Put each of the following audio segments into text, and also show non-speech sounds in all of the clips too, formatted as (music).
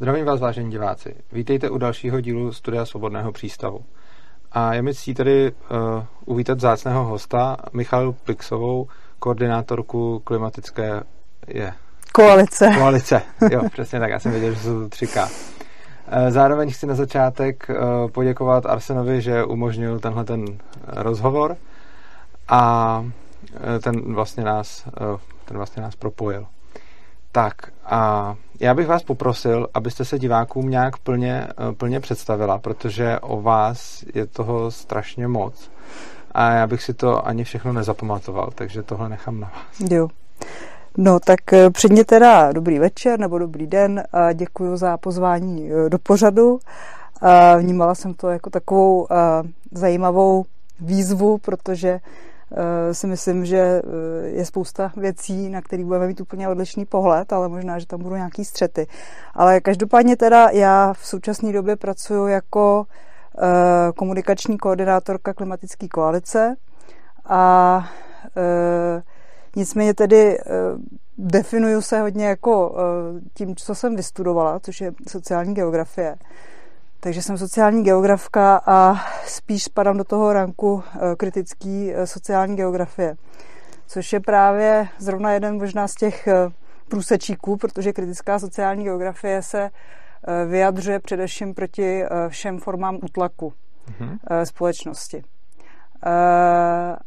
Zdravím vás, vážení diváci. Vítejte u dalšího dílu Studia Svobodného přístavu. A je mi ctí tady uh, uvítat zácného hosta, Michalu Plixovou, koordinátorku klimatické je. Koalice. Koalice, (laughs) jo, přesně tak, já jsem věděl, že jsou to 3K. Eh, zároveň chci na začátek uh, poděkovat Arsenovi, že umožnil tenhle ten rozhovor a ten vlastně nás, ten vlastně nás propojil. Tak a já bych vás poprosil, abyste se divákům nějak plně, eh, plně představila, protože o vás je toho strašně moc a já bych si to ani všechno nezapamatoval, takže tohle nechám na vás. Jo. No tak eh, předně teda dobrý večer nebo dobrý den a děkuji za pozvání eh, do pořadu. Vnímala jsem to jako takovou zajímavou výzvu, protože si myslím, že eh, je spousta věcí, na které budeme mít úplně odlišný pohled, ale možná, že tam budou nějaký střety. Ale každopádně teda já v současné době pracuji jako eh, komunikační koordinátorka klimatické koalice a nicméně tedy definuju se hodně jako tím, co jsem vystudovala, což je sociální geografie. Takže jsem sociální geografka a spíš spadám do toho ranku eh, kritický eh, sociální geografie, což je právě zrovna jeden možná z těch eh, průsečíků, protože kritická sociální geografie se vyjadřuje především proti všem formám útlaku mm-hmm. společnosti.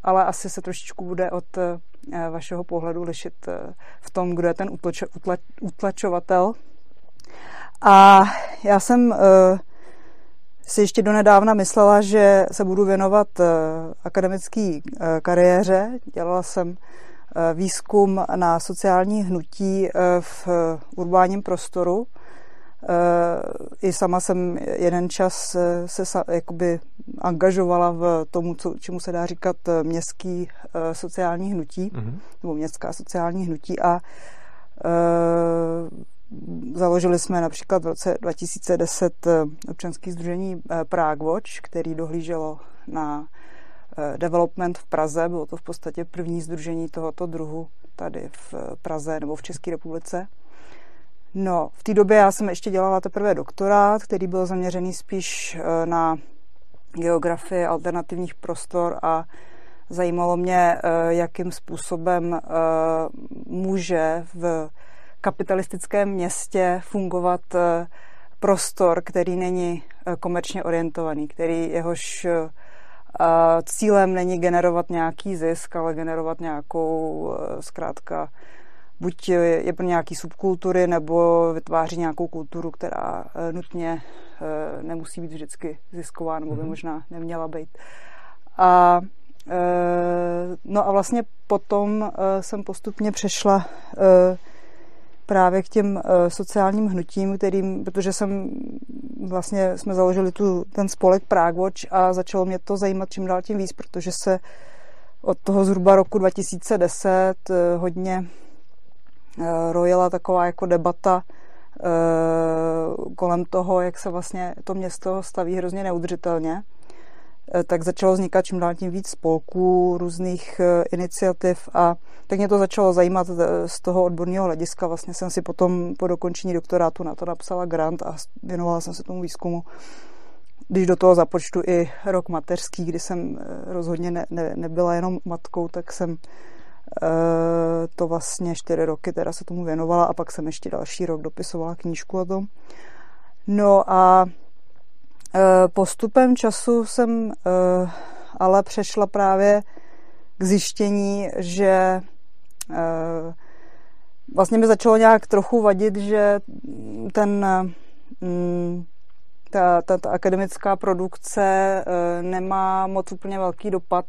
Ale asi se trošičku bude od vašeho pohledu lišit v tom, kdo je ten utlačovatel. A já jsem si ještě donedávna myslela, že se budu věnovat eh, akademické eh, kariéře. Dělala jsem eh, výzkum na sociální hnutí v urbánním prostoru. I sama jsem jeden čas se jakoby angažovala v tomu, co, čemu se dá říkat městský sociální hnutí, mm-hmm. nebo městská sociální hnutí a Založili jsme například v roce 2010 eh, občanský združení eh, Prague Watch, který dohlíželo na eh, development v Praze. Bylo to v podstatě první združení tohoto druhu tady v Praze nebo v České republice. No, v té době já jsem ještě dělala teprve doktorát, který byl zaměřený spíš na geografii alternativních prostor a zajímalo mě, jakým způsobem může v kapitalistickém městě fungovat eh, prostor, který není eh, komerčně orientovaný, který jehož eh, cílem není generovat nějaký zisk, ale generovat nějakou zkrátka buď je pro nějaký subkultury, nebo vytváří nějakou kulturu, která nutně nemusí být vždycky zisková, nebo by mhm. možná neměla být. A no a vlastně potom jsem postupně přešla právě k těm uh, sociálním hnutím, kterým, protože jsem vlastně jsme založili tu, ten spolek Prague Watch a začalo mě to zajímat čím dál tím víc, protože se od toho zhruba roku 2010 uh, eh, hodně uh, rojila taková jako debata kolem toho, jak se vlastně to město staví hrozně neudržitelně. Eh, tak začalo vznikat čím dál tím víc spolků, různých eh, iniciativ a tak mě to začalo zajímat eh, z toho odborného hlediska. Vlastně jsem si potom po dokončení doktorátu na to napsala grant a věnovala jsem se tomu výzkumu. Když do toho započtu i rok mateřský, kdy jsem rozhodně ne, ne, nebyla jenom matkou, tak jsem to vlastně čtyři roky teda se tomu věnovala a pak jsem ještě další rok dopisovala knížku o tom. No a Eh, postupem času jsem eh, ale přešla právě k zjištění, že eh, vlastně mi začalo nějak trochu vadit, že ten, mm, ta, ta, ta akademická produkce nemá moc úplně velký dopad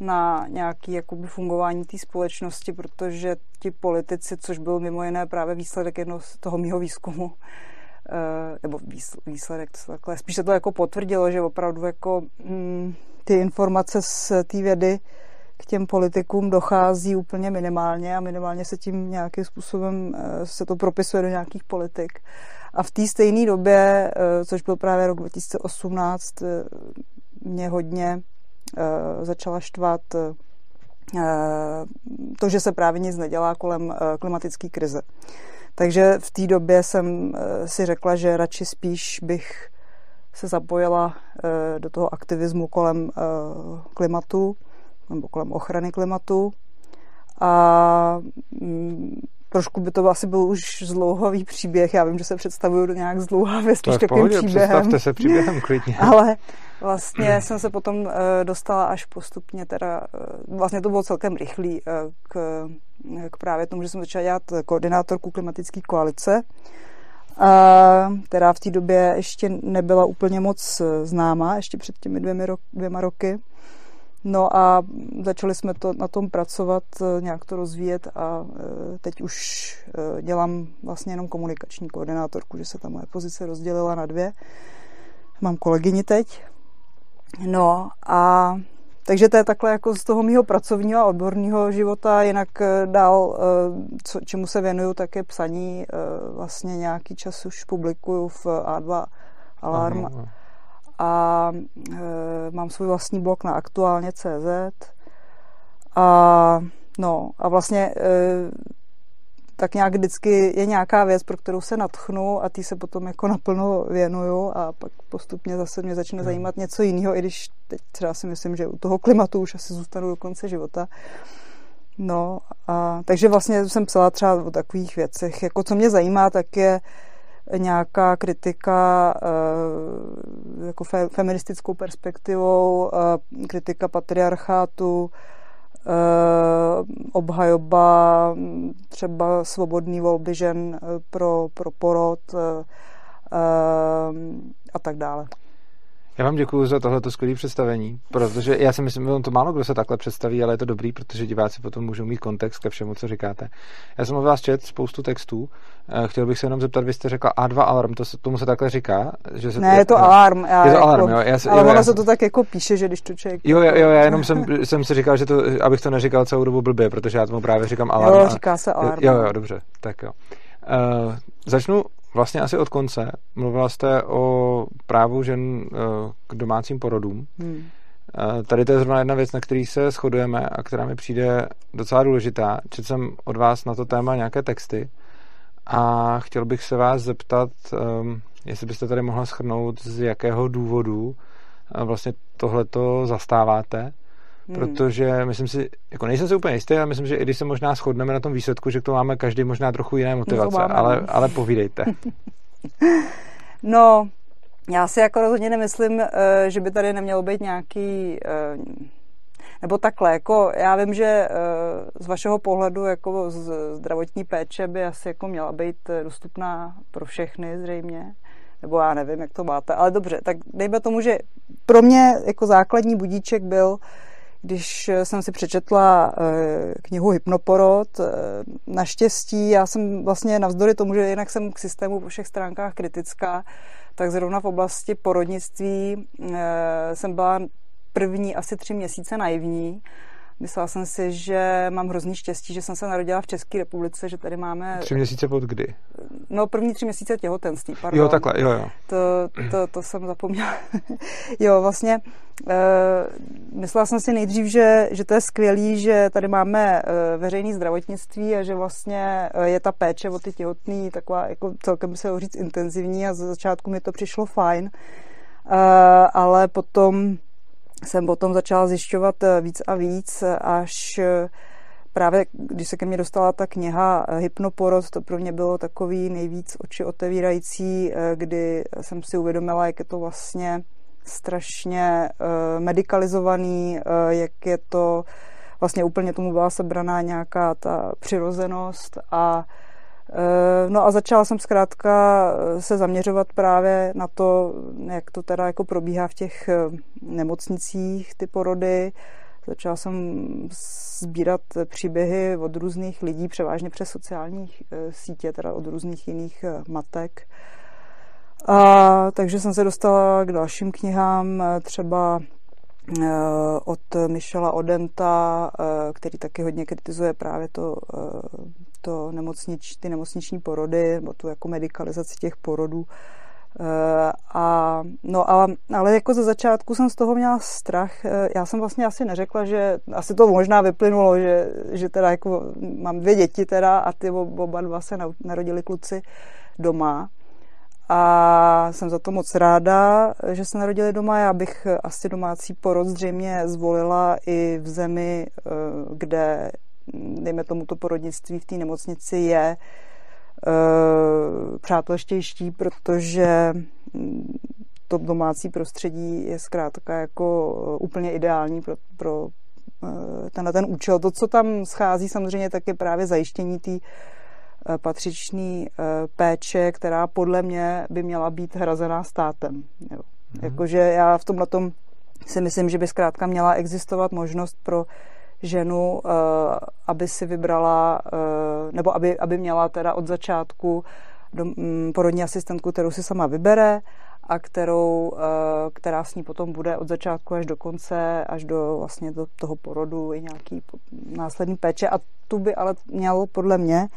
na nějaký jakoby fungování té společnosti, protože ti politici, což byl mimo jiné právě výsledek jednoho z toho mého výzkumu, Eh, nebo výsledek, to takhle. Spíš se to jako potvrdilo, že opravdu jako hm, ty informace z té vědy k těm politikům dochází úplně minimálně a minimálně se tím nějakým způsobem eh, se to propisuje do nějakých politik. A v té stejné době, eh, což byl právě rok 2018, mě hodně začala štvat to, že se právě nic nedělá kolem klimatické krize. Takže v té době jsem si řekla, že radši spíš bych se zapojila do toho aktivismu kolem klimatu nebo kolem ochrany klimatu. A mm, trošku by to asi byl už zlouhavý příběh. Já vím, že se představuju nějak zdlouhavě, spíš takovým příběhem. Představte se příběhem klidně. (laughs) Ale vlastně jsem se potom eh, dostala až postupně, teda eh, vlastně to bylo celkem rychlý eh, k, k právě tomu, že jsem začala dělat koordinátorku klimatické koalice, která v té době ještě nebyla úplně moc známá, ještě před těmi dvěmi dvěma roky. No a začali jsme to, na tom pracovat, eh, nějak to rozvíjet a eh, teď už eh, dělám vlastně jenom komunikační koordinátorku, že se ta moje pozice rozdělila na dvě. Mám kolegyni teď. No a takže to je takhle jako z toho mého pracovního a odborného života, jinak dál, co, čemu se věnuju, tak je psaní. Vlastně nějaký čas už publikuju v A2 Alarm. Aha, aha a e, mám svůj vlastní blog na aktuálně CZ a no a vlastně e, tak nějak vždycky je nějaká věc, pro kterou se natchnu a ty se potom jako naplno věnuju a pak postupně zase mě začne hmm. zajímat něco jiného, i když teď třeba si myslím, že u toho klimatu už asi zůstanu do konce života. No, a, takže vlastně jsem psala třeba o takových věcech. Jako co mě zajímá, tak je nějaká kritika eh, jako fe, feministickou perspektivou, eh, kritika patriarchátu, eh, obhajoba třeba svobodný volby žen pro, pro porod a tak dále. Já vám děkuji za tohleto skvělé představení, protože já si myslím, že to málo kdo se takhle představí, ale je to dobrý, protože diváci potom můžou mít kontext ke všemu, co říkáte. Já jsem od vás čet spoustu textů. Eh, chtěl bych se jenom zeptat, vy jste řekla A2 alarm, to se, tomu se takhle říká? Že se, ne, je to alarm. Já je to jako, alarm, jo. Já, ale jo, ono já, se to tak jako píše, že když to člověk... Jo, jo, jo, já jenom jsem, (laughs) jsem si říkal, že to, abych to neříkal celou dobu blbě, protože já tomu právě říkám alarm. Jo, říká se alarm. Jo, jo, dobře, tak jo. Uh, začnu vlastně asi od konce. Mluvila jste o právu žen eh, k domácím porodům. Hmm. Eh, tady to je zrovna jedna věc, na který se shodujeme a která mi přijde docela důležitá. Četl jsem od vás na to téma nějaké texty a chtěl bych se vás zeptat, ehm, jestli byste tady mohla schrnout, z jakého důvodu eh, vlastně tohleto zastáváte Hmm. Protože myslím si, jako nejsem si úplně jistý, ale myslím, že i když se možná shodneme na tom výsledku, že tomu máme každý možná trochu jiné motivace, no, ale, ale povídejte. (laughs) no, já si jako rozhodně nemyslím, eh, že by tady nemělo být nějaký eh, nebo takhle, jako já vím, že eh, z vašeho pohledu jako z zdravotní péče by asi jako měla být dostupná pro všechny zřejmě, nebo já nevím, jak to máte, ale dobře, tak dejme tomu, že pro mě jako základní budíček byl, když jsem si přečetla eh, knihu Hypnoporod, eh, naštěstí já jsem vlastně navzdory tomu, že jinak jsem k systému po všech stránkách kritická, tak zrovna v oblasti porodnictví eh, jsem byla první asi tři měsíce naivní Myslela jsem si, že mám hrozný štěstí, že jsem se narodila v České republice, že tady máme... Tři měsíce pod kdy? No, první tři měsíce těhotenství, pardon. Jo, takhle, jo, jo. To, to, to jsem zapomněla. (laughs) jo, vlastně e, myslela jsem si nejdřív, že, že to je skvělý, že tady máme e, veřejné zdravotnictví a že vlastně e, je ta péče o ty těhotný taková, jako celkem se ho říct, intenzivní a za začátku mi to přišlo fajn. E, ale potom jsem potom začala zjišťovat eh, víc a víc, až eh, právě když se ke mně dostala ta kniha eh, Hypnoporod, to pro mě bylo takový nejvíc oči otevírající, kdy jsem si uvědomila, jak je to vlastně strašně medicalizovaný, jak je to vlastně úplně tomu byla sebraná nějaká ta přirozenost a no a začala jsem zkrátka eh, se zaměřovat právě na to, jak to teda jako probíhá v těch eh, nemocnicích, ty porody. Začala jsem sbírat příběhy od různých lidí, převážně přes sociální sítě, teda od různých jiných matek. A, takže jsem se dostala k dalším knihám, třeba od Michela Odenta, který taky hodně kritizuje právě to to nemocnič, ty nemocniční porody, nebo tu jako medicalizaci těch porodů A, no a, ale jako ze začátku jsem z toho měla strach. Já jsem vlastně asi neřekla, že asi to možná vyplynulo, že, že teda jako mám dvě děti teda a ty oba dva se narodili kluci doma. A jsem za to moc ráda, že se narodili doma. Já bych asi domácí porod zřejmě zvolila i v zemi, eh, kde, dejme tomu, to porodnictví v té nemocnici je eh, přátelštější, protože mm, to domácí prostředí je zkrátka jako úplně ideální pro, pro eh, tenhle ten účel. To, co tam schází, samozřejmě tak je právě zajištění té Eh, patřičný eh, péče, která podle mě by měla být hrazená státem. Jo. Mm. Jakože já v tomhle tom si myslím, že by zkrátka měla existovat možnost pro ženu, eh, aby si vybrala, nebo aby, aby měla teda od začátku mm, porodní asistentku, kterou si sama vybere a kterou, která s ní potom bude od začátku až do konce, až do vlastně do toho porodu i nějaký následný péče. A tu by ale měl podle mě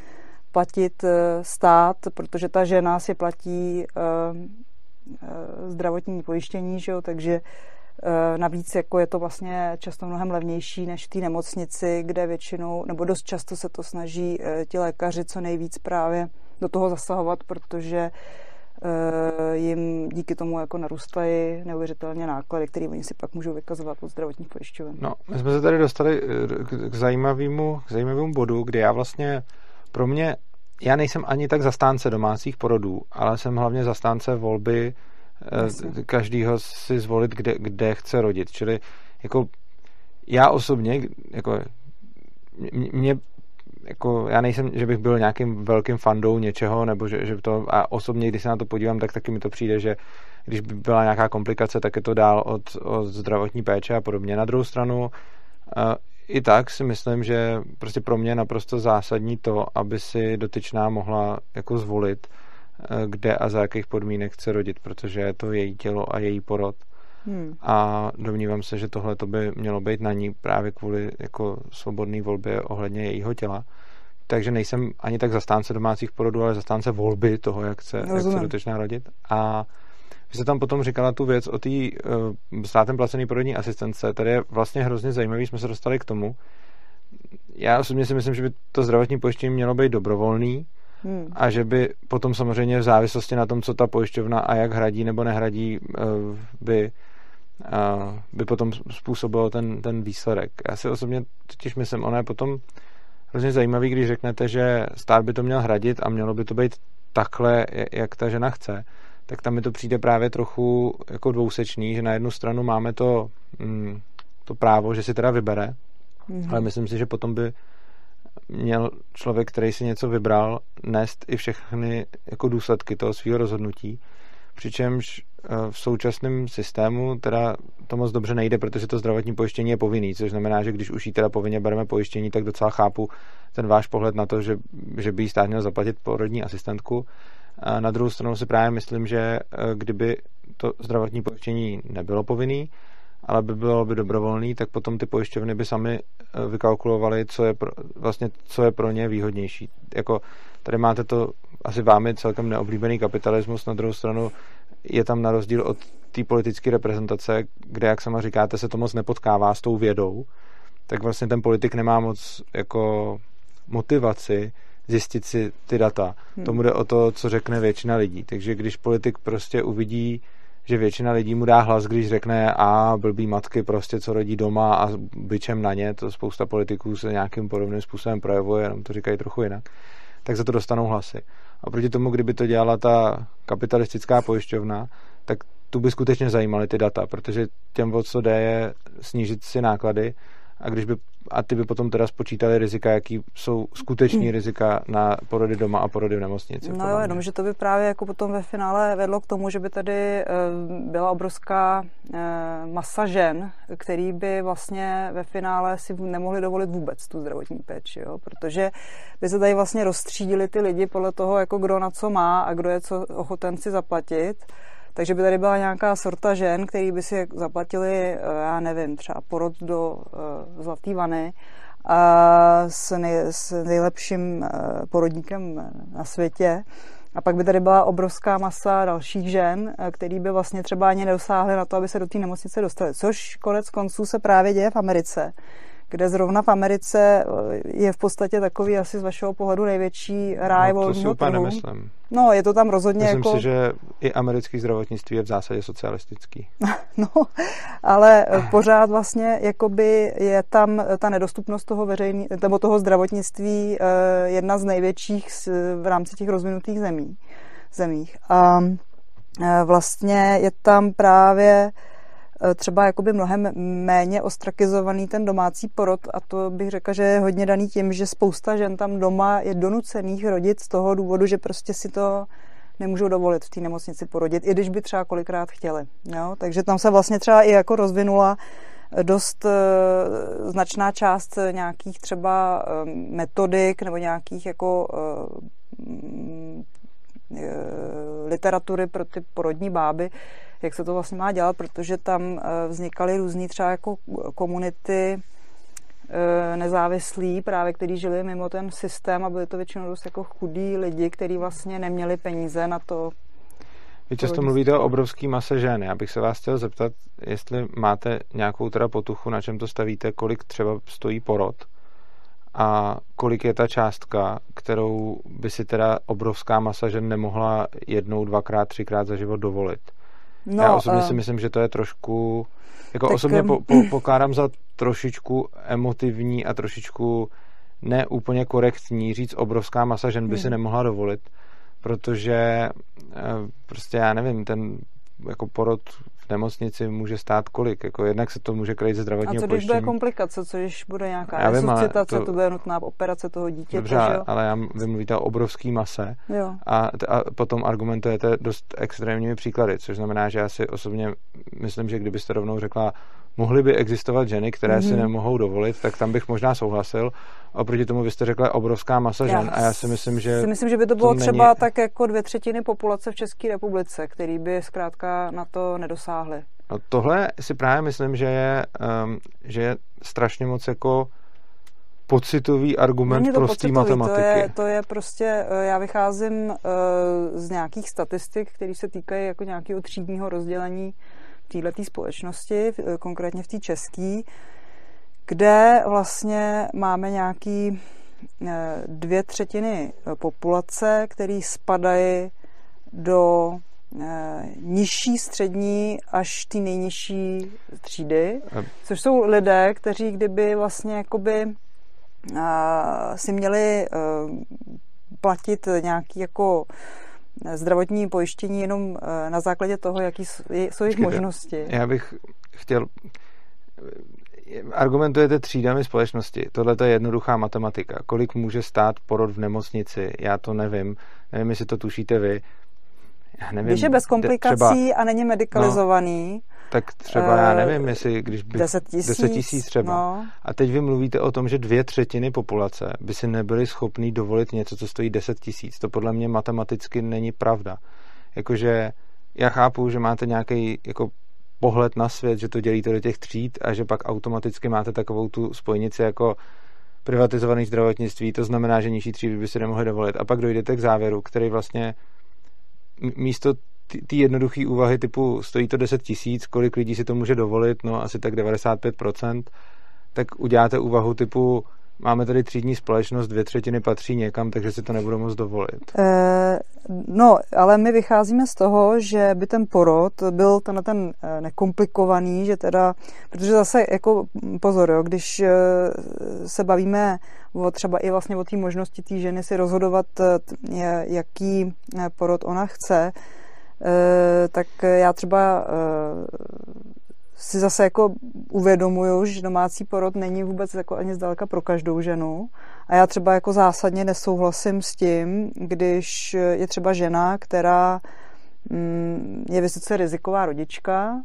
platit eh, stát, protože ta žena si platí eh, eh, zdravotní pojištění, že jo, takže Navíc jako je to vlastně často mnohem levnější než v té nemocnici, kde většinou, nebo dost často se to snaží ti lékaři co nejvíc právě do toho zasahovat, protože jim díky tomu jako narůstají neuvěřitelně náklady, které oni si pak můžou vykazovat od zdravotních pojišťoven. No, my jsme se tady dostali k zajímavému, k zajímavému bodu, kde já vlastně pro mě, já nejsem ani tak zastánce domácích porodů, ale jsem hlavně zastánce volby eh, každýho si zvolit, kde, kde chce rodit. Čili jako já osobně, jako mě jako já nejsem, že bych byl nějakým velkým fandou něčeho, nebo že, že to, a osobně, když se na to podívám, tak taky mi to přijde, že když by byla nějaká komplikace, tak je to dál od, od zdravotní péče a podobně. Na druhou stranu, eh, i tak si myslím, že prostě pro mě je naprosto zásadní to, aby si dotyčná mohla jako zvolit, eh, kde a za jakých podmínek chce rodit, protože je to její tělo a její porod. Hmm. A domnívám se, že tohle to by mělo být na ní právě kvůli jako svobodné volbě ohledně jejího těla. Takže nejsem ani tak zastánce domácích porodů, ale zastánce volby toho, jak chce, jak chce dotyčná rodit. A vy jste tam potom říkala tu věc o té uh, státem placený porodní asistence. Tady je vlastně hrozně zajímavý, jsme se dostali k tomu. Já osobně si myslím, že by to zdravotní pojištění mělo být dobrovolný hmm. a že by potom samozřejmě v závislosti na tom, co ta pojišťovna a jak hradí nebo nehradí, uh, by, uh, by potom způsobilo ten, ten výsledek. Já si osobně totiž myslím, ono je potom hrozně zajímavý, když řeknete, že stát by to měl hradit a mělo by to být takhle, jak ta žena chce tak tam mi to přijde právě trochu jako dvousečný, že na jednu stranu máme to, mm, to právo, že si teda vybere, mm-hmm. ale myslím si, že potom by měl člověk, který si něco vybral, nést i všechny jako důsledky toho svého rozhodnutí, přičemž eh, v současném systému teda to moc dobře nejde, protože to zdravotní pojištění je povinný, což znamená, že když už jí teda povinně bereme pojištění, tak docela chápu ten váš pohled na to, že, že by jí stát měl zaplatit porodní asistentku, a na druhou stranu si právě myslím, že eh, kdyby to zdravotní pojištění nebylo povinný, ale by bylo by dobrovolný, tak potom ty pojišťovny by sami eh, vykalkulovaly, co je pro, vlastně, co je pro ně výhodnější. Jako tady máte to asi vámi celkem neoblíbený kapitalismus, na druhou stranu je tam na rozdíl od té politické reprezentace, kde, jak sama říkáte, se to moc nepotkává s tou vědou, tak vlastně ten politik nemá moc jako motivaci zjistit si ty data. Hmm. Tomu jde o to, co řekne většina lidí. Takže když politik prostě uvidí, že většina lidí mu dá hlas, když řekne a blbý matky prostě, co rodí doma a byčem na ně, to spousta politiků se nějakým podobným způsobem projevuje, jenom to říkají trochu jinak, tak za to dostanou hlasy. A proti tomu, kdyby to dělala ta kapitalistická pojišťovna, tak tu by skutečně zajímaly ty data, protože těm, o co jde, je snížit si náklady a když by a ty by potom teda spočítali rizika, jaký jsou skuteční hmm. rizika na porody doma a porody v nemocnici. No jo, jenom, že to by právě jako potom ve finále vedlo k tomu, že by tady eh, byla obrovská eh, masa žen, který by vlastně ve finále si nemohli dovolit vůbec tu zdravotní péči, jo? protože by se tady vlastně rozstřídili ty lidi podle toho, jako kdo na co má a kdo je co ochoten si zaplatit. Takže by tady byla nějaká sorta žen, který by si zaplatili, eh, já nevím, třeba porod do uh, zlatý vany a s, nej, s nejlepším uh, porodníkem na světě A pak by tady byla obrovská masa dalších žen, eh, který by vlastně třeba ani nedosáhly na to, aby se do té nemocnice dostali. Což konec konců se právě děje v Americe kde zrovna v Americe eh, je v podstatě takový asi z vašeho pohledu největší ráj no, volného trhu. nemyslím. No, je to tam rozhodně Myslím jako... si, že i americký zdravotnictví je v zásadě socialistický. (laughs) no, ale pořád vlastně jakoby je tam ta nedostupnost toho veřejný, nebo toho zdravotnictví eh, jedna z největších v rámci těch rozvinutých zemí, zemích. A eh, vlastně je tam právě Eh, třeba jakoby mnohem méně ostrakizovaný ten domácí porod a to bych řekla, že je hodně daný tím, že spousta žen tam doma je donucených rodit z toho důvodu, že prostě si to nemůžou dovolit v té nemocnici porodit, i když by třeba kolikrát chtěli. Jo? Takže tam se vlastně třeba i jako rozvinula dost uh, značná část nějakých třeba uh, metodik nebo nějakých jako uh, literatury pro ty porodní báby, jak se to vlastně má dělat, protože tam eh, vznikaly různý třeba jako komunity eh, nezávislí, právě kteří žili mimo ten systém a byli to většinou dost jako chudí lidi, kteří vlastně neměli peníze na to. Vy často mluvíte o obrovský mase žen. Já bych se vás chtěl zeptat, jestli máte nějakou teda potuchu, na čem to stavíte, kolik třeba stojí porod a kolik je ta částka, kterou by si teda obrovská masa žen nemohla jednou, dvakrát, třikrát za život dovolit. No, Já osobně uh, si myslím, že to je trošku, jako tak, osobně po, po, pokládám za trošičku emotivní a trošičku neúplně korektní říct obrovská masa žen by hmm. si nemohla dovolit, protože eh, prostě já nevím, ten jako porod v nemocnici může stát kolik. Jako jednak se to může krýt ze zdravotního A co když bude komplikace, co když bude nějaká já vím, resuscitace, to, to bude nutná operace toho dítěte. Dobře, že jo? ale já, vy mluvíte o obrovský mase jo. A, a potom argumentujete dost extrémními příklady, což znamená, že já si osobně myslím, že kdybyste rovnou řekla, mohly by existovat ženy, které mm-hmm. si mhm. nemohou dovolit, tak tam bych možná souhlasil. Oproti tomu vy jste řekla obrovská masa já žen a já si myslím, že... si myslím, že by to bylo to třeba není... tak jako dvě třetiny populace v České republice, který by zkrátka na to nedosáhly. No tohle si právě myslím, že je, um, že je strašně moc jako pocitový argument Není to prostý pocitový, matematiky. To je, to je prostě, eh, já vycházím uh, z nějakých statistik, které se týkají jako nějakého třídního rozdělení této společnosti, eh, konkrétně v té české, kde vlastně máme nějaký dvě třetiny populace, které spadají do nižší, střední až ty nejnižší třídy, což jsou lidé, kteří kdyby vlastně jakoby eh, si měli eh, platit nějaký jako zdravotní pojištění jenom na základě toho, jaký jsou jejich možnosti. Já bych chtěl argumentujete třídami společnosti. Tohle je jednoduchá matematika. Kolik může stát porod v nemocnici? Já to nevím. Nevím, jestli to tušíte vy já nevím, když je bez komplikací třeba, a není medicalizovaný, no, tak třeba, já eh, nevím, jestli když by... 10 tisíc. 10 tisíc třeba. No. A teď vy mluvíte o tom, že dvě třetiny populace by si nebyly schopný dovolit něco, co stojí 10 tisíc. To podle mě matematicky není pravda. Jakože já chápu, že máte nějaký jako pohled na svět, že to dělíte do těch tříd a že pak automaticky máte takovou tu spojnici jako privatizovaný zdravotnictví, to znamená, že nižší třídy by si nemohli dovolit. A pak dojdete k závěru, který vlastně místo ty jednoduché úvahy typu stojí to 10 tisíc, kolik lidí si to může dovolit, no asi tak 95%, tak uděláte úvahu typu máme tady třídní společnost, dvě třetiny patří někam, takže si to nebudou moc dovolit. E, no, ale my vycházíme z toho, že by ten porod byl ten, ten eh, nekomplikovaný, že teda, protože zase jako pozor, jo, když eh, se bavíme o třeba i vlastně o té možnosti té ženy si rozhodovat, jaký porod ona chce, tak já třeba si zase jako uvědomuju, že domácí porod není vůbec jako ani zdaleka pro každou ženu. A já třeba jako zásadně nesouhlasím s tím, když je třeba žena, která mm, je vysoce riziková rodička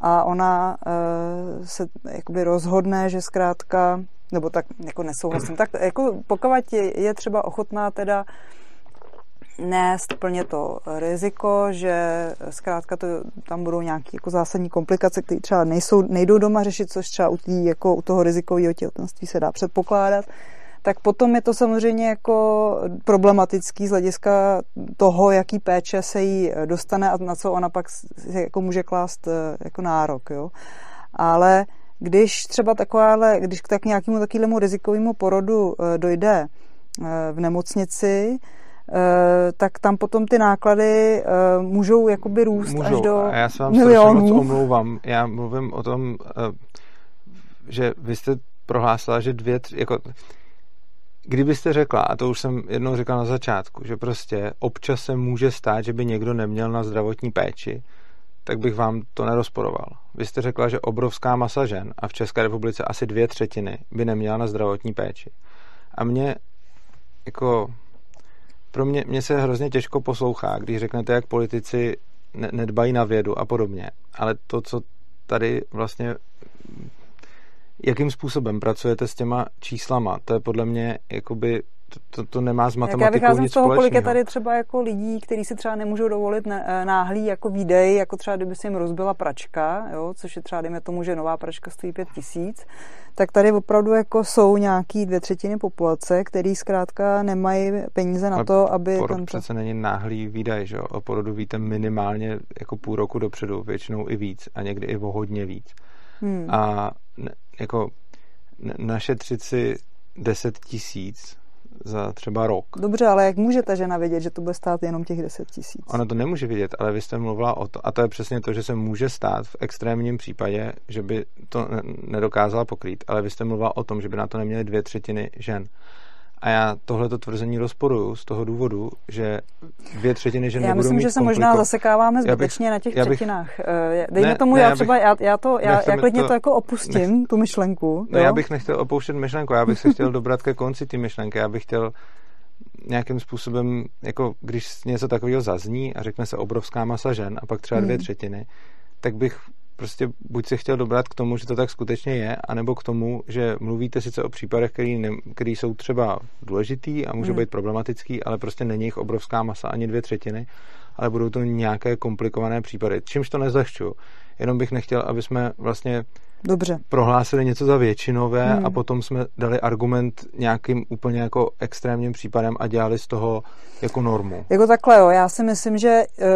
a ona uh, se jakoby rozhodne, že zkrátka, nebo tak jako nesouhlasím, tak jako pokud je třeba ochotná teda nést plně to riziko, že zkrátka to, tam budou nějaké jako zásadní komplikace, které třeba nejsou, nejdou doma řešit, což třeba u, tý, jako u toho rizikového těhotenství se dá předpokládat, tak potom je to samozřejmě jako problematický z hlediska toho, jaký péče se jí dostane a na co ona pak jako může klást eh, jako nárok. Jo. Ale když třeba takováhle, když k tak nějakému takovému rizikovému porodu eh, dojde v nemocnici, Eh, tak tam potom ty náklady uh, můžou jakoby růst můžou. až do A já se vám milionů. moc omlouvám. Já mluvím o tom, uh, že vy jste prohlásila, že dvě, tři, jako kdybyste řekla, a to už jsem jednou řekla na začátku, že prostě občas se může stát, že by někdo neměl na zdravotní péči, tak bych vám to nerozporoval. Vy jste řekla, že obrovská masa žen a v České republice asi dvě třetiny by neměla na zdravotní péči. A mě jako pro mě, mě se hrozně těžko poslouchá, když řeknete, jak politici ne, nedbají na vědu a podobně. Ale to, co tady vlastně jakým způsobem pracujete s těma číslama, to je podle mě jakoby to, to nemá s matematikou já vycházím nic z toho, společného. kolik je tady třeba jako lidí, kteří si třeba nemůžou dovolit eh, náhlý jako výdej, jako třeba kdyby se jim rozbila pračka, jo, což je třeba, dejme tomu, že nová pračka stojí pět tisíc, tak tady opravdu jako jsou nějaký dvě třetiny populace, který zkrátka nemají peníze na to, aby... Porod tento... přece není náhlý výdaj, že jo? O porodu víte minimálně jako půl roku dopředu, většinou i víc a někdy i o hodně víc. Hmm. A ne, jako našetřit si 10 tisíc za třeba rok. Dobře, ale jak může ta žena vědět, že to bude stát jenom těch 10 tisíc? Ona to nemůže vědět, ale vy jste mluvila o to, a to je přesně to, že se může stát v extrémním případě, že by to nedokázala pokrýt, ale vy jste mluvila o tom, že by na to neměly dvě třetiny žen. A já tohleto tvrzení rozporuju z toho důvodu, že dvě třetiny žen Já myslím, že se možná zasekáváme zbytečně bych, na těch bych, třetinách. Eh, dejme ne, tomu, ne, já třeba, já, já, to, já, já klidně to, to jako opustím, nech, tu myšlenku. No, jo? já bych nechtěl opouštět myšlenku, já bych se chtěl dobrat ke konci té myšlenky, já bych chtěl nějakým způsobem, jako když něco takového zazní a řekne se obrovská masa žen a pak třeba dvě hmm. třetiny, tak bych prostě buď se chtěl dobrat k tomu, že to tak skutečně je, anebo k tomu, že mluvíte sice o případech, které jsou třeba důležitý a můžou hmm. být problematický, ale prostě není jich obrovská masa, ani dvě třetiny, ale budou to nějaké komplikované případy. Čímž to nezlehčuju. Jenom bych nechtěl, aby jsme vlastně Dobře. prohlásili něco za většinové hmm. a potom jsme dali argument nějakým úplně jako extrémním případem a dělali z toho jako normu. Jako takhle, jo. Já si myslím, že uh,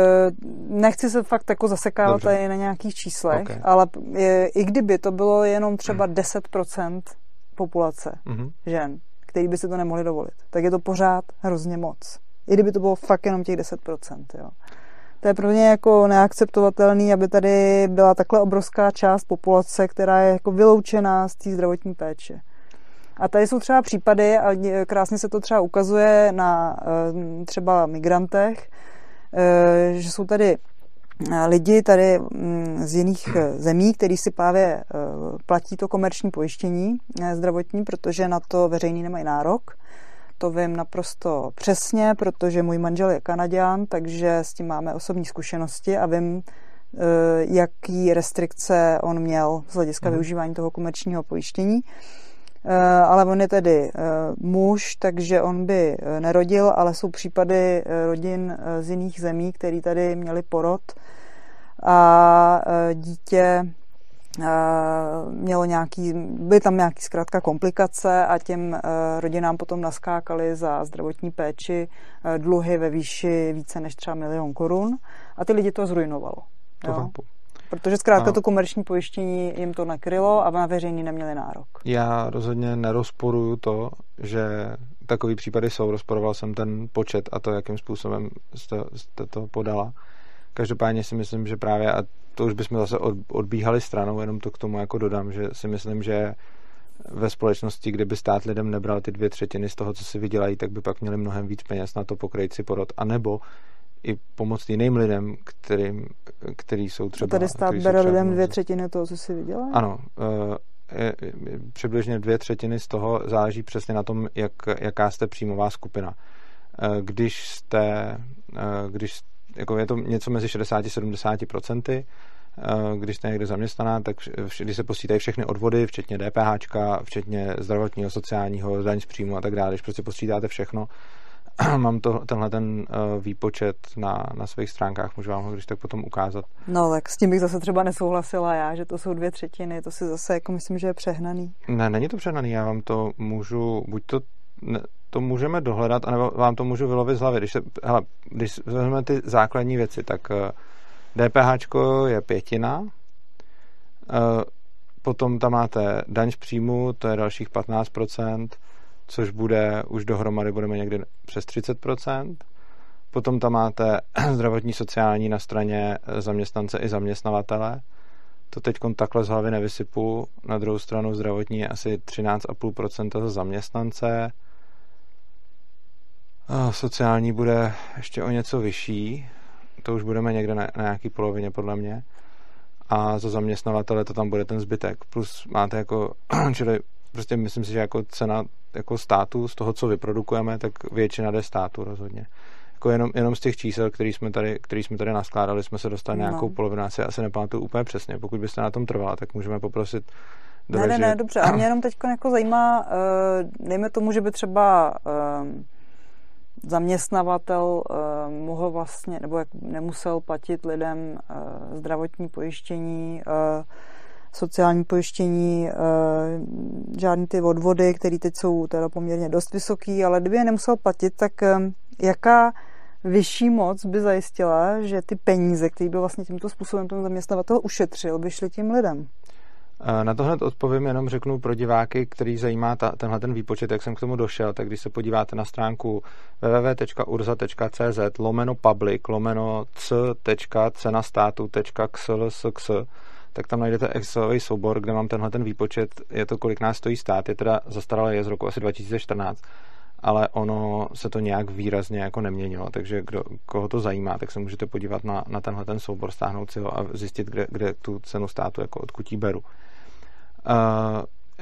nechci se fakt jako zasekávat Dobře. tady na nějakých číslech, okay. ale je, i kdyby to bylo jenom třeba 10% populace mm-hmm. žen, který by si to nemohli dovolit, tak je to pořád hrozně moc. I kdyby to bylo fakt jenom těch 10%, jo. To je pro mě jako neakceptovatelný, aby tady byla takhle obrovská část populace, která je jako vyloučená z té zdravotní péče. A tady jsou třeba případy, a krásně se to třeba ukazuje na eh, třeba migrantech, eh, že jsou tady eh, lidi tady mm, z jiných zemí, kteří si právě platí to komerční pojištění zdravotní, protože na to veřejný nemají nárok. To vím naprosto přesně, protože můj manžel je Kanaděn, takže s tím máme osobní zkušenosti a vím, eh, jaký restrikce on měl z hlediska mm. využívání toho komerčního pojištění. Eh, ale on je tedy eh, muž, takže on by nerodil, ale jsou případy rodin z jiných zemí, který tady měli porod a dítě mělo nějaký, byly tam nějaký zkrátka komplikace a těm e, rodinám potom naskákaly za zdravotní péči e, dluhy ve výši více než třeba milion korun a ty lidi to zrujnovalo. To jo? Protože zkrátka to komerční pojištění jim to nakrylo a na veřejný neměli nárok. Já rozhodně nerozporuju to, že takový případy jsou. Rozporoval jsem ten počet a to, jakým způsobem jste, jste to podala. Každopádně si myslím, že právě, a to už bychom zase odbíhali stranou, jenom to k tomu jako dodám, že si myslím, že ve společnosti, kdyby stát lidem nebral ty dvě třetiny z toho, co si vydělají, tak by pak měli mnohem víc peněz na to pokrýt si porod. A nebo i pomoct jiným lidem, kterým, který jsou třeba... A tady stát bere lidem dvě třetiny toho, co si vydělají? Ano. Je, přibližně dvě třetiny z toho záleží přesně na tom, jak, jaká jste příjmová skupina. Když jste, když jako je to něco mezi 60-70 procenty, eh, když jste někde zaměstnaná, tak když se posítají všechny odvody, včetně DPH, včetně zdravotního, sociálního, daň z příjmu a tak dále, když prostě posítáte všechno, (clears throat) mám to, tenhle ten uh, výpočet na, na svých stránkách, můžu vám ho když tak potom ukázat. No tak s tím bych zase třeba nesouhlasila já, že to jsou dvě třetiny, to si zase jako myslím, že je přehnaný. Ne, není to přehnaný, já vám to můžu, buď to ne, to můžeme dohledat, anebo vám to můžu vylovit z hlavy. Když, se, hele, když vezmeme ty základní věci, tak DPH je pětina, potom tam máte daň z příjmu, to je dalších 15%, což bude, už dohromady budeme někdy přes 30%. Potom tam máte (clears throat) zdravotní sociální na straně zaměstnance i zaměstnavatele. To teď takhle z hlavy nevysypu. Na druhou stranu zdravotní je asi 13,5% za zaměstnance. Sociální bude ještě o něco vyšší. To už budeme někde na, na nějaký polovině, podle mě. A za zaměstnavatele to tam bude ten zbytek. Plus máte jako, (clears throat) čili prostě myslím si, že jako cena jako státu z toho, co vyprodukujeme, tak většina jde státu rozhodně jako jenom, jenom z těch čísel, který jsme tady, který jsme tady naskládali, jsme se dostali no. nějakou polovinu, já si asi nepamatuju úplně přesně. Pokud byste na tom trvala, tak můžeme poprosit ne, ne, ne, dobře. A mě jenom teď jako zajímá, uh, dejme tomu, že by třeba uh, zaměstnavatel uh, mohl vlastně, nebo jak nemusel platit lidem uh, zdravotní pojištění, uh, sociální pojištění, žádný ty odvody, které teď jsou teda poměrně dost vysoký, ale kdyby je nemusel platit, tak jaká vyšší moc by zajistila, že ty peníze, které by vlastně tímto způsobem ten zaměstnavatel ušetřil, by šly tím lidem? Na to hned odpovím, jenom řeknu pro diváky, který zajímá ta, tenhle ten výpočet, jak jsem k tomu došel, tak když se podíváte na stránku www.urza.cz lomeno public lomeno c.cenastátu.xlsx tak tam najdete Excelový soubor, kde mám tenhle ten výpočet, je to, kolik nás stojí stát, je teda zastaralé je z roku asi 2014 ale ono se to nějak výrazně jako neměnilo, takže kdo, koho to zajímá, tak se můžete podívat na, na tenhle ten soubor, stáhnout si ho a zjistit, kde, kde tu cenu státu jako odkutí beru.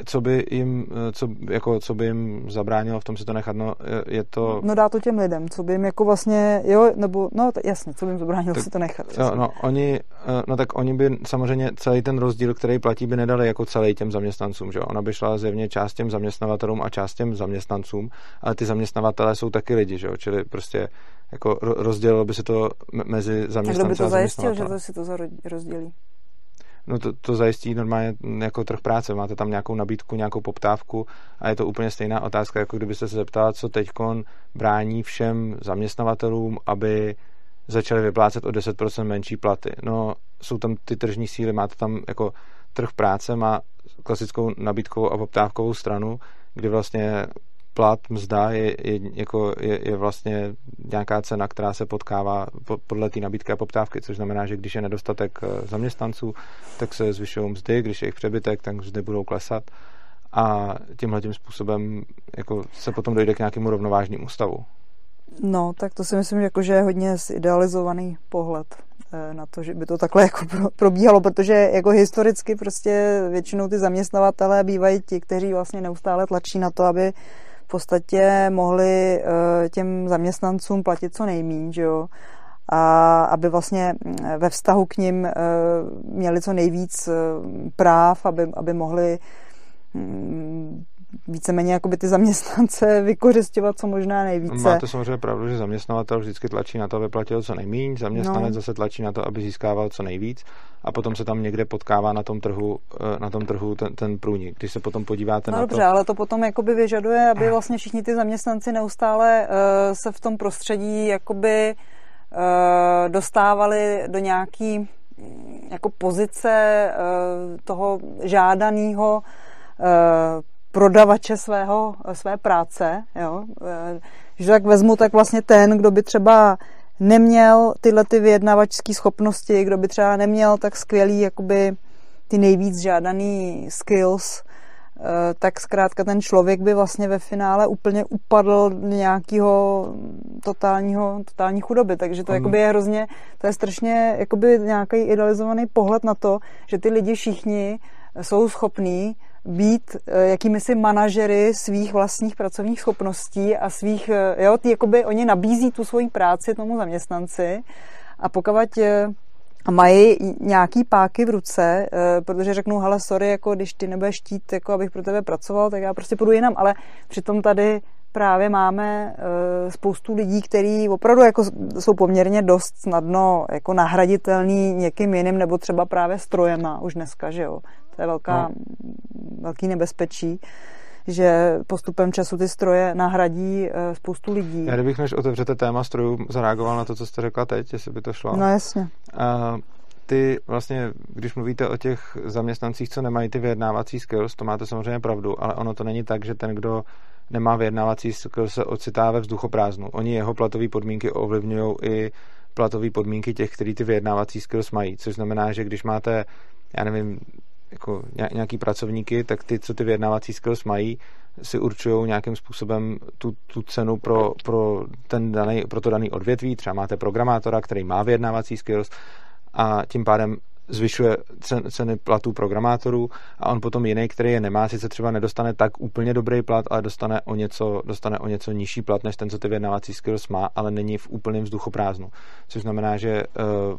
Co by jim, co, jako, co by jim zabránilo v tom si to nechat, no je to... No dá to těm lidem, co by jim jako vlastně, jo, nebo, no jasně, co by jim zabránilo tak, si to nechat. Jo, no, oni, eh, no tak oni by samozřejmě celý ten rozdíl, který platí, by nedali jako celý těm zaměstnancům, že Ona by šla zjevně část těm zaměstnavatelům a část těm zaměstnancům, ale ty zaměstnavatelé jsou taky lidi, že jo, čili prostě jako rozdělilo by se to mezi zaměstnance a kdo by to zajistil, že to si to rozdělí? No to, to zajistí normálně jako trh práce. Máte tam nějakou nabídku, nějakou poptávku a je to úplně stejná otázka, jako kdybyste se zeptala, co teď brání všem zaměstnavatelům, aby začali vyplácet o 10% menší platy. No, jsou tam ty tržní síly, máte tam jako trh práce, má klasickou nabídkovou a poptávkovou stranu, kdy vlastně plat, mzda je, je, jako je, je vlastně nějaká cena, která se potkává podle té nabídky a poptávky, což znamená, že když je nedostatek eh, zaměstnanců, tak se zvyšují mzdy, když je jich přebytek, tak mzdy budou klesat a tímhle tím způsobem jako se potom dojde k nějakému rovnovážnému stavu. No, tak to si myslím, jako, že je hodně zidealizovaný pohled eh, na to, že by to takhle jako probíhalo, protože jako historicky prostě většinou ty zaměstnavatelé bývají ti, kteří vlastně neustále tlačí na to, aby v podstatě mohli eh, těm zaměstnancům platit co nejméně, že jo? a aby vlastně mm, ve vztahu k ním eh, měli co nejvíc eh, práv, aby, aby mohli mm, víceméně jakoby ty zaměstnance (laughs) vykořišťovat co možná nejvíce. Máte samozřejmě pravdu, že zaměstnavatel vždycky tlačí na to, aby platil co nejméně, zaměstnanec no. zase tlačí na to, aby získával co nejvíc a potom se tam někde potkává na tom trhu, eh, na tom trhu ten, ten průnik. Když se potom podíváte no na dobře, to... ale to potom jakoby vyžaduje, aby vlastně všichni ty zaměstnanci neustále uh, se v tom prostředí jakoby uh, dostávali do nějaký mm, jako pozice uh, toho žádaného prodavače svého, své práce. Jo? Že tak vezmu, tak vlastně ten, kdo by třeba neměl tyhle ty vyjednavačské schopnosti, kdo by třeba neměl tak skvělý jakoby ty nejvíc žádaný skills, eh, tak zkrátka ten člověk by vlastně ve finále úplně upadl do nějakého totálního, totální chudoby. Takže to jakoby je hrozně, to je strašně jakoby nějaký idealizovaný pohled na to, že ty lidi všichni jsou schopní být eh, jakými si manažery svých vlastních pracovních schopností a svých, eh, jo, ty jakoby oni nabízí tu svoji práci tomu zaměstnanci a pokud eh, mají nějaký páky v ruce, protože řeknou, hele, sorry, jako když ty nebudeš štít, jako abych pro tebe pracoval, tak já prostě půjdu jinam, ale přitom tady právě máme spoustu lidí, kteří opravdu jako jsou poměrně dost snadno jako nahraditelný někým jiným, nebo třeba právě strojema už dneska, že jo. To je velká, no. velký nebezpečí, že postupem času ty stroje nahradí eh, spoustu lidí. Já kdybych než otevřete téma strojů, zareagoval na to, co jste řekla teď, jestli by to šlo. No jasně. Uh, ty vlastně, když mluvíte o těch zaměstnancích, co nemají ty vyjednávací skills, to máte samozřejmě pravdu, ale ono to není tak, že ten, kdo nemá vyjednávací skills, se ocitá ve vzduchoprázdnu. Oni jeho platové podmínky ovlivňují i platové podmínky těch, kteří ty vyjednávací skills mají, což znamená, že když máte, já nevím, jako nějaký pracovníky, tak ty, co ty vyjednávací skills mají, si určují nějakým způsobem tu, tu cenu pro, pro, ten daný, pro to daný odvětví. Třeba máte programátora, který má vyjednávací skills a tím pádem zvyšuje ceny platů programátorů a on potom jiný, který je nemá, sice třeba nedostane tak úplně dobrý plat, ale dostane o něco, dostane o něco nižší plat, než ten, co ty vyjednávací skills má, ale není v úplném vzduchoprázdnu. Což znamená, že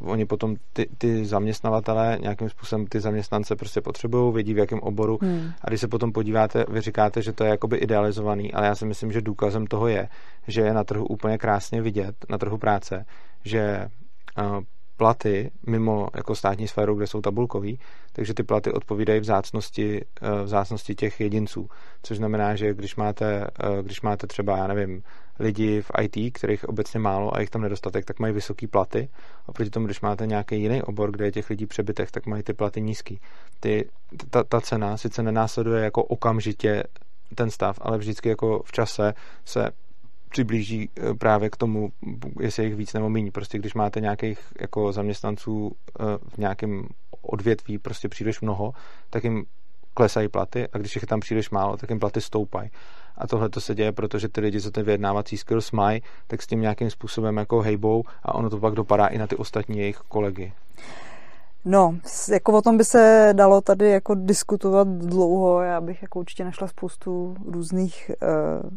uh, oni potom ty, ty zaměstnavatele nějakým způsobem ty zaměstnance prostě potřebují, vědí v jakém oboru hmm. a když se potom podíváte, vy říkáte, že to je jakoby idealizovaný, ale já si myslím, že důkazem toho je, že je na trhu úplně krásně vidět, na trhu práce, že uh, platy mimo jako státní sféru, kde jsou tabulkový, takže ty platy odpovídají vzácnosti, eh, vzácnosti těch jedinců. Což znamená, že když máte, eh, když máte třeba, já nevím, lidi v IT, kterých obecně málo a jich tam nedostatek, tak mají vysoké platy. Oproti tomu, když máte nějaký jiný obor, kde je těch lidí přebytek, tak mají ty platy nízký. Ty, ta, ta cena sice nenásleduje jako okamžitě ten stav, ale vždycky jako v čase se přiblíží eh, právě k tomu, jestli je jich víc nebo méně. Prostě když máte nějakých jako zaměstnanců eh, v nějakém odvětví prostě příliš mnoho, tak jim klesají platy a když jich je tam příliš málo, tak jim platy stoupají. A tohle to se děje, protože ty lidi, co ty vyjednávací skills mají, tak s tím nějakým způsobem jako hejbou a ono to pak dopadá i na ty ostatní jejich kolegy. No, jako o tom by se dalo tady jako diskutovat dlouho. Já bych jako určitě našla spoustu různých uh,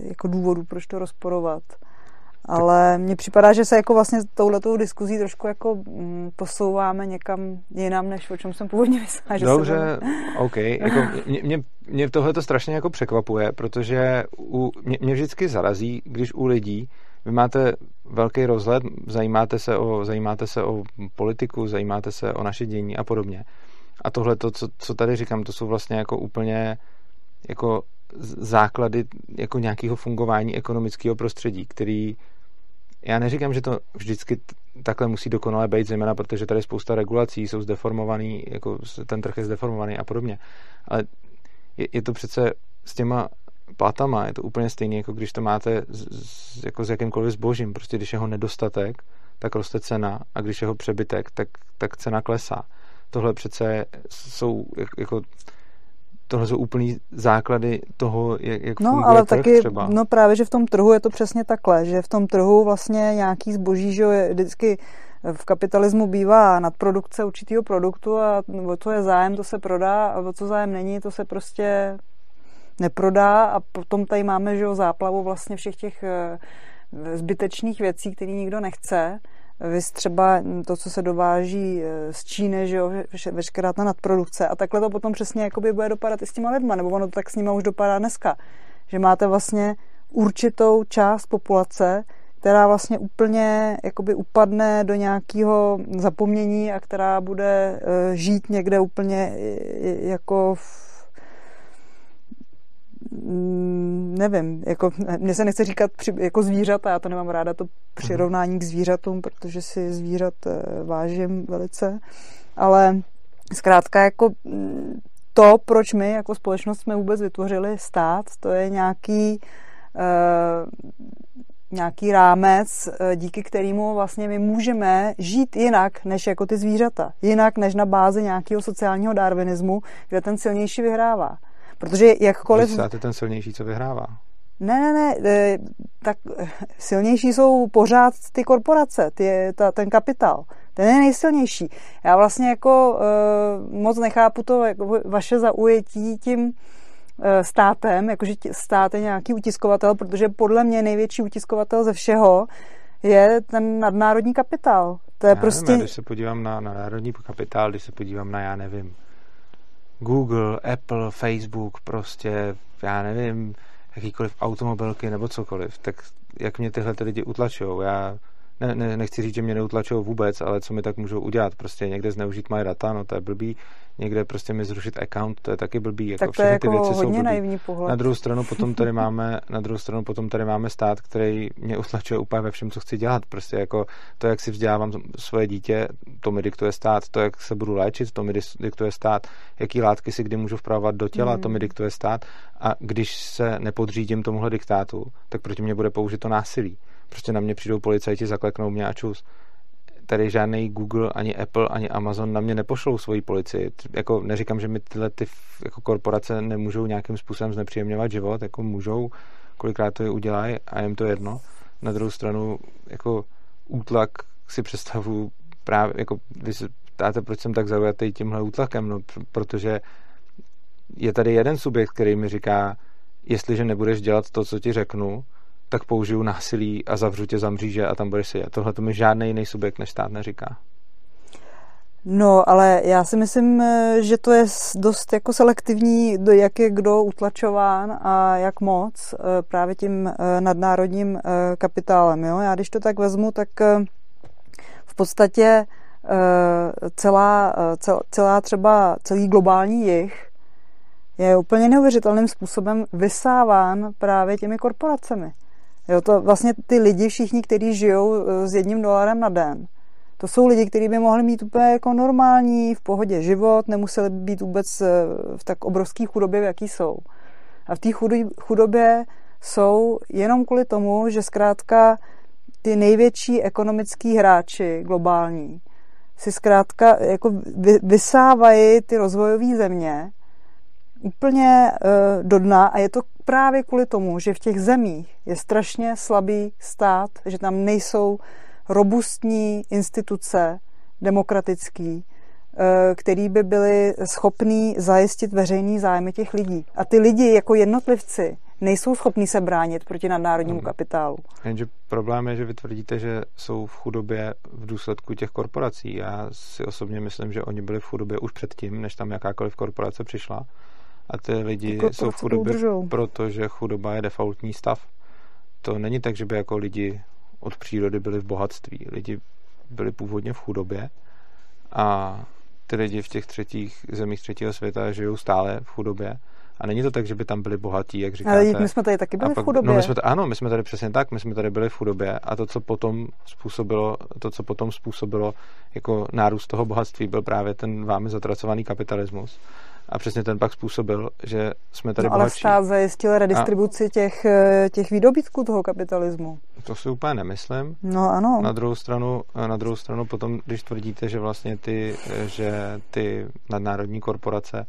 jako důvodů, proč to rozporovat. Ale mně připadá, že se jako vlastně touhletou diskuzí trošku jako mm, posouváme někam jinam, než o čem jsem původně myslela. Že Dobře, se OK. Jako mě, mě, mě tohle to strašně jako překvapuje, protože u, mě, mě vždycky zarazí, když u lidí vy máte velký rozhled, zajímáte se o, zajímáte se o politiku, zajímáte se o naše dění a podobně. A tohle, to, co, co tady říkám, to jsou vlastně jako úplně jako základy jako nějakého fungování ekonomického prostředí, který já neříkám, že to vždycky takhle musí dokonale být, zejména protože tady je spousta regulací, jsou zdeformovaný, jako ten trh je zdeformovaný a podobně. Ale je, je to přece s těma platama, je to úplně stejné, jako když to máte z, jako s jakýmkoliv zbožím. Prostě když je ho nedostatek, tak roste cena a když je ho přebytek, tak, tak cena klesá. Tohle přece jsou jako tohle jsou úplný základy toho, jak, jak no, funguje ale trh taky, třeba. No právě, že v tom trhu je to přesně takhle, že v tom trhu vlastně nějaký zboží, že je vždycky v kapitalismu bývá nadprodukce určitého produktu a o co je zájem, to se prodá a o co zájem není, to se prostě neprodá a potom tady máme že jo, záplavu vlastně všech těch eh, zbytečných věcí, které nikdo nechce vy třeba to, co se dováží eh, z Číny, že jo, veškerá ta nadprodukce. A takhle to potom přesně jakoby bude dopadat i s těma lidma, nebo ono to tak s nimi už dopadá dneska, že máte vlastně určitou část populace, která vlastně úplně jakoby upadne do nějakého zapomnění a která bude eh, žít někde úplně jako v nevím, jako, mně se nechce říkat při, jako zvířata, já to nemám ráda, to přirovnání k zvířatům, protože si zvířat eh, vážím velice, ale zkrátka jako mm, to, proč my jako společnost jsme vůbec vytvořili stát, to je nějaký uh, nějaký rámec, eh, díky kterému vlastně my můžeme žít jinak než jako ty zvířata. Jinak než na bázi nějakého sociálního darwinismu, kde ten silnější vyhrává. Protože jakkoliv... Stát je ten silnější, co vyhrává. Ne, ne, ne, e, tak silnější jsou pořád ty korporace, ty, ta, ten kapitál. Ten je nejsilnější. Já vlastně jako uh, moc nechápu to jako vaše zaujetí tím uh, státem, jakože stát je nějaký utiskovatel, protože podle mě největší utiskovatel ze všeho je ten nadnárodní kapitál. To je já prostě... Nevím, když se podívám na, na národní kapitál, když se podívám na, já nevím, Google, Apple, Facebook, prostě, já nevím, jakýkoliv automobilky nebo cokoliv, tak jak mě tyhle ty lidi utlačují. Já ne, ne, nechci říct, že mě neutlačují vůbec, ale co mi tak můžou udělat, prostě někde zneužít moje data, no to je blbý, někde prostě mi zrušit account, to je taky blbý, jako tak to je jako ty věci hodně jsou naivní pohled. Na druhou stranu potom tady (laughs) máme, na druhou stranu potom tady máme stát, který mě utlačuje úplně ve všem, co chci dělat, prostě jako to, jak si vzdělávám svoje dítě, to mi diktuje stát, to, jak se budu léčit, to mi diktuje stát, jaký látky si kdy můžu vpravovat do těla, mm. to mi diktuje stát a když se nepodřídím tomuhle diktátu, tak proti mě bude použito násilí. Prostě na mě přijdou policajti, zakleknou mě a čus. Tady žádný Google, ani Apple, ani Amazon na mě nepošlou svoji policii. Jako neříkám, že mi tyhle ty jako korporace nemůžou nějakým způsobem znepříjemňovat život, jako můžou, kolikrát to je udělají a jim to jedno. Na druhou stranu, jako útlak si představu právě, jako vy se ptáte, proč jsem tak zaujatý tímhle útlakem, no, protože je tady jeden subjekt, který mi říká, jestliže nebudeš dělat to, co ti řeknu, tak použiju násilí a zavřu tě za mříže a tam budeš sedět. Tohle to mi žádný jiný subjekt než stát neříká. No, ale já si myslím, že to je dost jako selektivní, jak je kdo utlačován a jak moc eh, právě tím eh, nadnárodním eh, kapitálem. Jo? Já když to tak vezmu, tak v podstatě celá, celá třeba celý globální jich je úplně neuvěřitelným způsobem vysáván právě těmi korporacemi. Jo, to vlastně ty lidi všichni, kteří žijou eh, s jedním dolarem na den, to jsou lidi, kteří by mohli mít úplně jako normální, v pohodě život, nemuseli být vůbec eh, v tak obrovské chudobě, v jaký jsou. A v té chudobě jsou jenom kvůli tomu, že zkrátka ty největší ekonomický hráči globální si zkrátka jako vysávají ty rozvojové země úplně uh, do dna a je to právě kvůli tomu, že v těch zemích je strašně slabý stát, že tam nejsou robustní instituce demokratický, eh, který by byly schopný zajistit veřejný zájmy těch lidí. A ty lidi jako jednotlivci nejsou schopní se bránit proti nadnárodnímu hmm. kapitálu. Jenže problém je, že vy tvrdíte, že jsou v chudobě v důsledku těch korporací. Já si osobně myslím, že oni byli v chudobě už předtím, než tam jakákoliv korporace přišla a ty lidi jako jsou v chudobě, protože chudoba je defaultní stav. To není tak, že by jako lidi od přírody byli v bohatství. Lidi byli původně v chudobě a ty lidi v těch třetích zemích třetího světa žijou stále v chudobě. A není to tak, že by tam byli bohatí, jak říkáte. Ale my jsme tady taky byli pak, v chudobě. No my jsme, ano, my jsme tady přesně tak, my jsme tady byli v chudobě a to, co potom způsobilo, to, co potom způsobilo jako nárůst toho bohatství, byl právě ten vámi zatracovaný kapitalismus a přesně ten pak způsobil, že jsme tady no, ale stát zajistil redistribuci a... těch, eh, těch výdobytků toho kapitalismu. To si úplně nemyslím. No ano. Na druhou stranu, eh, na druhou stranu potom, když tvrdíte, že vlastně ty, eh, že ty nadnárodní korporace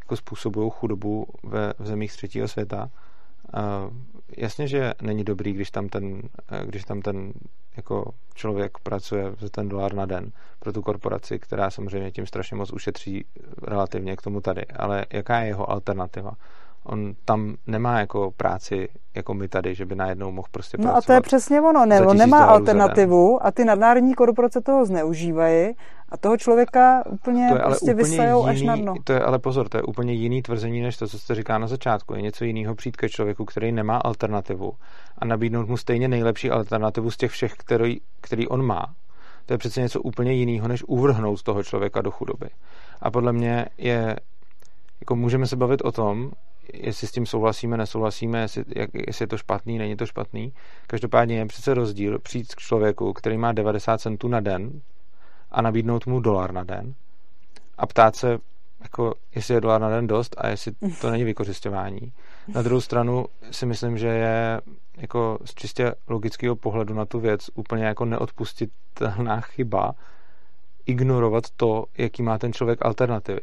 jako způsobují chudobu ve v zemích třetího světa, jasně, že není dobrý, když tam ten, když tam ten jako člověk pracuje za ten dolar na den pro tu korporaci, která samozřejmě tím strašně moc ušetří relativně k tomu tady. Ale jaká je jeho alternativa? On tam nemá jako práci jako my tady, že by najednou mohl prostě pracovat. No a to je přesně ono, ne, on nemá alternativu a ty nadnárodní korporace toho zneužívají a toho člověka úplně, to je prostě úplně vysajou jiný, až na dno. To je ale pozor, to je úplně jiný tvrzení, než to, co jste říká na začátku. Je něco jiného přijít ke člověku, který nemá alternativu a nabídnout mu stejně nejlepší alternativu z těch všech, který, který on má. To je přece něco úplně jiného, než uvrhnout z toho člověka do chudoby. A podle mě je, jako můžeme se bavit o tom, jestli s tím souhlasíme, nesouhlasíme, jestli, jak, jestli je to špatný, není to špatný. Každopádně je přece rozdíl přijít k člověku, který má 90 centů na den a nabídnout mu dolar na den a ptát se, jako, jestli je dolar na den dost a jestli to není vykořišťování. Na druhou stranu si myslím, že je jako z čistě logického pohledu na tu věc úplně jako neodpustitelná chyba ignorovat to, jaký má ten člověk alternativy.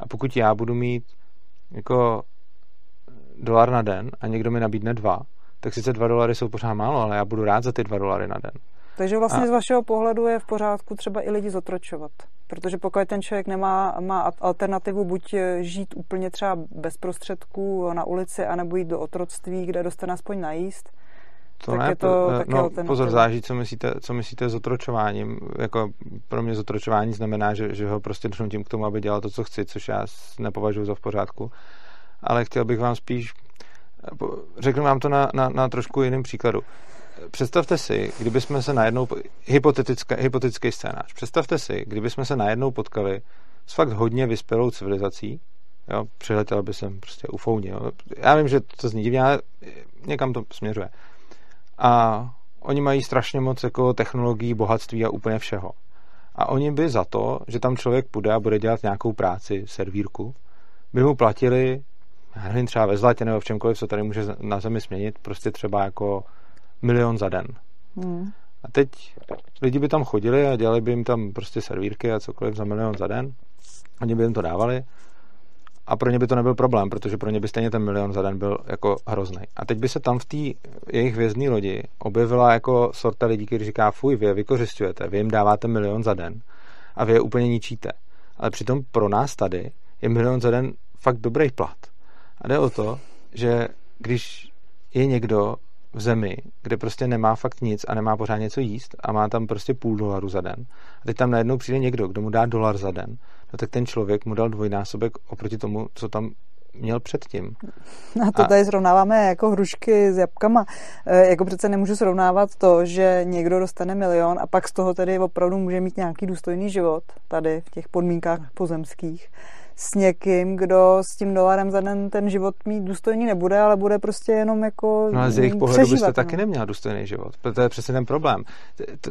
A pokud já budu mít jako dolar na den a někdo mi nabídne dva, tak sice dva dolary jsou pořád málo, ale já budu rád za ty dva dolary na den. Takže vlastně a... z vašeho pohledu je v pořádku třeba i lidi zotročovat. Protože pokud ten člověk nemá má alternativu buď žít úplně třeba bez prostředků na ulici, anebo jít do otroctví, kde dostane aspoň najíst, to tak ne, je to tak no, pozor, záží, co myslíte, co myslíte s otročováním. Jako pro mě zotročování znamená, že, že ho prostě donutím k tomu, aby dělal to, co chci, což já nepovažuji za v pořádku. Ale chtěl bych vám spíš, řeknu vám to na, na, na trošku jiném příkladu představte si, kdyby jsme se najednou, hypotetický, hypotetický scénář, představte si, kdyby jsme se najednou potkali s fakt hodně vyspělou civilizací, jo, přiletěl by sem prostě ufouně, jo. Já vím, že to zní divně, ale někam to směřuje. A oni mají strašně moc jako technologií, bohatství a úplně všeho. A oni by za to, že tam člověk půjde a bude dělat nějakou práci, servírku, by mu platili, já nevím, třeba ve zlatě nebo v čemkoliv, co tady může na zemi směnit, prostě třeba jako milion za den. Hmm. A teď lidi by tam chodili a dělali by jim tam prostě servírky a cokoliv za milion za den. Oni by jim to dávali a pro ně by to nebyl problém, protože pro ně by stejně ten milion za den byl jako hrozný. A teď by se tam v té jejich vězné lodi objevila jako sorta lidí, kteří říká, fuj, vy je vykořistujete, vy jim dáváte milion za den a vy je úplně ničíte. Ale přitom pro nás tady je milion za den fakt dobrý plat. A jde o to, že když je někdo v zemi, kde prostě nemá fakt nic a nemá pořád něco jíst a má tam prostě půl dolaru za den. A teď tam najednou přijde někdo, kdo mu dá dolar za den, no tak ten člověk mu dal dvojnásobek oproti tomu, co tam měl předtím. A to a... tady srovnáváme jako hrušky s jabkama. E, jako přece nemůžu srovnávat to, že někdo dostane milion a pak z toho tedy opravdu může mít nějaký důstojný život tady v těch podmínkách pozemských s někým, kdo s tím dolarem za den ten život mít důstojný nebude, ale bude prostě jenom jako No a z jejich pohledu byste no. taky neměla důstojný život. To je přesně ten problém.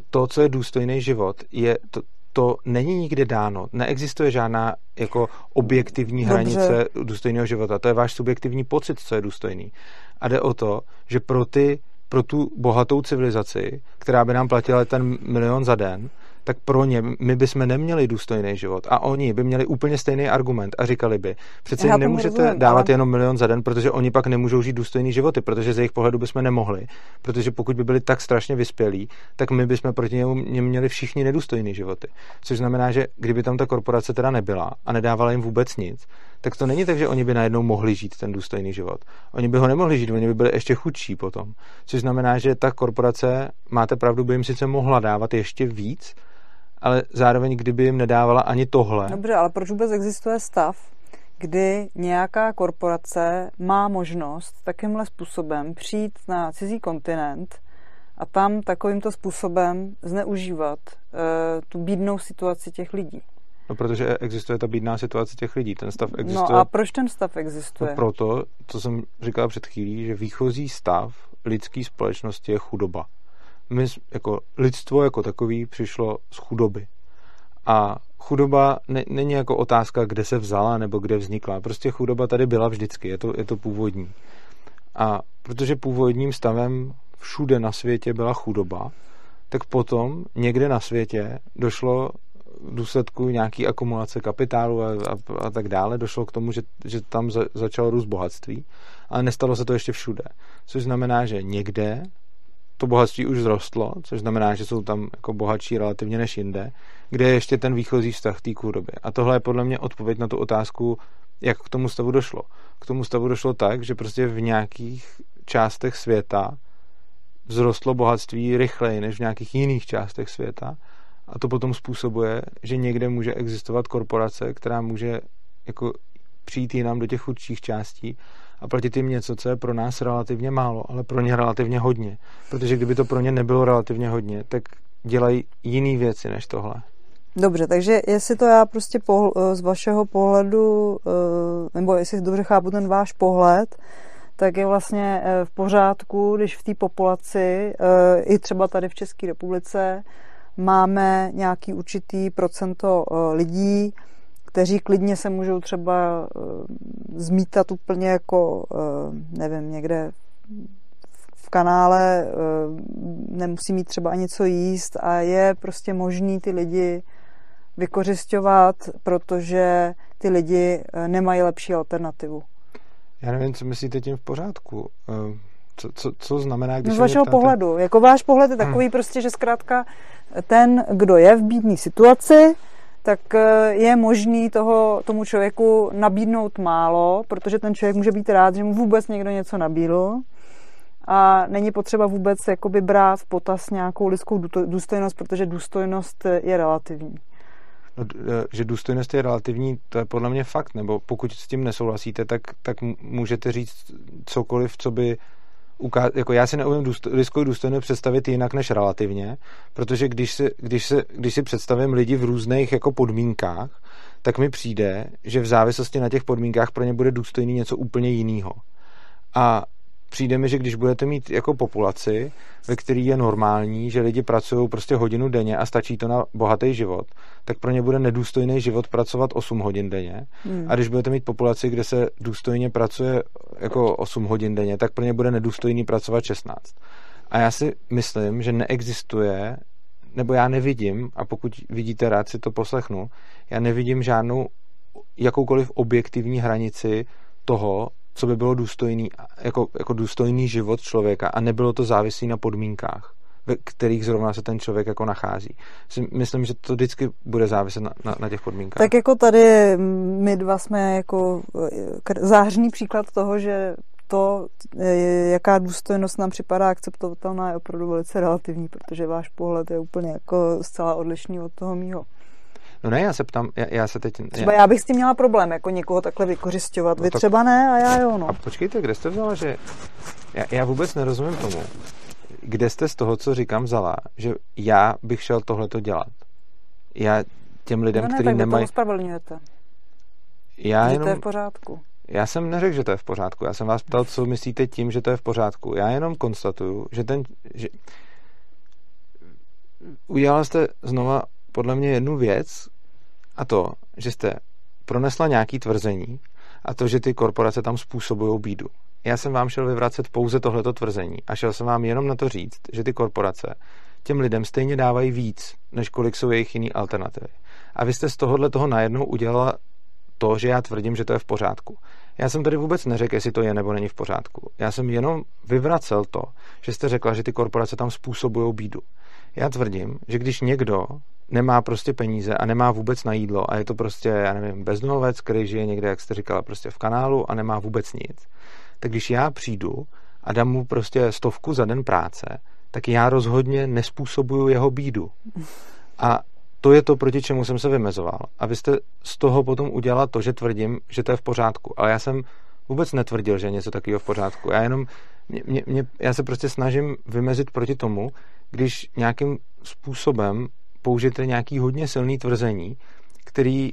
To, co je důstojný život, je to, to není nikdy dáno. Neexistuje žádná jako objektivní Dobře. hranice důstojného života. To je váš subjektivní pocit, co je důstojný. A jde o to, že pro ty pro tu bohatou civilizaci, která by nám platila ten milion za den, tak pro ně my bychom neměli důstojný život. A oni by měli úplně stejný argument a říkali by, přece jim nemůžete rozumím, dávat ale... jenom milion za den, protože oni pak nemůžou žít důstojný životy, protože z jejich pohledu bychom nemohli. Protože pokud by byli tak strašně vyspělí, tak my bychom proti němu měli všichni nedůstojný životy. Což znamená, že kdyby tam ta korporace teda nebyla a nedávala jim vůbec nic, tak to není tak, že oni by najednou mohli žít ten důstojný život. Oni by ho nemohli žít, oni by byli ještě chudší potom. Což znamená, že ta korporace, máte pravdu, by jim sice mohla dávat ještě víc, ale zároveň kdyby jim nedávala ani tohle. Dobře, ale proč vůbec existuje stav, kdy nějaká korporace má možnost takýmhle způsobem přijít na cizí kontinent a tam takovýmto způsobem zneužívat uh, tu bídnou situaci těch lidí? No, protože existuje ta bídná situace těch lidí. Ten stav existuje. No a proč ten stav existuje? No proto, co jsem říkal před chvílí, že výchozí stav lidské společnosti je chudoba my jako lidstvo jako takový přišlo z chudoby. A chudoba ne, není jako otázka, kde se vzala nebo kde vznikla. Prostě chudoba tady byla vždycky, je to, je to původní. A protože původním stavem všude na světě byla chudoba, tak potom někde na světě došlo v důsledku nějaký akumulace kapitálu a, a, a tak dále, došlo k tomu, že, že tam za, začalo růst bohatství, ale nestalo se to ještě všude. Což znamená, že někde to bohatství už zrostlo, což znamená, že jsou tam jako bohatší relativně než jinde, kde je ještě ten výchozí vztah té chudoby. A tohle je podle mě odpověď na tu otázku, jak k tomu stavu došlo. K tomu stavu došlo tak, že prostě v nějakých částech světa vzrostlo bohatství rychleji než v nějakých jiných částech světa a to potom způsobuje, že někde může existovat korporace, která může jako přijít jinam do těch chudších částí a platit jim něco, co je pro nás relativně málo, ale pro ně relativně hodně. Protože kdyby to pro ně nebylo relativně hodně, tak dělají jiné věci než tohle. Dobře, takže jestli to já prostě pohl- eh, z vašeho pohledu, eh, nebo jestli dobře chápu ten váš pohled, tak je vlastně eh, v pořádku, když v té populaci, i třeba tady v České republice, máme nějaký určitý procento lidí, kteří klidně se můžou třeba uh, zmítat úplně jako, uh, nevím, někde v kanále, uh, nemusí mít třeba ani co jíst a je prostě možný ty lidi vykořišťovat, protože ty lidi nemají lepší alternativu. Já nevím, co myslíte tím v pořádku. Co, co, co znamená, když... No z vašeho ptáte... pohledu. Jako váš pohled je takový hmm. prostě, že zkrátka ten, kdo je v bídné situaci, tak eh, je možný toho, tomu člověku nabídnout málo, protože ten člověk může být rád, že mu vůbec někdo něco nabídl a není potřeba vůbec jakoby brát v potaz nějakou lidskou důstojnost, protože důstojnost je relativní. No, eh, že důstojnost je relativní, to je podle mě fakt, nebo pokud s tím nesouhlasíte, tak, tak můžete říct cokoliv, co by jako já si neumím důsto, lidskou důstojnost představit jinak než relativně, protože když si, když, si, když si představím lidi v různých jako podmínkách, tak mi přijde, že v závislosti na těch podmínkách pro ně bude důstojný něco úplně jiného. A přijde mi, že když budete mít jako populaci, ve který je normální, že lidi pracují prostě hodinu denně a stačí to na bohatý život, tak pro ně bude nedůstojný život pracovat 8 hodin denně. Hmm. A když budete mít populaci, kde se důstojně pracuje jako 8 hodin denně, tak pro ně bude nedůstojný pracovat 16. A já si myslím, že neexistuje, nebo já nevidím, a pokud vidíte, rád si to poslechnu, já nevidím žádnou jakoukoliv objektivní hranici toho, co by bylo důstojný, jako, jako důstojný život člověka a nebylo to závislý na podmínkách ve kterých zrovna se ten člověk jako nachází. Myslím, že to vždycky bude záviset na, na, na těch podmínkách. Tak jako tady my dva jsme jako eh, zářný příklad toho, že to, eh, jaká důstojnost nám připadá akceptovatelná, je opravdu velice relativní, protože váš pohled je úplně jako zcela odlišný od toho mýho. No ne, já se ptám, já, já se teď... Třeba já bych s tím měla problém, jako někoho takhle vykořišťovat. No Vy tak, třeba ne a já jo, no. A počkejte, kde jste vzala, že... Já, já vůbec nerozumím tomu, kde jste z toho, co říkám, vzala, že já bych šel tohleto dělat. Já těm lidem, no ne, kteří nemají... ospravedlňujete. Já že jenom... to je v pořádku. Já jsem neřekl, že to je v pořádku. Já jsem vás ptal, co myslíte tím, že to je v pořádku. Já jenom konstatuju, že ten... Že... Udělala jste znova podle mě jednu věc, a to, že jste pronesla nějaký tvrzení a to, že ty korporace tam způsobují bídu. Já jsem vám šel vyvracet pouze tohleto tvrzení a šel jsem vám jenom na to říct, že ty korporace těm lidem stejně dávají víc, než kolik jsou jejich jiný alternativy. A vy jste z tohohle toho najednou udělala to, že já tvrdím, že to je v pořádku. Já jsem tady vůbec neřekl, jestli to je nebo není v pořádku. Já jsem jenom vyvracel to, že jste řekla, že ty korporace tam způsobují bídu. Já tvrdím, že když někdo nemá prostě peníze a nemá vůbec na jídlo a je to prostě, já nevím, bezdomovec, který žije někde, jak jste říkala, prostě v kanálu a nemá vůbec nic, tak když já přijdu a dám mu prostě stovku za den práce, tak já rozhodně nespůsobuju jeho bídu. A to je to, proti čemu jsem se vymezoval. A vy jste z toho potom udělala to, že tvrdím, že to je v pořádku. Ale já jsem vůbec netvrdil, že je něco takového v pořádku. Já jenom, mě, mě, já se prostě snažím vymezit proti tomu, když nějakým způsobem použijete nějaký hodně silný tvrzení, který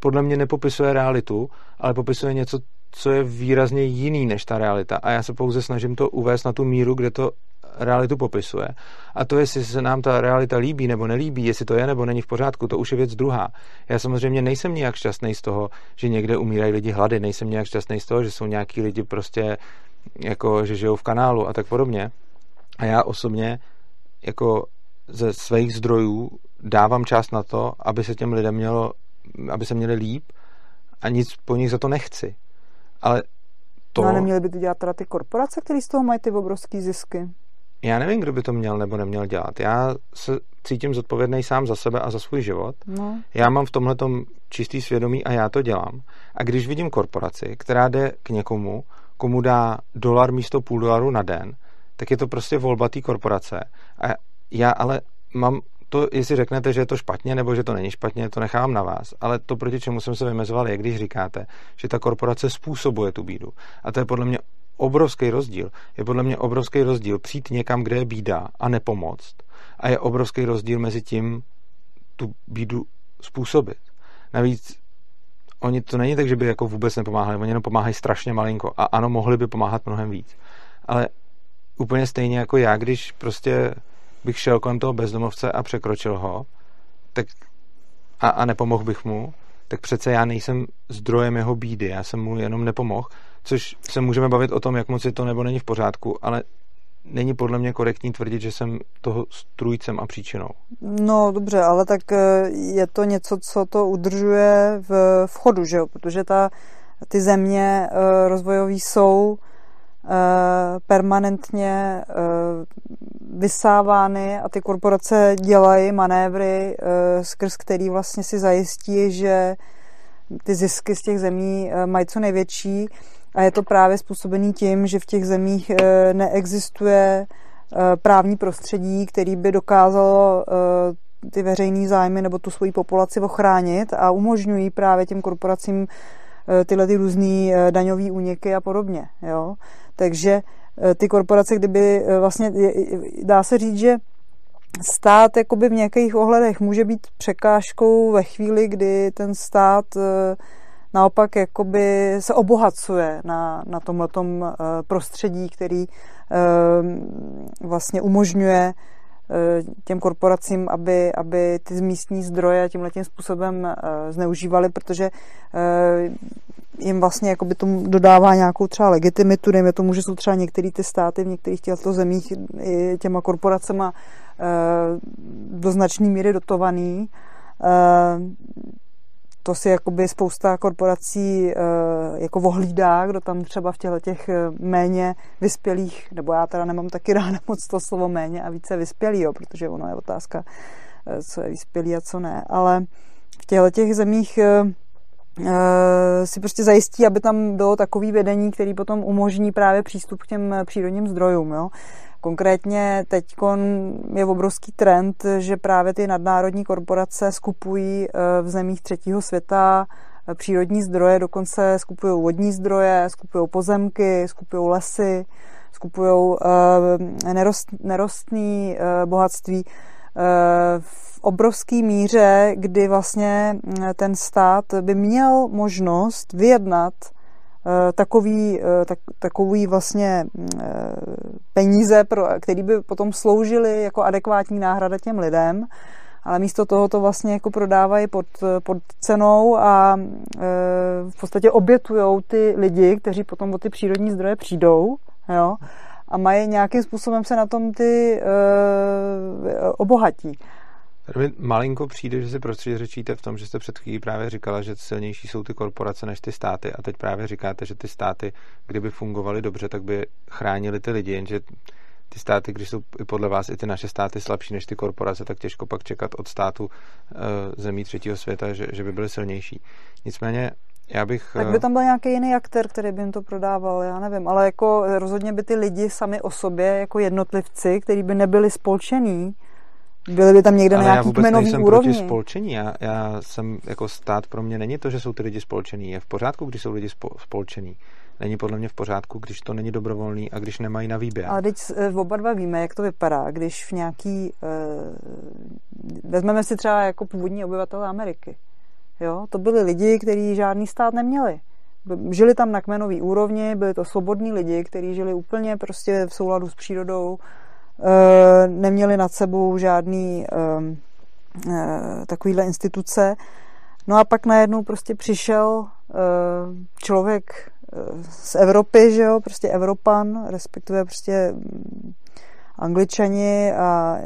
podle mě nepopisuje realitu, ale popisuje něco, co je výrazně jiný než ta realita. A já se pouze snažím to uvést na tu míru, kde to realitu popisuje. A to, jestli se nám ta realita líbí nebo nelíbí, jestli to je nebo není v pořádku, to už je věc druhá. Já samozřejmě nejsem nějak šťastný z toho, že někde umírají lidi hlady, nejsem nějak šťastný z toho, že jsou nějaký lidi prostě jako, že žijou v kanálu a tak podobně. A já osobně jako ze svých zdrojů dávám část na to, aby se těm lidem mělo, aby se měli líp a nic po nich za to nechci. Ale to... No a neměly by to dělat teda ty korporace, které z toho mají ty obrovské zisky? Já nevím, kdo by to měl nebo neměl dělat. Já se cítím zodpovědný sám za sebe a za svůj život. No. Já mám v tomhle čistý svědomí a já to dělám. A když vidím korporaci, která jde k někomu, komu dá dolar místo půl dolaru na den, tak je to prostě volba té korporace. A já ale mám to, jestli řeknete, že je to špatně nebo že to není špatně, to nechám na vás. Ale to, proti čemu jsem se vymezoval, je, když říkáte, že ta korporace způsobuje tu bídu. A to je podle mě obrovský rozdíl. Je podle mě obrovský rozdíl přijít někam, kde je bída a nepomoct. A je obrovský rozdíl mezi tím tu bídu způsobit. Navíc oni to není tak, že by jako vůbec nepomáhali, oni jenom pomáhají strašně malinko. A ano, mohli by pomáhat mnohem víc. Ale úplně stejně jako já, když prostě bych šel kolem toho bezdomovce a překročil ho, tak a, a nepomohl bych mu, tak přece já nejsem zdrojem jeho bídy, já jsem mu jenom nepomohl, což se můžeme bavit o tom, jak moc je to nebo není v pořádku, ale není podle mě korektní tvrdit, že jsem toho strůjcem a příčinou. No dobře, ale tak eh, je to něco, co to udržuje v, v chodu, že jo? Protože ta, ty země eh, rozvojové jsou permanentně eh, vysávány a ty korporace dělají manévry, eh, skrz který vlastně si zajistí, že ty zisky z těch zemí mají co největší a je to právě způsobený tím, že v těch zemích neexistuje právní prostředí, který by dokázalo ty veřejné zájmy nebo tu svoji populaci ochránit a umožňují právě těm korporacím tyhle ty různé daňové úniky a podobně. Jo? Takže ty korporace, kdyby vlastně, dá se říct, že stát jakoby v nějakých ohledech může být překážkou ve chvíli, kdy ten stát naopak jakoby se obohacuje na, na tomhletom prostředí, který vlastně umožňuje Eh, těm korporacím, aby, aby ty místní zdroje tímhle tím způsobem eh, zneužívali, protože eh, jim vlastně jakoby tomu dodává nějakou třeba legitimitu, dejme tomu, že jsou třeba některé ty státy v některých těchto zemích těma korporacema do značné míry dotovaný. To si jakoby spousta korporací e, jako vohlídá, kdo tam třeba v těchto těch eh, méně vyspělých, nebo já teda nemám taky (laughs) ráda moc to slovo méně a více vyspělý, jo, protože ono je otázka, co je vyspělý a co ne, ale v těchto těch zemích si prostě zajistí, aby tam bylo takový vedení, který potom umožní právě přístup k těm přírodním zdrojům. Jo. Konkrétně teď je obrovský trend, že právě ty nadnárodní korporace skupují eh, v zemích třetího světa eh, přírodní zdroje, dokonce skupují vodní zdroje, skupují pozemky, skupují lesy, skupují eh, nerost, nerostné bohatství v obrovské míře, kdy vlastně ten stát by měl možnost vyjednat Eh, takový, eh, tak, takový vlastně eh, peníze, pro, který by potom sloužily jako adekvátní náhrada těm lidem, ale místo toho to vlastně jako prodávají pod, pod cenou a v podstatě obětujou ty lidi, kteří potom o ty přírodní zdroje přijdou, jo, a mají nějakým způsobem se na tom ty obohatí. Tady mi malinko přijde, že si prostředí řečíte v tom, že jste před chvílí právě říkala, že silnější jsou ty korporace než ty státy a teď právě říkáte, že ty státy, kdyby fungovaly dobře, tak by chránili ty lidi, jenže ty státy, když jsou i podle vás i ty naše státy slabší než ty korporace, tak těžko pak čekat od státu e, zemí třetího světa, že, že by byly silnější. Nicméně já bych... Tak by eh, tam byl nějaký jiný aktér, který by jim to prodával, já nevím, ale jako rozhodně by ty lidi sami o sobě, jako jednotlivci, kteří by nebyli spolčení, byli by tam někde Ale na nějaký já vůbec kmenový nejsem úrovni. proti spolčení. Já, já jsem jako stát pro mě není to, že jsou ty lidi spolčení. Je v pořádku, když jsou lidi spo, spolčení. Není podle mě v pořádku, když to není dobrovolný a když nemají na výběr. Ale teď eh, oba dva víme, jak to vypadá, když v nějaký... Vezmeme si třeba jako původní obyvatele Ameriky. Jo? To byli lidi, kteří žádný stát neměli. Žili tam na kmenové úrovni, byli to svobodní lidi, kteří žili úplně prostě v souladu s přírodou, Eh, neměli nad sebou žádný ehm, eh, takovýhle instituce. No a pak najednou prostě přišel eh, člověk z Evropy, že jo, prostě Evropan, respektive prostě mm, Angličani a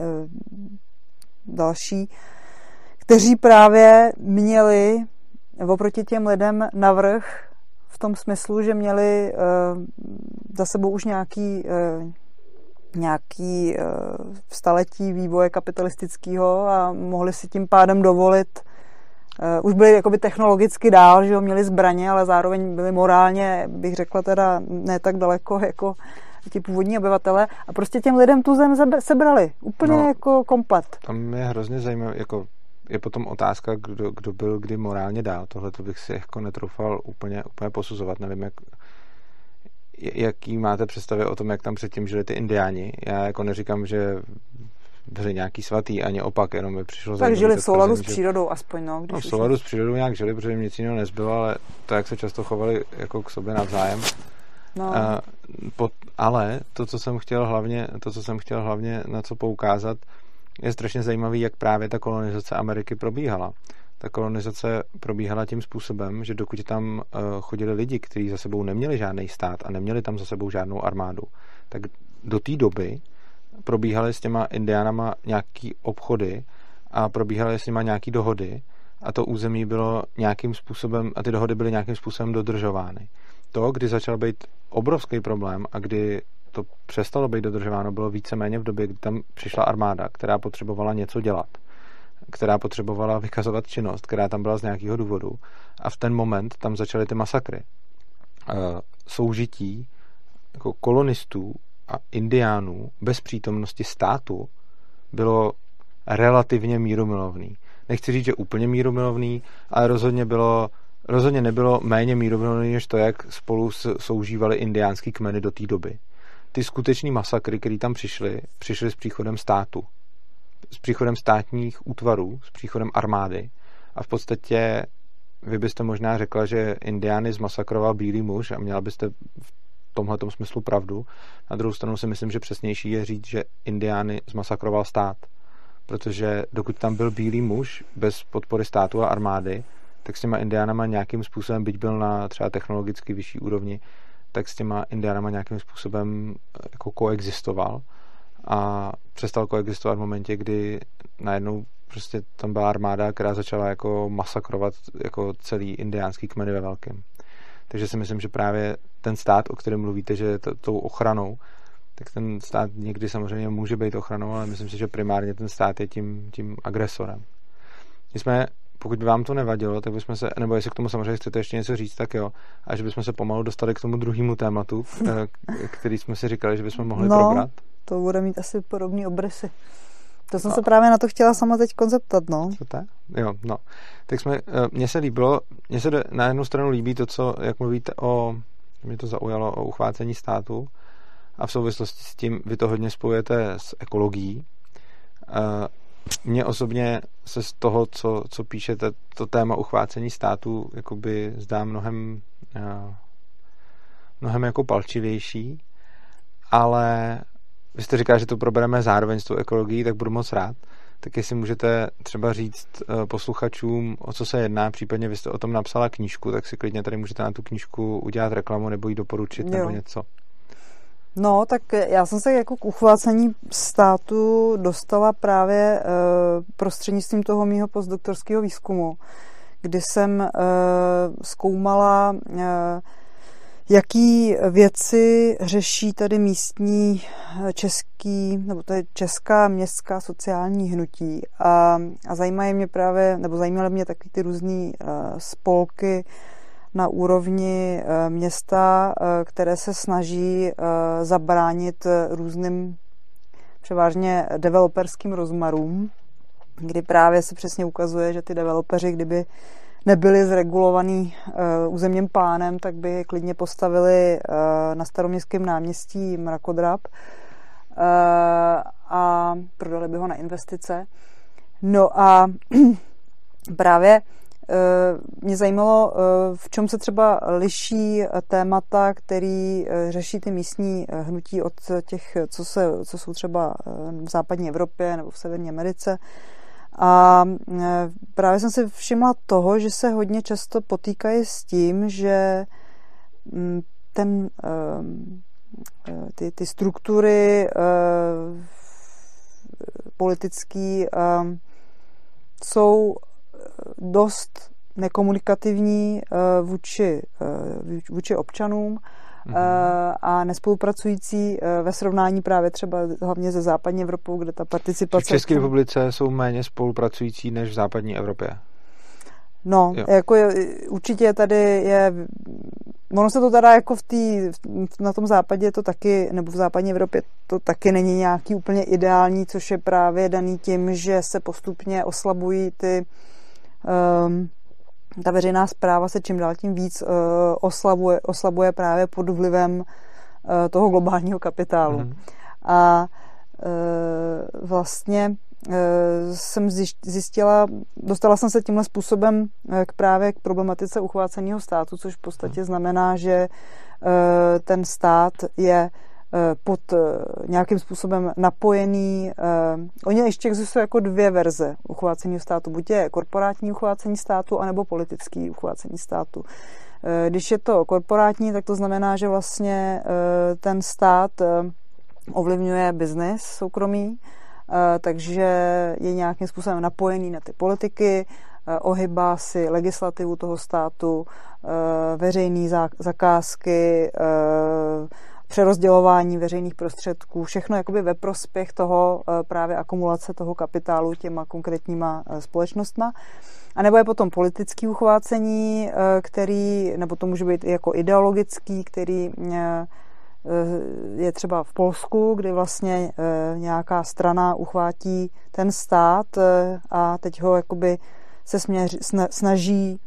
další, kteří právě měli oproti těm lidem navrh v tom smyslu, že měli za sebou už nějaký nějaký uh, staletí vývoje kapitalistického a mohli si tím pádem dovolit uh, už byli jakoby technologicky dál, že jo, měli zbraně, ale zároveň byli morálně, bych řekla teda, ne tak daleko jako ti původní obyvatele a prostě těm lidem tu zem sebrali. Úplně no, jako komplet. Tam je hrozně zajímavé, jako je potom otázka, kdo, kdo byl kdy morálně dál. Tohle to bych si jako netroufal úplně, úplně posuzovat. Nevím, jak, jaký máte představy o tom, jak tam předtím žili ty indiáni. Já jako neříkám, že byli nějaký svatý, ani opak, jenom mi přišlo Tak žili v souladu s přírodou aspoň, no. no v souladu s přírodou nějak žili, protože jim nic jiného nezbylo, ale to, jak se často chovali jako k sobě navzájem. No. A, pod, ale to, co jsem chtěl hlavně, to, co jsem chtěl hlavně na co poukázat, je strašně zajímavý, jak právě ta kolonizace Ameriky probíhala ta kolonizace probíhala tím způsobem, že dokud tam eh, chodili lidi, kteří za sebou neměli žádný stát a neměli tam za sebou žádnou armádu, tak do té doby probíhaly s těma indiánama nějaký obchody a probíhaly s nima nějaký dohody a to území bylo nějakým způsobem, a ty dohody byly nějakým způsobem dodržovány. To, kdy začal být obrovský problém a kdy to přestalo být dodržováno, bylo víceméně v době, kdy tam přišla armáda, která potřebovala něco dělat která potřebovala vykazovat činnost, která tam byla z nějakého důvodu. A v ten moment tam začaly ty masakry. Soužití jako kolonistů a indiánů bez přítomnosti státu bylo relativně mírumilovný. Nechci říct, že úplně mírumilovný, ale rozhodně bylo rozhodně nebylo méně mírumilovný, než to, jak spolu soužívali indiánský kmeny do té doby. Ty skutečný masakry, které tam přišly, přišly s příchodem státu. S příchodem státních útvarů, s příchodem armády. A v podstatě vy byste možná řekla, že Indiány zmasakroval bílý muž a měla byste v tomhle smyslu pravdu. Na druhou stranu si myslím, že přesnější je říct, že Indiány zmasakroval stát. Protože dokud tam byl bílý muž bez podpory státu a armády, tak s těma Indiánama nějakým způsobem, byť byl na třeba technologicky vyšší úrovni, tak s těma Indiánama nějakým způsobem eh, jako koexistoval a přestal koexistovat v momentě, kdy najednou prostě tam byla armáda, která začala jako masakrovat jako celý indiánský kmeny ve velkém. Takže si myslím, že právě ten stát, o kterém mluvíte, že je tou ochranou, tak ten stát někdy samozřejmě může být ochranou, ale myslím si, že primárně ten stát je tím, tím agresorem. Jsme, pokud by vám to nevadilo, tak bychom se, nebo jestli k tomu samozřejmě chcete ještě něco říct, tak jo, a že bychom se pomalu dostali k tomu druhému tématu, eh, který jsme si říkali, že bychom mohli no, probrat. to bude mít asi podobný obrysy. To jsem a... se právě na to chtěla sama teď konceptat, no. Co to Jo, no. Tak jsme, eh, mně se líbilo, mně se na jednu stranu líbí to, co, jak mluvíte o, mě to zaujalo, o uchvácení státu a v souvislosti s tím vy to hodně spojujete s ekologií. Mně osobně se z toho, co, co píšete, to téma uchvácení státu jakoby zdá mnohem eh, mnohem jako palčivější, ale vy jste říká, že to probereme zároveň s tou ekologií, tak budu moc rád. Tak jestli můžete třeba říct eh, posluchačům, o co se jedná, případně vy jste o tom napsala knížku, tak si klidně tady můžete na tu knížku udělat reklamu nebo ji doporučit jo. nebo něco. No, tak já jsem se jako k uchvácení státu dostala právě uh, prostřednictvím toho mýho postdoktorského výzkumu, kdy jsem uh, zkoumala uh, Jaký věci řeší tady místní eh, český, nebo to je česká městská sociální hnutí. A, a zajímají mě právě, nebo zajímaly mě taky ty různé spolky na úrovni uh, města, uh, které se snaží uh, zabránit různým převážně developerským rozmarům, kdy právě se přesně ukazuje, že ty developeři, kdyby nebyli zregulovaný územním plánem, tak by klidně postavili na staroměstském náměstí mrakodrap a prodali by ho na investice. No a (clears throat) právě mě zajímalo, v čem se třeba liší témata, který řeší ty místní hnutí od těch, co, se, co jsou třeba v západní Evropě nebo v Severní Americe. A právě jsem si všimla toho, že se hodně často potýkají s tím, že mm, ten, ty, ty struktury politický jsou dost nekomunikativní vůči, vůči občanům mm-hmm. a nespolupracující eh, ve srovnání právě třeba hlavně ze západní Evropou, kde ta participace... V České republice jsou méně spolupracující než v západní Evropě. No, jo. jako je, určitě tady je, ono se to teda jako v tý, na tom západě to taky, nebo v západní Evropě to taky není nějaký úplně ideální, což je právě daný tím, že se postupně oslabují ty ta veřejná zpráva se čím dál tím víc uh, oslabuje, oslabuje právě pod vlivem uh, toho globálního kapitálu. Mm. A uh, vlastně uh, jsem zjistila, dostala jsem se tímhle způsobem k právě k problematice uchváceného státu, což v podstatě mhm. znamená, že uh, ten stát je Eh, pod eh, nějakým způsobem napojený. Eh, oni ještě existují jako dvě verze uchvácení státu. Buď je korporátní uchvácení státu, anebo politický uchvácení státu. Když je to korporátní, tak to znamená, že vlastně ten stát ovlivňuje biznis soukromý, takže je nějakým způsobem napojený na ty politiky, ohybá si legislativu toho státu, veřejné zakázky, přerozdělování veřejných prostředků, všechno jakoby ve prospěch toho eh, právě akumulace toho kapitálu těma konkrétníma eh, společnostma. A nebo je potom politický uchvácení, eh, který, nebo to může být jako ideologický, který je třeba v Polsku, kdy vlastně nějaká strana uchvátí ten stát a teď ho jakoby se směř, snaží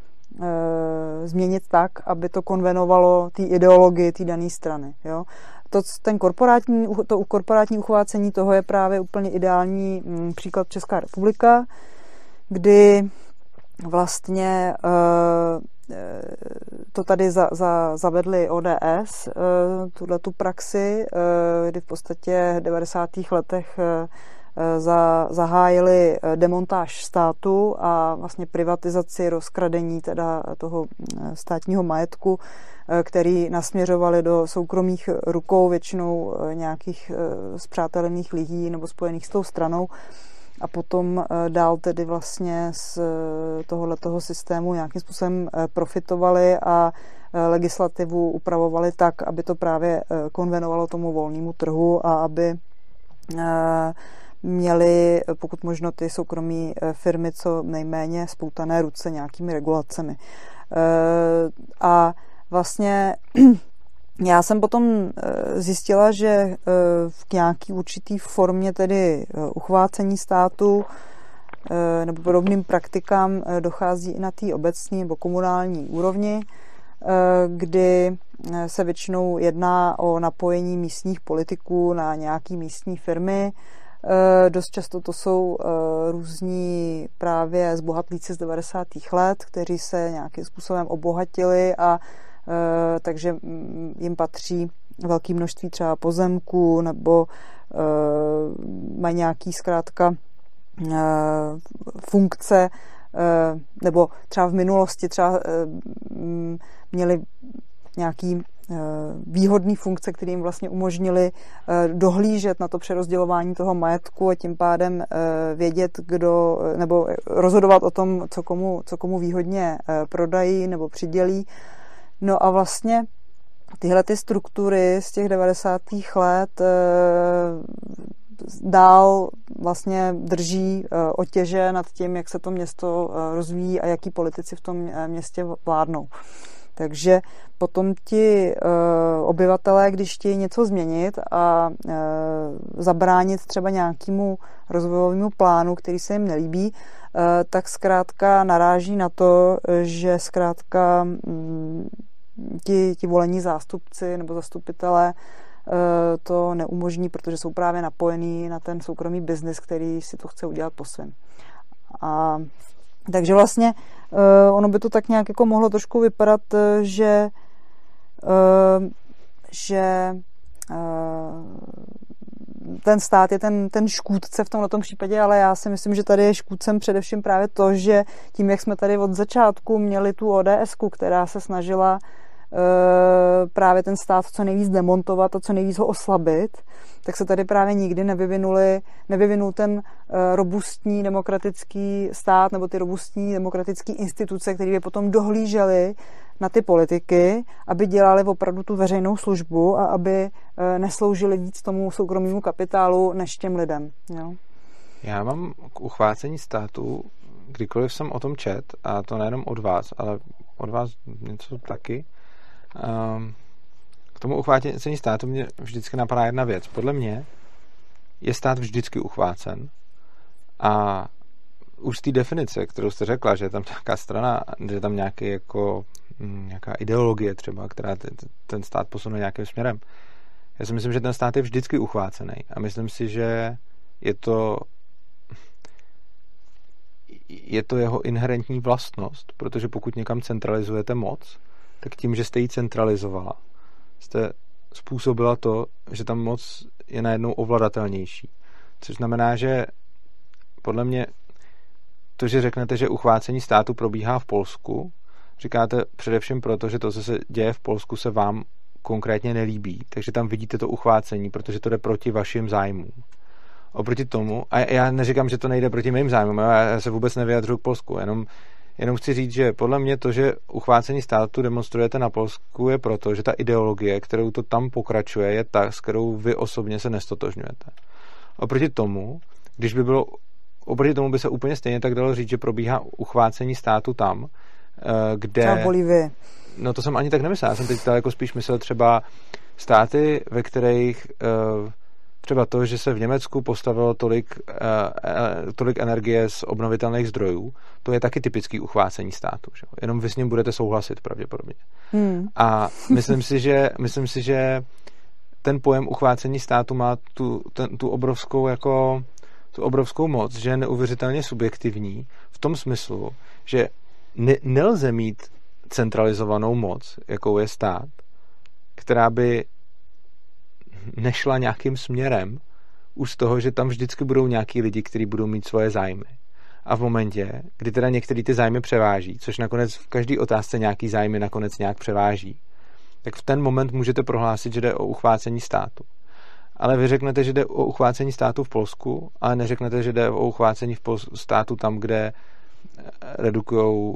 změnit tak, aby to konvenovalo té ideologii té dané strany. Jo? to, ten korporátní, to korporátní uchvácení toho je právě úplně ideální mm, příklad Česká republika, kdy vlastně eh, to tady za, za, zavedli ODS, tuhle tu praxi, kdy v podstatě v 90. letech za, zahájili demontáž státu a vlastně privatizaci, rozkradení teda toho státního majetku Eh, který nasměřovali do soukromých rukou většinou eh, nějakých zpřátelených eh, lidí nebo spojených s tou stranou. A potom dál tedy vlastně z tohoto systému nějakým způsobem profitovali a legislativu upravovali tak, aby to právě konvenovalo tomu volnému trhu a aby měli pokud možno ty soukromí firmy co nejméně spoutané ruce nějakými regulacemi. A vlastně (clears throat) já jsem potom eh, zjistila, že eh, v nějaký určitý formě tedy eh, uchvácení státu nebo podobným praktikám dochází i na té obecní nebo komunální úrovni, kdy se většinou jedná o napojení místních politiků na nějaký místní firmy. Dost často to jsou různí právě zbohatlíci z 90. let, kteří se nějakým způsobem obohatili a Eh, takže mm, jim patří velké množství třeba pozemků nebo eh, mají nějaký zkrátka eh, funkce nebo třeba v minulosti třeba měli nějaký výhodný funkce, které jim vlastně umožnili dohlížet na to přerozdělování toho majetku a tím pádem vědět, kdo, nebo rozhodovat o tom, co komu, co komu výhodně prodají nebo přidělí No a vlastně tyhle ty struktury z těch 90. let dál vlastně drží otěže nad tím, jak se to město rozvíjí a jaký politici v tom městě vládnou. Takže potom ti obyvatelé, když chtějí něco změnit a zabránit třeba nějakému rozvojovému plánu, který se jim nelíbí, tak zkrátka naráží na to, že zkrátka mm, ti, ti volení zástupci nebo zastupitelé eh, to neumožní, protože jsou právě napojení na ten soukromý biznis, který si to chce udělat po svém. A takže vlastně uh, ono by to tak nějak jako mohlo trošku vypadat, eh, že uh, že ten stát je ten, ten škůdce v tomto případě, ale já si myslím, že tady je škůdcem především právě to, že tím, jak jsme tady od začátku měli tu ODS, která se snažila Eh, právě ten stát co nejvíc demontovat a co nejvíc ho oslabit, tak se tady právě nikdy nevyvinuli, nevyvinul ten eh, robustní demokratický stát nebo ty robustní demokratické instituce, které by potom dohlížely na ty politiky, aby dělali opravdu tu veřejnou službu a aby eh, nesloužili víc tomu soukromému kapitálu než těm lidem. Jo? Já mám k uchvácení státu, kdykoliv jsem o tom čet, a to nejenom od vás, ale od vás něco taky, k tomu uchvácení státu mě vždycky napadá jedna věc. Podle mě je stát vždycky uchvácen a už z té definice, kterou jste řekla, že je tam nějaká strana, že je tam nějaký jako, mm, nějaká ideologie třeba, která ten stát posune nějakým směrem. Já si myslím, že ten stát je vždycky uchvácený a myslím si, že je to je to jeho inherentní vlastnost, protože pokud někam centralizujete moc, tak tím, že jste ji centralizovala, jste způsobila to, že tam moc je najednou ovladatelnější. Což znamená, že podle mě to, že řeknete, že uchvácení státu probíhá v Polsku, říkáte především proto, že to, co se děje v Polsku, se vám konkrétně nelíbí. Takže tam vidíte to uchvácení, protože to jde proti vašim zájmům. Oproti tomu, a já neříkám, že to nejde proti mým zájmům, já se vůbec nevyjadřuji k Polsku, jenom Jenom chci říct, že podle mě to, že uchvácení státu demonstrujete na Polsku, je proto, že ta ideologie, kterou to tam pokračuje, je ta, s kterou vy osobně se nestotožňujete. Oproti tomu, když by bylo, oproti tomu by se úplně stejně tak dalo říct, že probíhá uchvácení státu tam, eh, kde... Třeba Bolivie. No to jsem ani tak nemyslel, já jsem teď jako spíš myslel třeba státy, ve kterých uh, třeba to, že se v Německu postavilo tolik, uh, tolik energie z obnovitelných zdrojů, to je taky typický uchvácení státu. Že? Jenom vy s ním budete souhlasit pravděpodobně. Hmm. A myslím si, že, myslím si, že ten pojem uchvácení státu má tu, ten, tu obrovskou jako tu obrovskou moc, že je neuvěřitelně subjektivní v tom smyslu, že ne, nelze mít centralizovanou moc, jakou je stát, která by nešla nějakým směrem už z toho, že tam vždycky budou nějaký lidi, kteří budou mít svoje zájmy. A v momentě, kdy teda některý ty zájmy převáží, což nakonec v každé otázce nějaký zájmy nakonec nějak převáží, tak v ten moment můžete prohlásit, že jde o uchvácení státu. Ale vy řeknete, že jde o uchvácení státu v Polsku, ale neřeknete, že jde o uchvácení v státu tam, kde redukují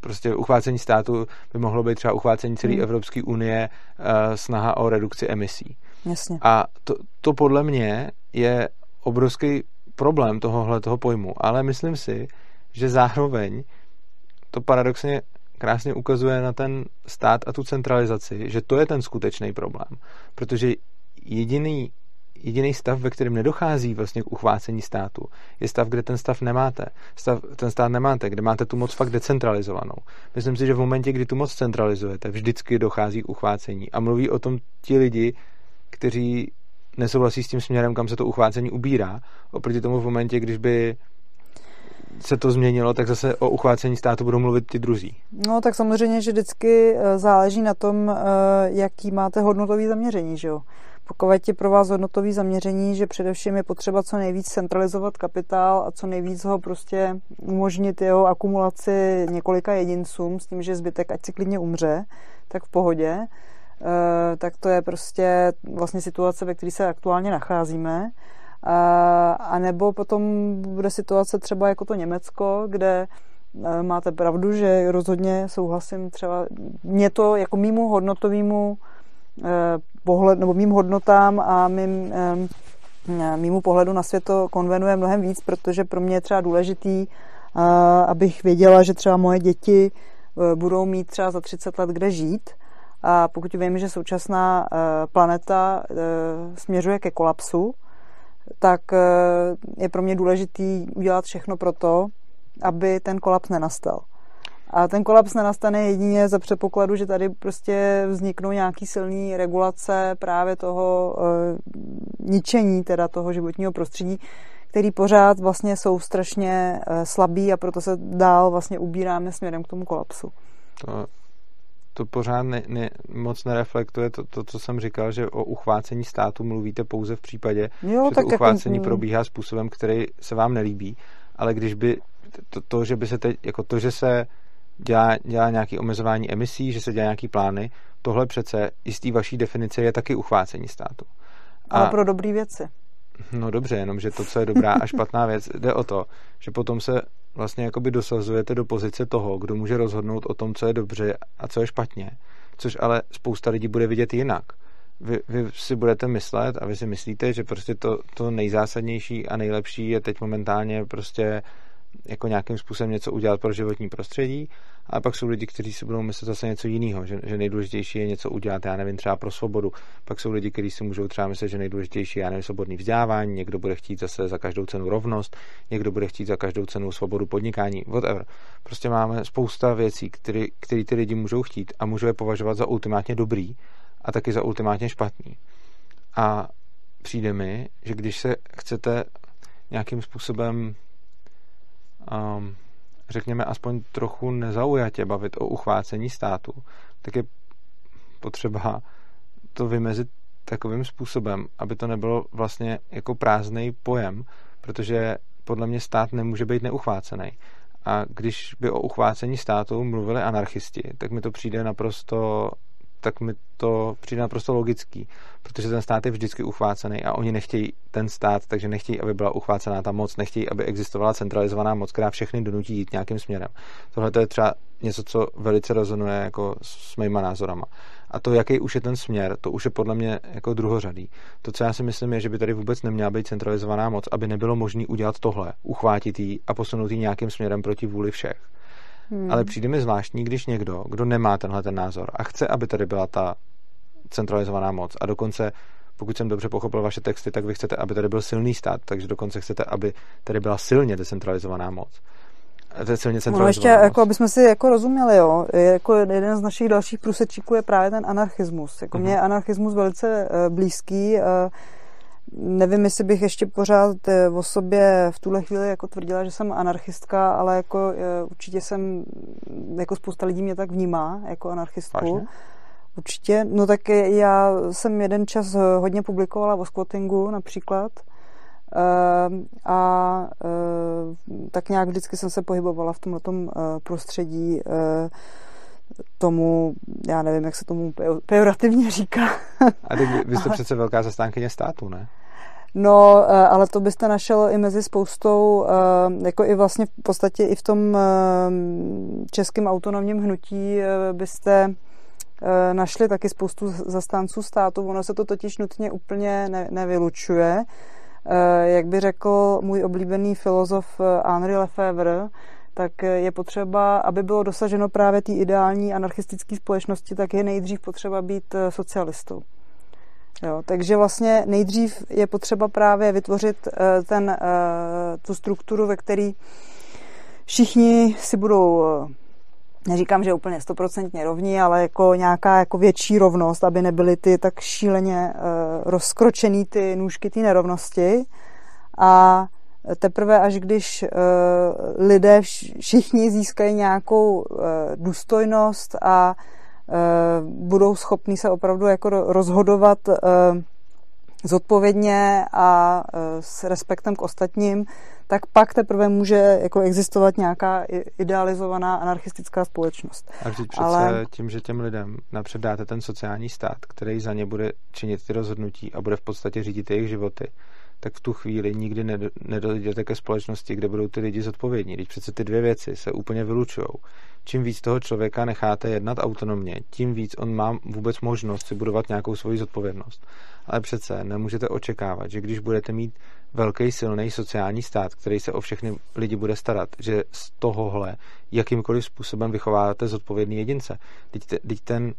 prostě uchvácení státu by mohlo být třeba uchvácení celé hmm. Evropské unie uh, snaha o redukci emisí. Jasně. A to, to podle mě je obrovský problém tohohle toho pojmu, ale myslím si, že zároveň to paradoxně krásně ukazuje na ten stát a tu centralizaci, že to je ten skutečný problém. Protože jediný jediný stav, ve kterém nedochází vlastně k uchvácení státu, je stav, kde ten stav nemáte. Stav, ten stát nemáte, kde máte tu moc fakt decentralizovanou. Myslím si, že v momentě, kdy tu moc centralizujete, vždycky dochází k uchvácení. A mluví o tom ti lidi, kteří nesouhlasí s tím směrem, kam se to uchvácení ubírá. Oproti tomu v momentě, když by se to změnilo, tak zase o uchvácení státu budou mluvit ty druzí. No tak samozřejmě, že vždycky eh, záleží na tom, eh, jaký máte hodnotový zaměření, že jo. Pokud je pro vás hodnotový zaměření, že především je potřeba co nejvíc centralizovat kapitál a co nejvíc ho prostě umožnit jeho akumulaci několika jedincům s tím, že zbytek ať si klidně umře, tak v pohodě, tak to je prostě vlastně situace, ve které se aktuálně nacházíme. A nebo potom bude situace třeba jako to Německo, kde eh, máte pravdu, že rozhodně souhlasím třeba mě to jako mýmu hodnotovému eh, pohled, nebo mým hodnotám a mým, mýmu pohledu na svět to konvenuje mnohem víc, protože pro mě je třeba důležitý, abych věděla, že třeba moje děti budou mít třeba za 30 let kde žít. A pokud vím, že současná e, planeta e, směřuje ke kolapsu, tak je pro mě důležitý udělat všechno pro to, aby ten kolaps nenastal. A ten kolaps nenastane jedině za předpokladu, že tady prostě vzniknou nějaký silný regulace právě toho e, ničení teda toho životního prostředí, který pořád vlastně jsou strašně e, slabý a proto se dál vlastně ubíráme směrem k tomu kolapsu. To, to pořád ne, ne, moc nereflektuje to, to, co jsem říkal, že o uchvácení státu mluvíte pouze v případě, jo, že to jako- uchvácení jako... probíhá způsobem, který se vám nelíbí, ale když by to, to, že by se teď, jako to, že se dělá, dělá nějaké omezování emisí, že se dělá nějaký plány. Tohle přece i z té vaší definice je taky uchvácení státu. A, Ale pro dobré věci. No dobře, jenom že to, co je dobrá a špatná věc, jde o to, že potom se vlastně jakoby dosazujete do pozice toho, kdo může rozhodnout o tom, co je dobře a co je špatně. Což ale spousta lidí bude vidět jinak. Vy, vy si budete myslet a vy si myslíte, že prostě to, to nejzásadnější a nejlepší je teď momentálně prostě jako nějakým způsobem něco udělat pro životní prostředí, ale pak jsou lidi, kteří si budou myslet zase něco jiného, že, že nejdůležitější je něco udělat, já nevím, třeba pro svobodu. Pak jsou lidi, kteří si můžou třeba myslet, že nejdůležitější je, já nevím, svobodný vzdělávání, někdo bude chtít zase za každou cenu rovnost, někdo bude chtít za každou cenu svobodu podnikání, whatever. Prostě máme spousta věcí, které, které ty lidi můžou chtít a můžou je považovat za ultimátně dobrý a taky za ultimátně špatný. A přijde mi, že když se chcete nějakým způsobem um, řekněme, aspoň trochu nezaujatě bavit o uchvácení státu, tak je potřeba to vymezit takovým způsobem, aby to nebylo vlastně jako prázdný pojem, protože podle mě stát nemůže být neuchvácený. A když by o uchvácení státu mluvili anarchisti, tak mi to přijde naprosto tak mi to přijde naprosto logický, protože ten stát je vždycky uchvácený a oni nechtějí ten stát, takže nechtějí, aby byla uchvácená ta moc, nechtějí, aby existovala centralizovaná moc, která všechny donutí jít nějakým směrem. Tohle to je třeba něco, co velice rezonuje jako s mýma názorama. A to, jaký už je ten směr, to už je podle mě jako druhořadý. To, co já si myslím, je, že by tady vůbec neměla být centralizovaná moc, aby nebylo možné udělat tohle, uchvátit ji a posunout ji nějakým směrem proti vůli všech. Hmm. Ale přijde mi zvláštní, když někdo, kdo nemá tenhle ten názor a chce, aby tady byla ta centralizovaná moc a dokonce pokud jsem dobře pochopil vaše texty, tak vy chcete, aby tady byl silný stát, takže dokonce chcete, aby tady byla silně decentralizovaná moc. To je silně No ještě, jako, aby jsme si jako rozuměli, jo, jako jeden z našich dalších průsečíků je právě ten anarchismus. Jako mm-hmm. mě je anarchismus velice uh, blízký. Uh, nevím, jestli bych ještě pořád uh, o sobě v tuhle chvíli jako tvrdila, že jsem anarchistka, ale jako uh, určitě jsem, jako spousta lidí mě tak vnímá, jako anarchistku. Vážně? Určitě. No tak já jsem jeden čas hodně publikovala o squattingu například. Ehm, a eh, tak nějak vždycky jsem se pohybovala v tomhle eh, prostředí eh, tomu, já nevím, jak se tomu pejorativně říká. A teď vy jste (laughs) přece velká zastánkyně státu, ne? No, ale to byste našel i mezi spoustou, jako i vlastně v podstatě i v tom českém autonomním hnutí byste našli taky spoustu zastánců státu. Ono se to totiž nutně úplně ne, nevylučuje. Eh, jak by řekl můj oblíbený filozof eh, Henri Lefebvre, tak eh, je potřeba, aby bylo dosaženo právě té ideální anarchistické společnosti, tak je nejdřív potřeba být socialistou. Jo, takže vlastně nejdřív je potřeba právě vytvořit ten, tu strukturu, ve které všichni si budou neříkám, že úplně stoprocentně rovní, ale jako nějaká jako větší rovnost, aby nebyly ty tak šíleně rozkročený ty nůžky ty nerovnosti. A teprve až když uh, lidé všichni získají nějakou uh, důstojnost a uh, budou schopní se opravdu jako rozhodovat zodpovědně a s respektem k ostatním, tak pak teprve může jako existovat nějaká idealizovaná anarchistická společnost. A vždyť přece Ale... tím, že těm lidem napřed dáte ten sociální stát, který za ně bude činit ty rozhodnutí a bude v podstatě řídit jejich životy, tak v tu chvíli nikdy nedojdete ke společnosti, kde budou ty lidi zodpovědní. Když přece ty dvě věci se úplně vylučují. Čím víc toho člověka necháte jednat autonomně, tím víc on má vůbec možnost si budovat nějakou svoji zodpovědnost. Ale přece nemůžete očekávat, že když budete mít velký silný sociální stát, který se o všechny lidi bude starat, že z tohohle jakýmkoliv způsobem vychováváte zodpovědný jedince. Teď, teď ten,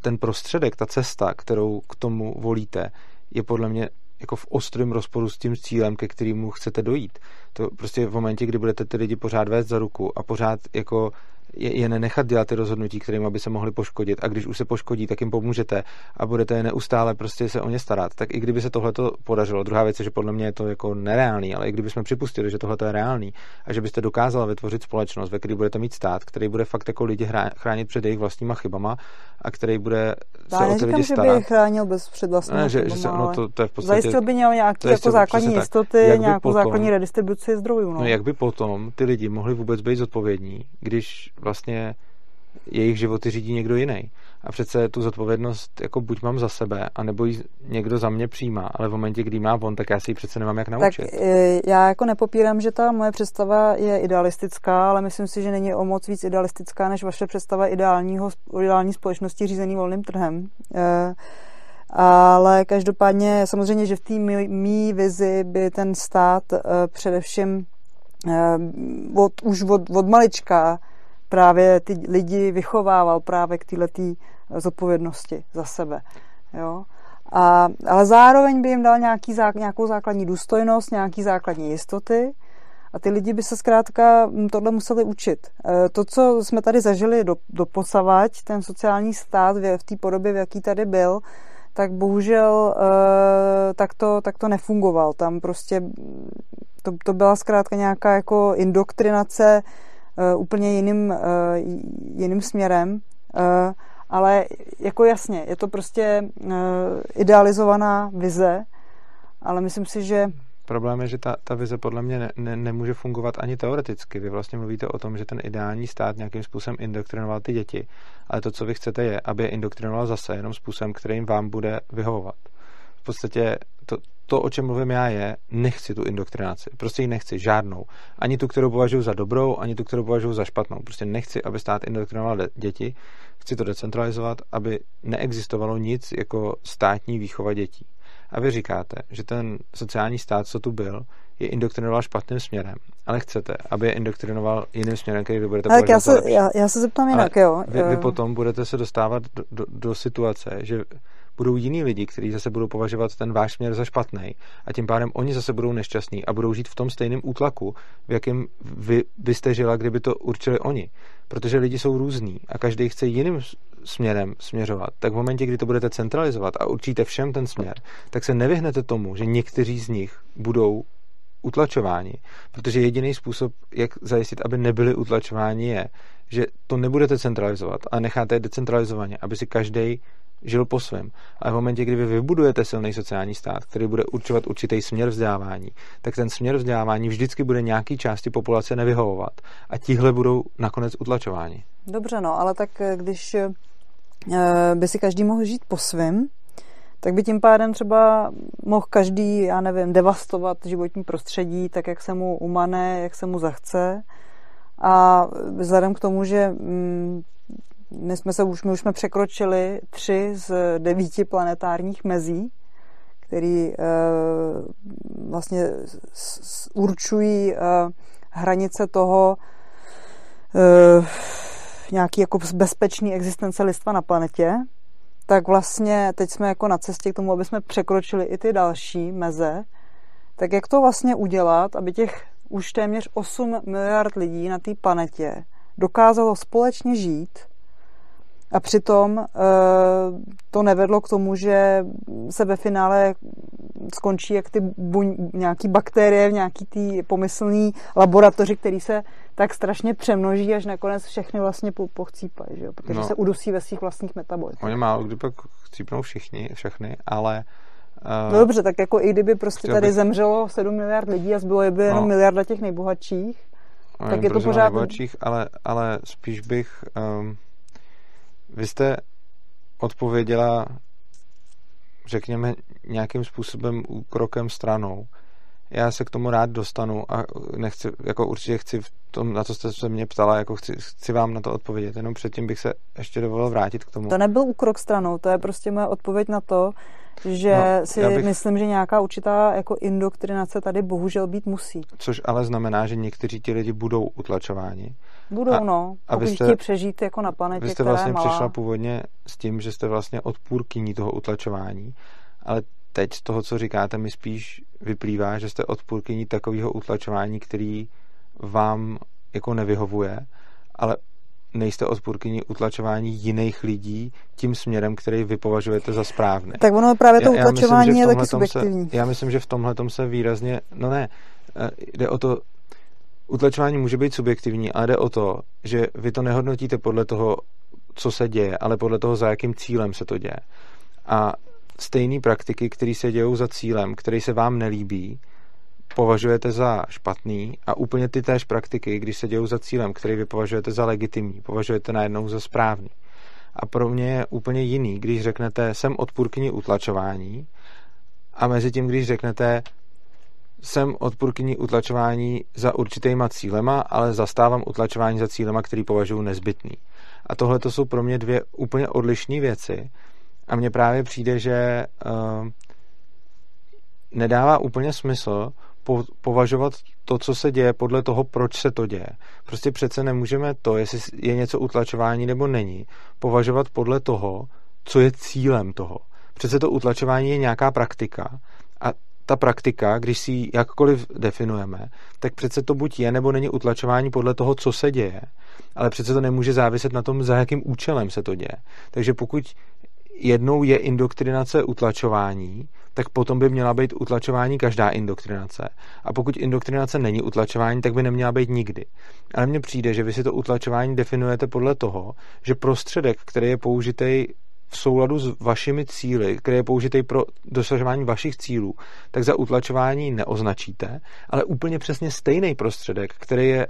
ten prostředek, ta cesta, kterou k tomu volíte, je podle mě jako v ostrém rozporu s tím cílem, ke kterému chcete dojít. To prostě v momentě, kdy budete ty lidi pořád vést za ruku a pořád jako je, je nenechat dělat ty rozhodnutí, kterým by se mohli poškodit a když už se poškodí, tak jim pomůžete a budete neustále prostě se o ně starat. Tak i kdyby se tohle podařilo, druhá věc je, že podle mě je to jako nereálný, ale i kdyby jsme připustili, že tohle je reálný a že byste dokázala vytvořit společnost, ve které budete mít stát, který bude fakt jako lidi chránit před jejich vlastníma chybama a který bude se Já o ty lidi starat. že by chránil bez před vlastníma ne, že, že se, no, to, to je v podstatě, Zajistil by měl nějaký jako základní jistoty, nějakou potom, základní redistribuci zdrojů. No. no. jak by potom ty lidi mohli vůbec být zodpovědní, když vlastně jejich životy řídí někdo jiný. A přece tu zodpovědnost jako buď mám za sebe, anebo ji někdo za mě přijímá, ale v momentě, kdy má on, tak já si ji přece nemám jak naučit. Tak e, já jako nepopírám, že ta moje představa je idealistická, ale myslím si, že není o moc víc idealistická, než vaše představa ideálního, ideální společnosti řízený volným trhem. E, ale každopádně samozřejmě, že v té mý vizi by ten stát e, především od, už od, od malička právě ty lidi vychovával právě k této zodpovědnosti za sebe. Jo? A, ale zároveň by jim dal nějaký, nějakou základní důstojnost, nějaký základní jistoty a ty lidi by se zkrátka tohle museli učit. E, to, co jsme tady zažili do, do posavať, ten sociální stát v té podobě, v jaký tady byl, tak bohužel e, tak to, tak to nefungoval. Tam prostě to, to byla zkrátka nějaká jako indoktrinace úplně jiným, uh, jiným směrem. Uh, ale jako jasně, je to prostě idealizovaná vize, ale myslím si, že Problém je, že ta, ta vize podle mě ne, ne, nemůže fungovat ani teoreticky. Vy vlastně mluvíte o tom, že ten ideální stát nějakým způsobem indoktrinoval ty děti, ale to, co vy chcete, je, aby je indoktrinoval zase jenom způsobem, kterým vám bude vyhovovat. V podstatě to, to, o čem mluvím já, je, nechci tu indoktrinaci. Prostě ji nechci, žádnou. Ani tu, kterou považuji za dobrou, ani tu, kterou považuji za špatnou. Prostě nechci, aby stát indoktrinoval děti. Chci to decentralizovat, aby neexistovalo nic jako státní výchova dětí. A vy říkáte, že ten sociální stát, co tu byl, je indoktrinoval špatným směrem, ale chcete, aby je indoktrinoval jiným směrem, který vy budete tak já se, já, já se zeptám jinak, jo. Vy, vy potom budete se dostávat do, do, do situace, že budou jiní lidi, kteří zase budou považovat ten váš směr za špatný a tím pádem oni zase budou nešťastní a budou žít v tom stejném útlaku, v jakém vy byste žila, kdyby to určili oni. Protože lidi jsou různí a každý chce jiným směrem směřovat. Tak v momentě, kdy to budete centralizovat a určíte všem ten směr, tak se nevyhnete tomu, že někteří z nich budou utlačováni. Protože jediný způsob, jak zajistit, aby nebyli utlačováni, je, že to nebudete centralizovat a necháte je decentralizovaně, aby si každý žil po svém. Ale v momentě, kdy vy vybudujete silný sociální stát, který bude určovat určitý směr vzdělávání, tak ten směr vzdělávání vždycky bude nějaký části populace nevyhovovat. A tihle budou nakonec utlačováni. Dobře, no, ale tak eh, když eh, by si každý mohl žít po svém, tak by tím pádem třeba mohl každý, já nevím, devastovat životní prostředí tak, jak se mu umane, jak se mu zachce. A vzhledem k tomu, že mm, my, jsme se už, my už jsme překročili tři z devíti planetárních mezí, který e, vlastně s, určují e, hranice toho e, nějaký jako bezpečný existence lidstva na planetě, tak vlastně teď jsme jako na cestě k tomu, aby jsme překročili i ty další meze. Tak jak to vlastně udělat, aby těch už téměř 8 miliard lidí na té planetě dokázalo společně žít a přitom e, to nevedlo k tomu, že se ve finále skončí jak ty buň, nějaký bakterie v nějaký tý pomyslný laboratoři, který se tak strašně přemnoží, až nakonec všechny vlastně po, pochcípají, že jo? protože no, se udusí ve svých vlastních metabolitech. Oni málo kdy pak chcípnou všichni, všechny, ale Uh, no dobře, tak jako i kdyby prostě tady bych... zemřelo 7 miliard lidí a zbylo by jenom no, miliarda těch nejbohatších, tak je to pořád... Nejbohatších, ale, ale spíš bych... Um, vy jste odpověděla, řekněme, nějakým způsobem krokem stranou. Já se k tomu rád dostanu a nechci, jako určitě chci v tom, na co jste se mě ptala, jako chci, chci vám na to odpovědět. Jenom předtím bych se ještě dovolil vrátit k tomu. To nebyl úkrok stranou, to je prostě moje odpověď na to, že no, si bych... myslím, že nějaká určitá jako indoktrinace tady bohužel být musí. Což ale znamená, že někteří ti lidi budou utlačováni. Budou, a, no. A vy jste, přežít jako na planetě, Vy jste vlastně malá. přišla původně s tím, že jste vlastně odpůrkyní toho utlačování, ale teď z toho, co říkáte, mi spíš vyplývá, že jste odpůrkyní takového utlačování, který vám jako nevyhovuje, ale nejste odpůrkyní utlačování jiných lidí tím směrem, který vy považujete za správný. Tak ono právě to já, utlačování já myslím, je taky subjektivní. Se, já myslím, že v tomhle se výrazně, no ne, eh, jde o to, utlačování může být subjektivní, ale jde o to, že vy to nehodnotíte podle toho, co se děje, ale podle toho, za jakým cílem se to děje. A stejné praktiky, které se dějou za cílem, který se vám nelíbí, považujete za špatný a úplně ty též praktiky, když se dějou za cílem, který vy považujete za legitimní, považujete najednou za správný. A pro mě je úplně jiný, když řeknete, jsem odpůrkyní utlačování a mezi tím, když řeknete, jsem odpůrkyní utlačování za určitýma cílema, ale zastávám utlačování za cílema, který považuji nezbytný. A tohle to jsou pro mě dvě úplně odlišné věci. A mně právě přijde, že uh, nedává úplně smysl po, považovat to, co se děje, podle toho, proč se to děje. Prostě přece nemůžeme to, jestli je něco utlačování nebo není, považovat podle toho, co je cílem toho. Přece to utlačování je nějaká praktika a ta praktika, když si ji jakkoliv definujeme, tak přece to buď je nebo není utlačování podle toho, co se děje, ale přece to nemůže záviset na tom, za jakým účelem se to děje. Takže pokud jednou je indoktrinace utlačování, tak potom by měla být utlačování každá indoktrinace. A pokud indoktrinace není utlačování, tak by neměla být nikdy. Ale mně přijde, že vy si to utlačování definujete podle toho, že prostředek, který je použitý v souladu s vašimi cíly, který je použitý pro dosažování vašich cílů, tak za utlačování neoznačíte, ale úplně přesně stejný prostředek, který je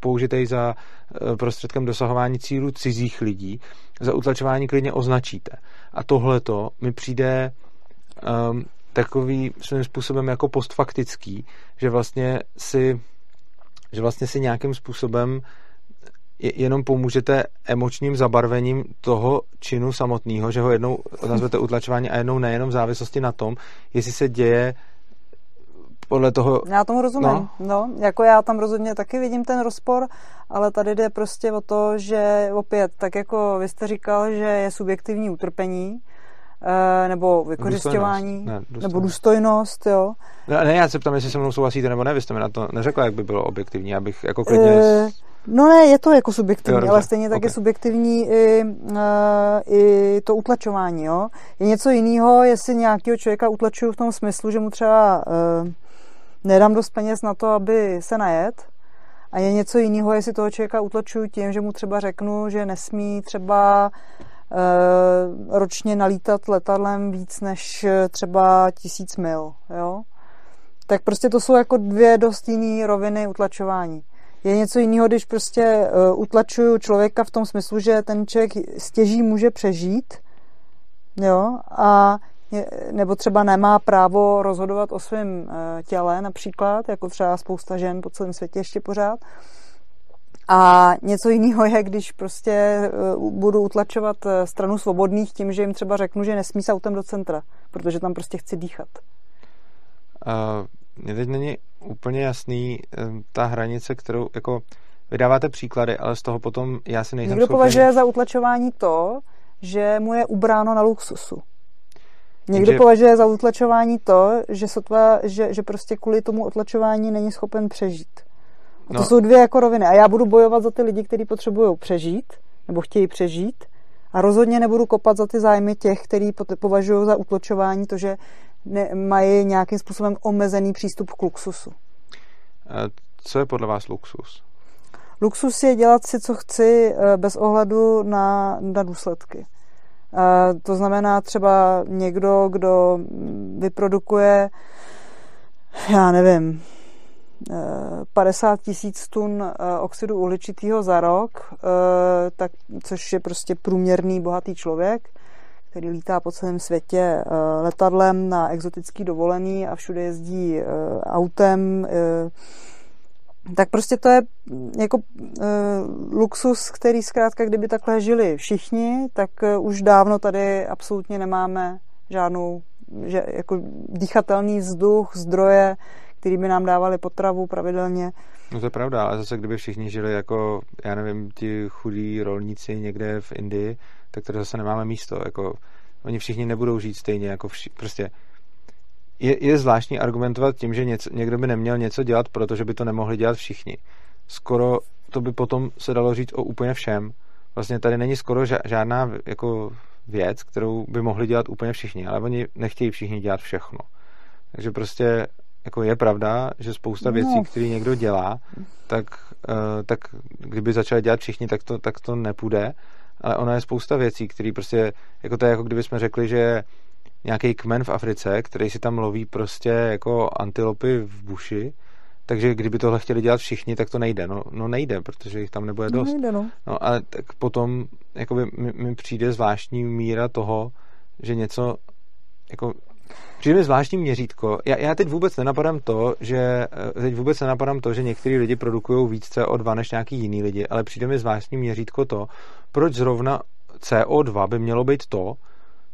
použitý za eh, prostředkem dosahování cílů cizích lidí, za utlačování klidně označíte. A tohleto mi přijde um, takový svým způsobem jako postfaktický, že vlastně si že vlastně si nějakým způsobem jenom pomůžete emočním zabarvením toho činu samotného, že ho jednou nazvete utlačování a jednou nejenom v závislosti na tom, jestli se děje podle toho... Já tomu rozumím. No. no, jako já tam rozhodně taky vidím ten rozpor, ale tady jde prostě o to, že opět, tak jako vy jste říkal, že je subjektivní utrpení, nebo vykořišťování, Ne, důstojnost. nebo důstojnost, jo. Ne, ne, já se ptám, jestli se mnou souhlasíte nebo ne, vy jste mi na to neřekla, jak by bylo objektivní, abych jako klidně... Eh, No ne, je to jako subjektivní, Jo, dobře, ale stejně tak ok. je subjektivní i, eh, i to utlačování. Jo? Je něco jiného, jestli nějakého člověka utlačuju v tom smyslu, že mu třeba eh, nedám dost peněz na to, aby se najet, a je něco jiného, jestli toho člověka utlačuju tím, že mu třeba řeknu, že nesmí třeba eh, ročně nalítat letadlem víc než eh, třeba tisíc mil. Jo? Tak prostě to jsou jako dvě dost jiné roviny utlačování. Je něco jiného, když prostě uh, utlačuju člověka v tom smyslu, že ten člověk stěží může přežít, jo, a nebo třeba nemá právo rozhodovat o svém těle například, jako třeba spousta žen po celém světě ještě pořád. A něco jiného je, když prostě uh, budu utlačovat uh, stranu svobodných tím, že jim třeba řeknu, že nesmí s autem do centra, protože tam prostě chci dýchat. Uh, mně teď není úplně jasný um, ta hranice, kterou jako vydáváte příklady, ale z toho potom já si nejsem Někdo schopný... považuje za utlačování to, že mu je ubráno na luxusu. Někdo Takže- považuje za utlačování to, že, sotva, že, že prostě kvůli tomu utlačování není schopen přežít. A to No. jsou dvě jako roviny. A já budu bojovat za ty lidi, kteří potřebují přežít, nebo chtějí přežít. A rozhodně nebudu kopat za ty zájmy těch, kteří považují za utlačování to, že ne, mají nějakým způsobem omezený přístup k luxusu. Co je podle vás luxus? Luxus je dělat si, co chci, eh, bez ohledu na, na důsledky. Eh, To znamená třeba někdo, kdo mm, vyprodukuje, já nevím, 50 tisíc tun eh, oxidu uhličitého za rok, eh, tak, což je prostě průměrný bohatý člověk, který lítá po celém světě eh, letadlem na exotický dovolený a všude jezdí autem, tak prostě to je mm, jako luxus, který zkrátka, kdyby takhle žili všichni, tak už dávno tady absolutně nemáme žádnou že, jako dýchatelný vzduch, zdroje, který by nám dávali potravu pravidelně. No to je pravda, ale zase kdyby všichni žili jako, já nevím, ti chudí rolníci někde v Indii, tak tady zase nemáme místo. Jako, oni všichni nebudou žít stejně jako vši, prostě je, je zvláštní argumentovat tím, že něco, někdo by neměl něco dělat, protože by to nemohli dělat všichni. Skoro to by potom se dalo říct o úplně všem. Vlastně tady není skoro žádná jako věc, kterou by mohli dělat úplně všichni, ale oni nechtějí všichni dělat všechno. Takže prostě jako je pravda, že spousta No. věcí, které někdo dělá, tak, uh, tak kdyby začali dělat všichni, tak to, tak to nepůjde. Ale ona je spousta věcí, které prostě, jako to je jako kdyby jsme řekli, že nějaký kmen v Africe, který si tam loví prostě jako antilopy v buši, takže kdyby tohle chtěli dělat všichni, tak to nejde. No, no nejde, protože jich tam nebude dost. No, nejde, no. No ale tak potom jakoby mi, mi přijde zvláštní míra toho, že něco jako Přijde mi zvláštní měřítko. Já, já teď vůbec nenapadám to, že eh, teď vůbec nenapadám to, že některý lidi produkují víc CO2 než nějaký jiný lidi, ale přijde mi zvláštní měřítko to, proč zrovna CO2 by mělo být to,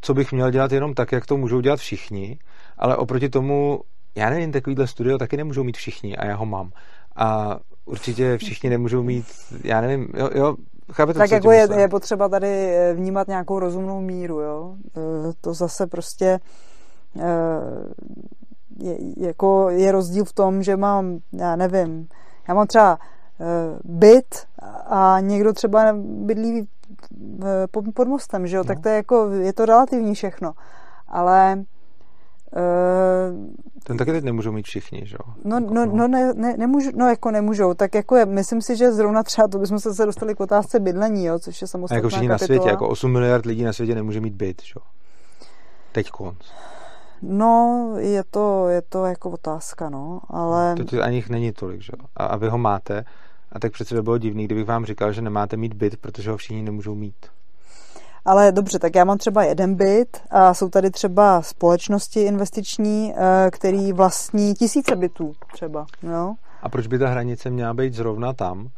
co bych měl dělat jenom tak, jak to můžou dělat všichni, ale oproti tomu, já nevím, takovýhle studio taky nemůžou mít všichni a já ho mám. A určitě všichni nemůžou mít, já nevím, jo, jo chápete, Tak jako je, je potřeba tady eh, vnímat nějakou rozumnou míru, jo. Eh, To zase prostě je, jako je rozdíl v tom, že mám, já nevím, já mám třeba eh, byt a někdo třeba bydlí eh, pod, mostem, že jo, No. tak to je jako, je to relativní všechno. Ale eh, Ten taky teď nemůžou mít všichni, že jo? No, Jako, no, no ne, ne, nemůžu, no jako nemůžou, tak jako je, myslím si, že zrovna třeba to bychom se dostali k otázce bydlení, jo, což je samostatná jako všichni na kapitola. světě, jako 8 miliard lidí na světě nemůže mít byt, že jo? Teď konc. No, je to, je to jako otázka, no, ale To ani jich není tolik, že jo? A, a vy ho máte, a tak přece by bylo divný, kdybych vám říkal, že nemáte mít byt, protože ho všichni nemůžou mít. Ale dobře, tak já mám třeba jeden byt a jsou tady třeba společnosti investiční, eh, který vlastní tisíce bytů třeba, jo. A proč by ta hranice měla být zrovna tam,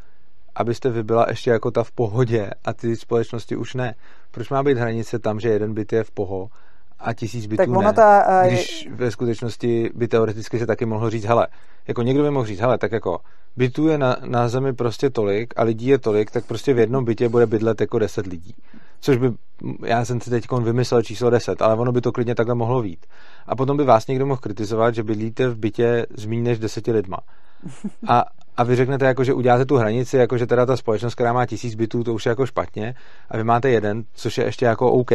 abyste vy byla ještě jako ta v pohodě a ty společnosti už ne? Proč má být hranice tam, že jeden byt je v poho a tisíc bytů Tak ona ne? ta, Když ve skutečnosti by teoreticky se taky mohlo říct, hele, jako někdo by mohl říct, hele, tak jako bytů je na, na zemi prostě tolik a lidí je tolik, tak prostě v jednom bytě bude bydlet jako 10 lidí. což by, já jsem si teď vymyslel číslo 10, ale ono by to klidně takhle mohlo být. A potom by vás někdo mohl kritizovat, že bydlíte v bytě s méně než deseti lidma. A, a vy řeknete, jako, že uděláte tu hranici, jako, že teda ta společnost, která má tisíc bytů, to už je jako špatně, a vy máte jeden, což je ještě jako OK,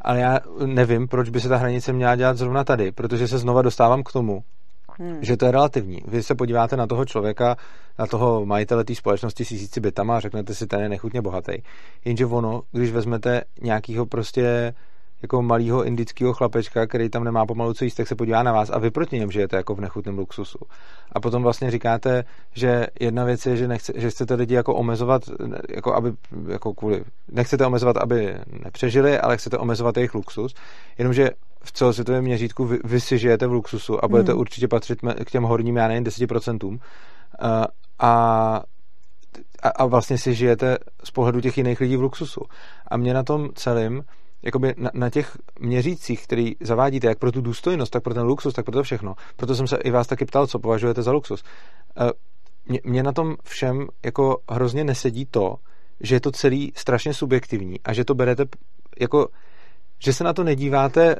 ale já nevím, proč by se ta hranice měla dělat zrovna tady, protože se znova dostávám k tomu, hmm. že to je relativní. Vy se podíváte na toho člověka, na toho majitele té společnosti s tisíci bytama a řeknete si, ten je nechutně bohatý. Jenže ono, když vezmete nějakýho prostě jako malého indického chlapečka, který tam nemá pomalu co jíst, tak se podívá na vás a vy proti něm žijete jako v nechutném luxusu. A potom vlastně říkáte, že jedna věc je, že, nechce, že chcete lidi jako omezovat, jako aby, jako kvůli, nechcete omezovat, aby nepřežili, ale chcete omezovat jejich luxus, jenomže v celosvětovém měřítku vy, vy si žijete v luxusu a budete hmm. určitě patřit k těm horním, já nevím, 10%. A, a a vlastně si žijete z pohledu těch jiných lidí v luxusu. A mě na tom celém jakoby na, na těch měřících, který zavádíte, jak pro tu důstojnost, tak pro ten luxus, tak pro to všechno. Proto jsem se i vás taky ptal, co považujete za luxus. Eh, mě, mě na tom všem jako hrozně nesedí to, že je to celý strašně subjektivní a že to berete jako, že se na to nedíváte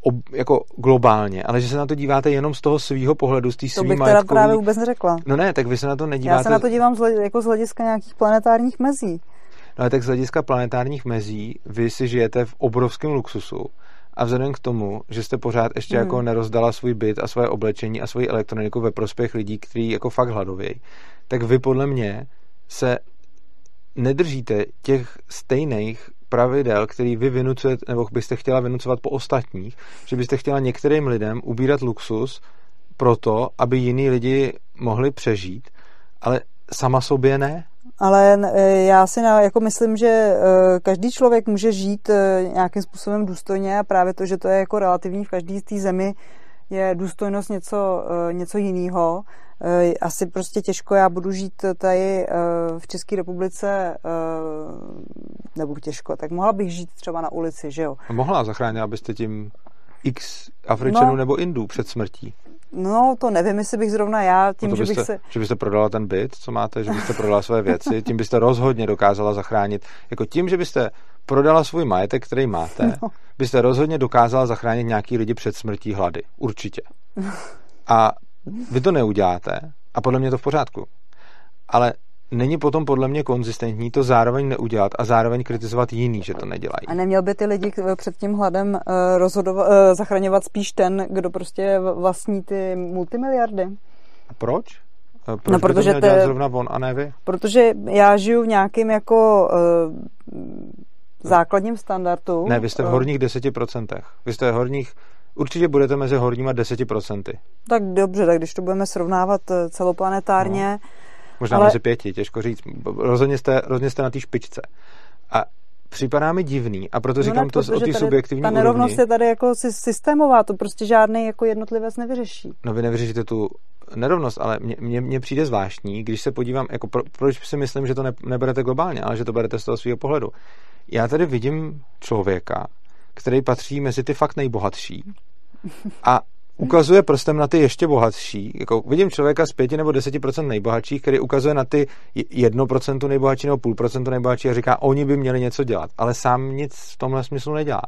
ob, jako globálně, ale že se na to díváte jenom z toho svého pohledu, z té svý To bych teda právě vůbec neřekla. No ne, tak vy se na to nedíváte... Já se na to dívám z, jako z hlediska nějakých planetárních mezí. No ale tak z hlediska planetárních mezí vy si žijete v obrovském luxusu a vzhledem k tomu, že jste pořád ještě jako hmm. jako nerozdala svůj byt a svoje oblečení a svoji elektroniku ve prospěch lidí, kteří jako fakt hladovějí, tak vy podle mě se nedržíte těch stejných pravidel, který vy vynucujete, nebo byste chtěla vynucovat po ostatních, že byste chtěla některým lidem ubírat luxus proto, aby jiní lidi mohli přežít, ale sama sobě ne. Ale e, já si na, jako myslím, že e, každý člověk může žít e, nějakým způsobem důstojně a právě to, že to je jako relativní v každé té zemi, je důstojnost něco, něco jiného. Asi prostě těžko já budu žít tady v České republice, nebo těžko, tak mohla bych žít třeba na ulici, že jo? Mohla, zachránila byste tím x Afričanů no, nebo Indů před smrtí. No, to nevím, jestli bych zrovna já tím, no že byste, bych se... Že byste prodala ten byt, co máte, že byste prodala své věci, tím byste rozhodně dokázala zachránit. Jako tím, že byste prodala svůj majetek, který máte, no. byste rozhodně dokázala zachránit nějaký lidi před smrtí hlady. Určitě. A vy to neuděláte a podle mě to v pořádku. Ale není potom podle mě konzistentní to zároveň neudělat a zároveň kritizovat jiný, že to nedělají. A neměl by ty lidi před tím hladem eh, rozhodovat, eh, zachraňovat spíš ten, kdo prostě vlastní ty multimiliardy? A proč? Eh, proč no, protože by to měl te... zrovna on a ne vy? Protože já žiju v nějakém jako uh, základním standardu. Ne, vy jste v horních 10%. Vy jste v horních Určitě budete mezi horníma 10%. Tak dobře, tak když to budeme srovnávat celoplanetárně, no Možná ale... mezi pěti, těžko říct. Rozhodně jste, rozhodně jste na té špičce. A připadá mi divný a proto no říkám ne, to o té subjektivní Ta nerovnost úrovni. je tady jako systémová, to prostě žádný jako jednotlivec nevyřeší. No vy nevyřešíte tu nerovnost, ale mně, mně přijde zvláštní, když se podívám, jako pro, proč si myslím, že to ne, neberete globálně, ale že to berete z toho svého pohledu. Já tady vidím člověka, který patří mezi ty fakt nejbohatší a ukazuje prstem na ty ještě bohatší. Jako vidím člověka z 5 nebo 10% nejbohatších, který ukazuje na ty 1% nejbohatší nebo půl procentu nejbohatší a říká, oni by měli něco dělat, ale sám nic v tomhle smyslu nedělá.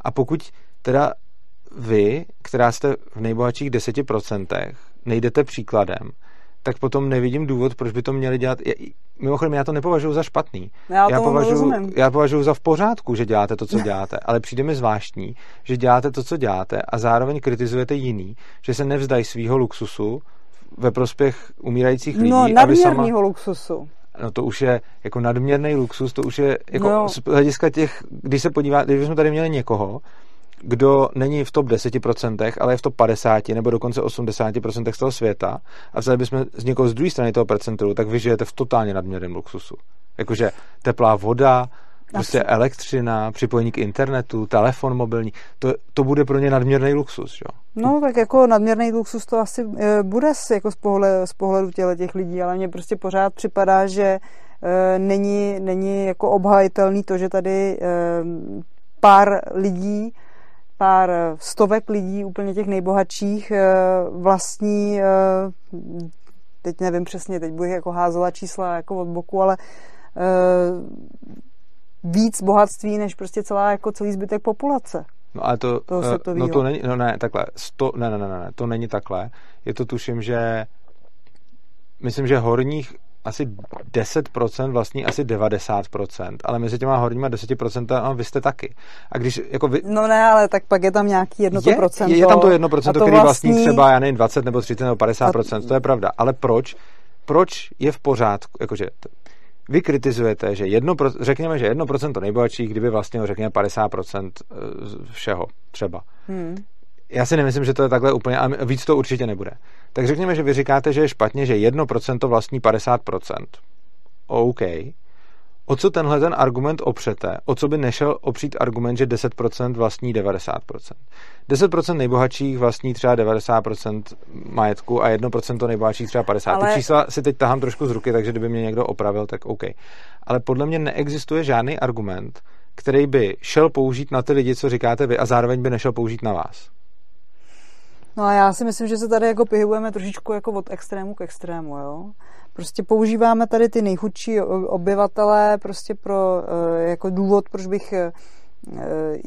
A pokud teda vy, která jste v nejbohatších 10%, nejdete příkladem, tak potom nevidím důvod, proč by to měli dělat. Mimochodem, já to nepovažuji za špatný. Já, já, považuji, já považuji za v pořádku, že děláte to, co (laughs) děláte, ale přijde mi zvláštní, že děláte to, co děláte a zároveň kritizujete jiný, že se nevzdají svého luxusu ve prospěch umírajících lidí. No, nadměrného sama... luxusu. No to už je jako nadměrný luxus, to už je jako no. z hlediska těch, když se podívá, když jsme tady měli někoho, kdo není v top 10%, ale je v top 50 nebo dokonce 80% z toho světa a vzali bychom z někoho z druhé strany toho percentilu, tak vy žijete v totálně nadměrném luxusu. Jakože teplá voda, prostě elektřina, připojení k internetu, telefon mobilní, to, to bude pro ně nadměrný luxus, jo? No, tak jako nadměrný luxus to asi e, bude jako z pohledu, z pohledu těle těch lidí, ale mně prostě pořád připadá, že e, není, není jako obhajitelný to, že tady e, pár lidí pár stovek lidí, úplně těch nejbohatších, eh, vlastní, eh, teď nevím přesně, teď bych jako házela čísla jako od boku, ale eh, víc bohatství než prostě celá, jako celý zbytek populace. No ale to, toho uh, no to není, no ne, takhle, sto, ne, ne, ne, ne, to není takhle. Je to tuším, že myslím, že horních asi 10% vlastní asi 90%, ale mezi těma horníma 10% a vy jste taky. A když jako vy... No ne, ale tak pak je tam nějaký jedno je, procento. Je, je tam to jedno procento, který vlastní... vlastní třeba, já nevím, 20 nebo 30 nebo 50%, a... to je pravda. Ale proč? Proč je v pořádku, jakože vy kritizujete, že jedno, řekněme, že 1% nejbohatších, kdyby vlastně řekněme 50% eh, všeho třeba. Hmm. Já si nemyslím, že to je takhle úplně, a víc to určitě nebude. Tak řekněme, že vy říkáte, že je špatně, že 1% vlastní 50%. OK. O co tenhle ten argument opřete? O co by nešel opřít argument, že 10% vlastní 90%? 10% nejbohatších vlastní třeba 90% majetku a 1% nejbohatších třeba 50%. Ale... Ty čísla si teď tahám trošku z ruky, takže kdyby mě někdo opravil, tak OK. Ale podle mě neexistuje žádný argument, který by šel použít na ty lidi, co říkáte vy, a zároveň by nešel použít na vás. No a já si myslím, že se tady jako pohybujeme trošičku jako od extrému k extrému, jo. Prostě používáme tady ty nejchudší obyvatele prostě pro eh, jako důvod, proč bych eh,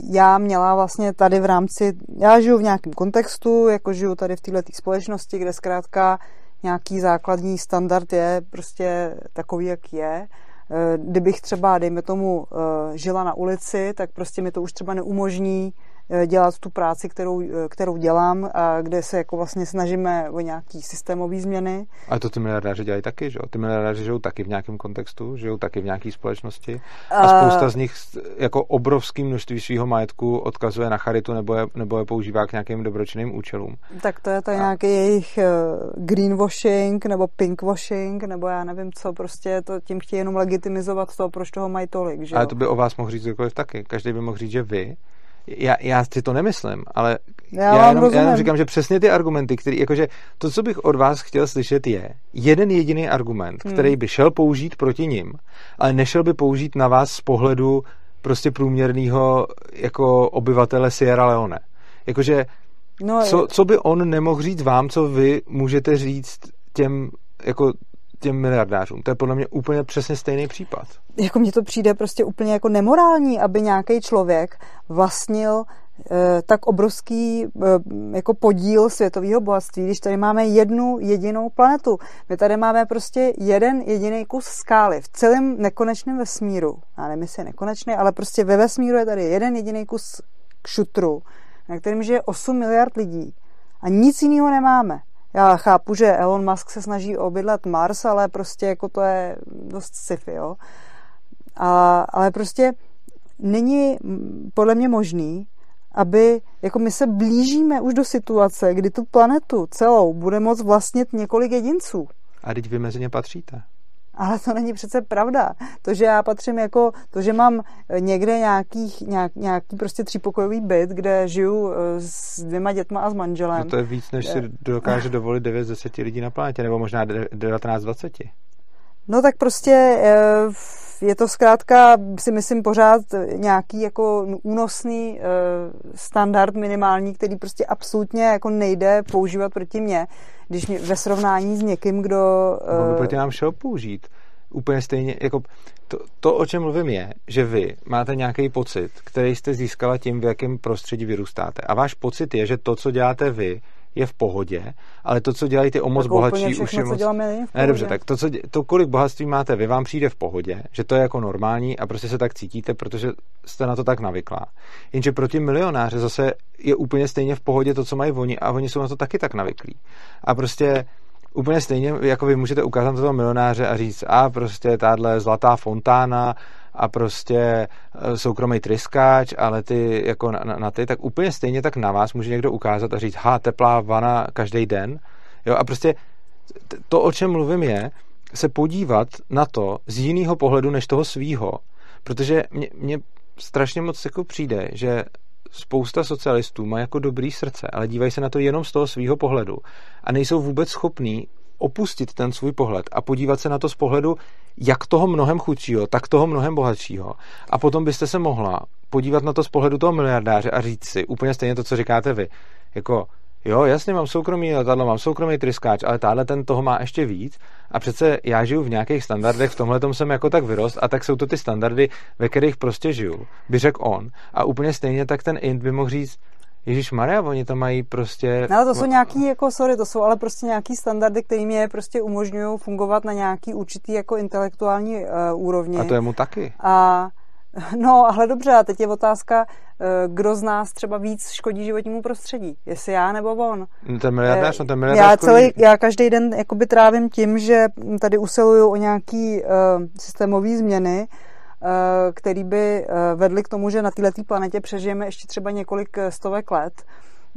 já měla vlastně tady v rámci, já žiju v nějakém kontextu, jako žiju tady v této společnosti, kde zkrátka nějaký základní standard je prostě takový, jak je. Eh, kdybych třeba, dejme tomu, žila na ulici, tak prostě mi to už třeba neumožní Eh, dělat tu práci, kterou, eh, kterou dělám a kde se jako vlastně snažíme o nějaký systémové změny. A to ty miliardáři dělají taky, že jo? Ty miliardáři žijou taky v nějakém kontextu, žijou taky v nějaké společnosti a spousta z nich jako obrovský množství svého majetku odkazuje na charitu nebo je, nebo je používá k nějakým dobročinným účelům. Tak to je to a... nějaký jejich eh, greenwashing nebo pinkwashing nebo já nevím co, prostě to tím chtějí jenom legitimizovat to, proč toho mají tolik, že jo? Ale to by o vás mohl říct kdokoliv taky. Každý by mohl říct, že vy já, já si to nemyslím, ale já, já, jenom, já jenom říkám, že přesně ty argumenty, který, jakože to, co bych od vás chtěl slyšet, je jeden jediný argument, hmm. který by šel použít proti ním, ale nešel by použít na vás z pohledu prostě průměrného jako obyvatele Sierra Leone. Jakože, no, co, co by on nemohl říct vám, co vy můžete říct těm jako těm miliardářům. To je podle mě úplně přesně stejný případ. Jako mně to přijde prostě úplně jako nemorální, aby nějaký člověk vlastnil e, tak obrovský e, jako podíl světového bohatství, když tady máme jednu jedinou planetu. My tady máme prostě jeden jediný kus skály v celém nekonečném vesmíru. Já nevím, jestli je nekonečný, ale prostě ve vesmíru je tady jeden jediný kus šutru, na kterém žije 8 miliard lidí. A nic jiného nemáme. Já chápu, že Elon Musk se snaží obydlet Mars, ale prostě jako to je dost sci-fi, jo. A, ale prostě není podle mě možný, aby, jako my se blížíme už do situace, kdy tu planetu celou bude moct vlastnit několik jedinců. A teď vy mezi ně patříte. Ale to není přece pravda. To, že já patřím jako, to, že mám někde nějakých, nějak, nějaký prostě třípokojový byt, kde žiju eh, s dvěma dětma a s manželem. No to je víc, než si dokáže dovolit 9 z 10 lidí na planetě, nebo možná 19 z 20. No tak prostě eh, je to zkrátka, si myslím, pořád nějaký jako únosný eh, standard minimální, který prostě absolutně jako nejde používat proti mně, když mě, ve srovnání s někým, kdo... No, by proti nám šel použít. Úplně stejně, jako to, to, o čem mluvím je, že vy máte nějaký pocit, který jste získala tím, v jakém prostředí vyrůstáte. A váš pocit je, že to, co děláte vy, je v pohodě, ale to, co dělají ty o moc jako bohatší, všechno, už je moc... Ne, dobře, tak to, co, to, kolik bohatství máte vy, vám přijde v pohodě, že to je jako normální a prostě se tak cítíte, protože jste na to tak navyklá. Jenže pro ty milionáře zase je úplně stejně v pohodě to, co mají oni a oni jsou na to taky tak navyklí. A prostě úplně stejně, jako vy můžete ukázat toho milionáře a říct, a prostě tahle zlatá fontána a prostě e, soukromý tryskáč, ale ty jako na, na, na ty, tak úplně stejně tak na vás může někdo ukázat a říct, ha, teplá vana každý den. Jo, a prostě to, o čem mluvím, je se podívat na to z jiného pohledu než toho svýho. Protože mně strašně moc jako přijde, že spousta socialistů má jako dobrý srdce, ale dívají se na to jenom z toho svého pohledu a nejsou vůbec schopní opustit ten svůj pohled a podívat se na to z pohledu jak toho mnohem chudšího, tak toho mnohem bohatšího. A potom byste se mohla podívat na to z pohledu toho miliardáře a říct si úplně stejně to, co říkáte vy. Jako Jo, jasně, mám soukromý letadlo, mám soukromý tryskáč, ale tahle ten toho má ještě víc. A přece já žiju v nějakých standardech, v tomhle jsem jako tak vyrost a tak jsou to ty standardy, ve kterých prostě žiju, by řekl on. A úplně stejně tak ten int by mohl říct, Ježíš Maria, oni to mají prostě... No, ale to jsou nějaký, jako, sorry, to jsou ale prostě nějaký standardy, kterými je prostě umožňují fungovat na nějaký určitý jako intelektuální uh, úrovni. A to je mu taky. A No, ale dobře, a teď je otázka, eh, kdo z nás třeba víc škodí životnímu prostředí. Jestli já nebo on. No, ten miliardář, no ten miliardář já, celý, já každý den jakoby trávím tím, že tady usiluju o nějaký uh, systémové změny, který by uh, vedly k tomu, že na této planetě přežijeme ještě třeba několik stovek let.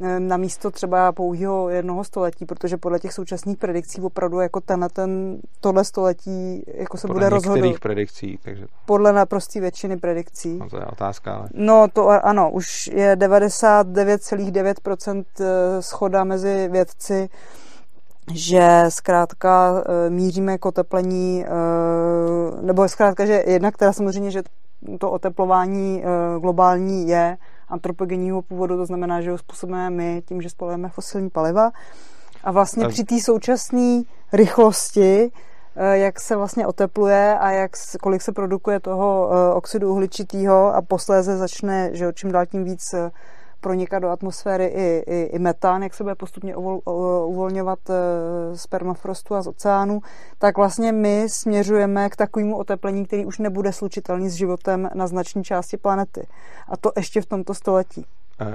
Eh, na místo třeba pouhého jednoho století, protože podle těch současných predikcí opravdu jako ten, ten tohle století jako se podle bude rozhodovat. predikcí, takže... Podle naprostý většiny predikcí. No to je otázka, ale... No to ano, už je 99,9% eh, schoda mezi vědci, že zkrátka eh, míříme k oteplení, nebo zkrátka, že jednak teda samozřejmě, že to oteplování globální je antropogenního původu, to znamená, že ho způsobujeme my tím, že spalujeme fosilní paliva. A vlastně při té současné rychlosti, eh, jak se vlastně otepluje a jak, kolik se produkuje toho eh, oxidu uhličitého a posléze začne, že čím dál tím víc eh, pronikat do atmosféry i, i, i metán, jak se bude postupně uvol, uvolňovat z permafrostu a z oceánu, tak vlastně my směřujeme k takovému oteplení, který už nebude slučitelný s životem na značné části planety. A to ještě v tomto století.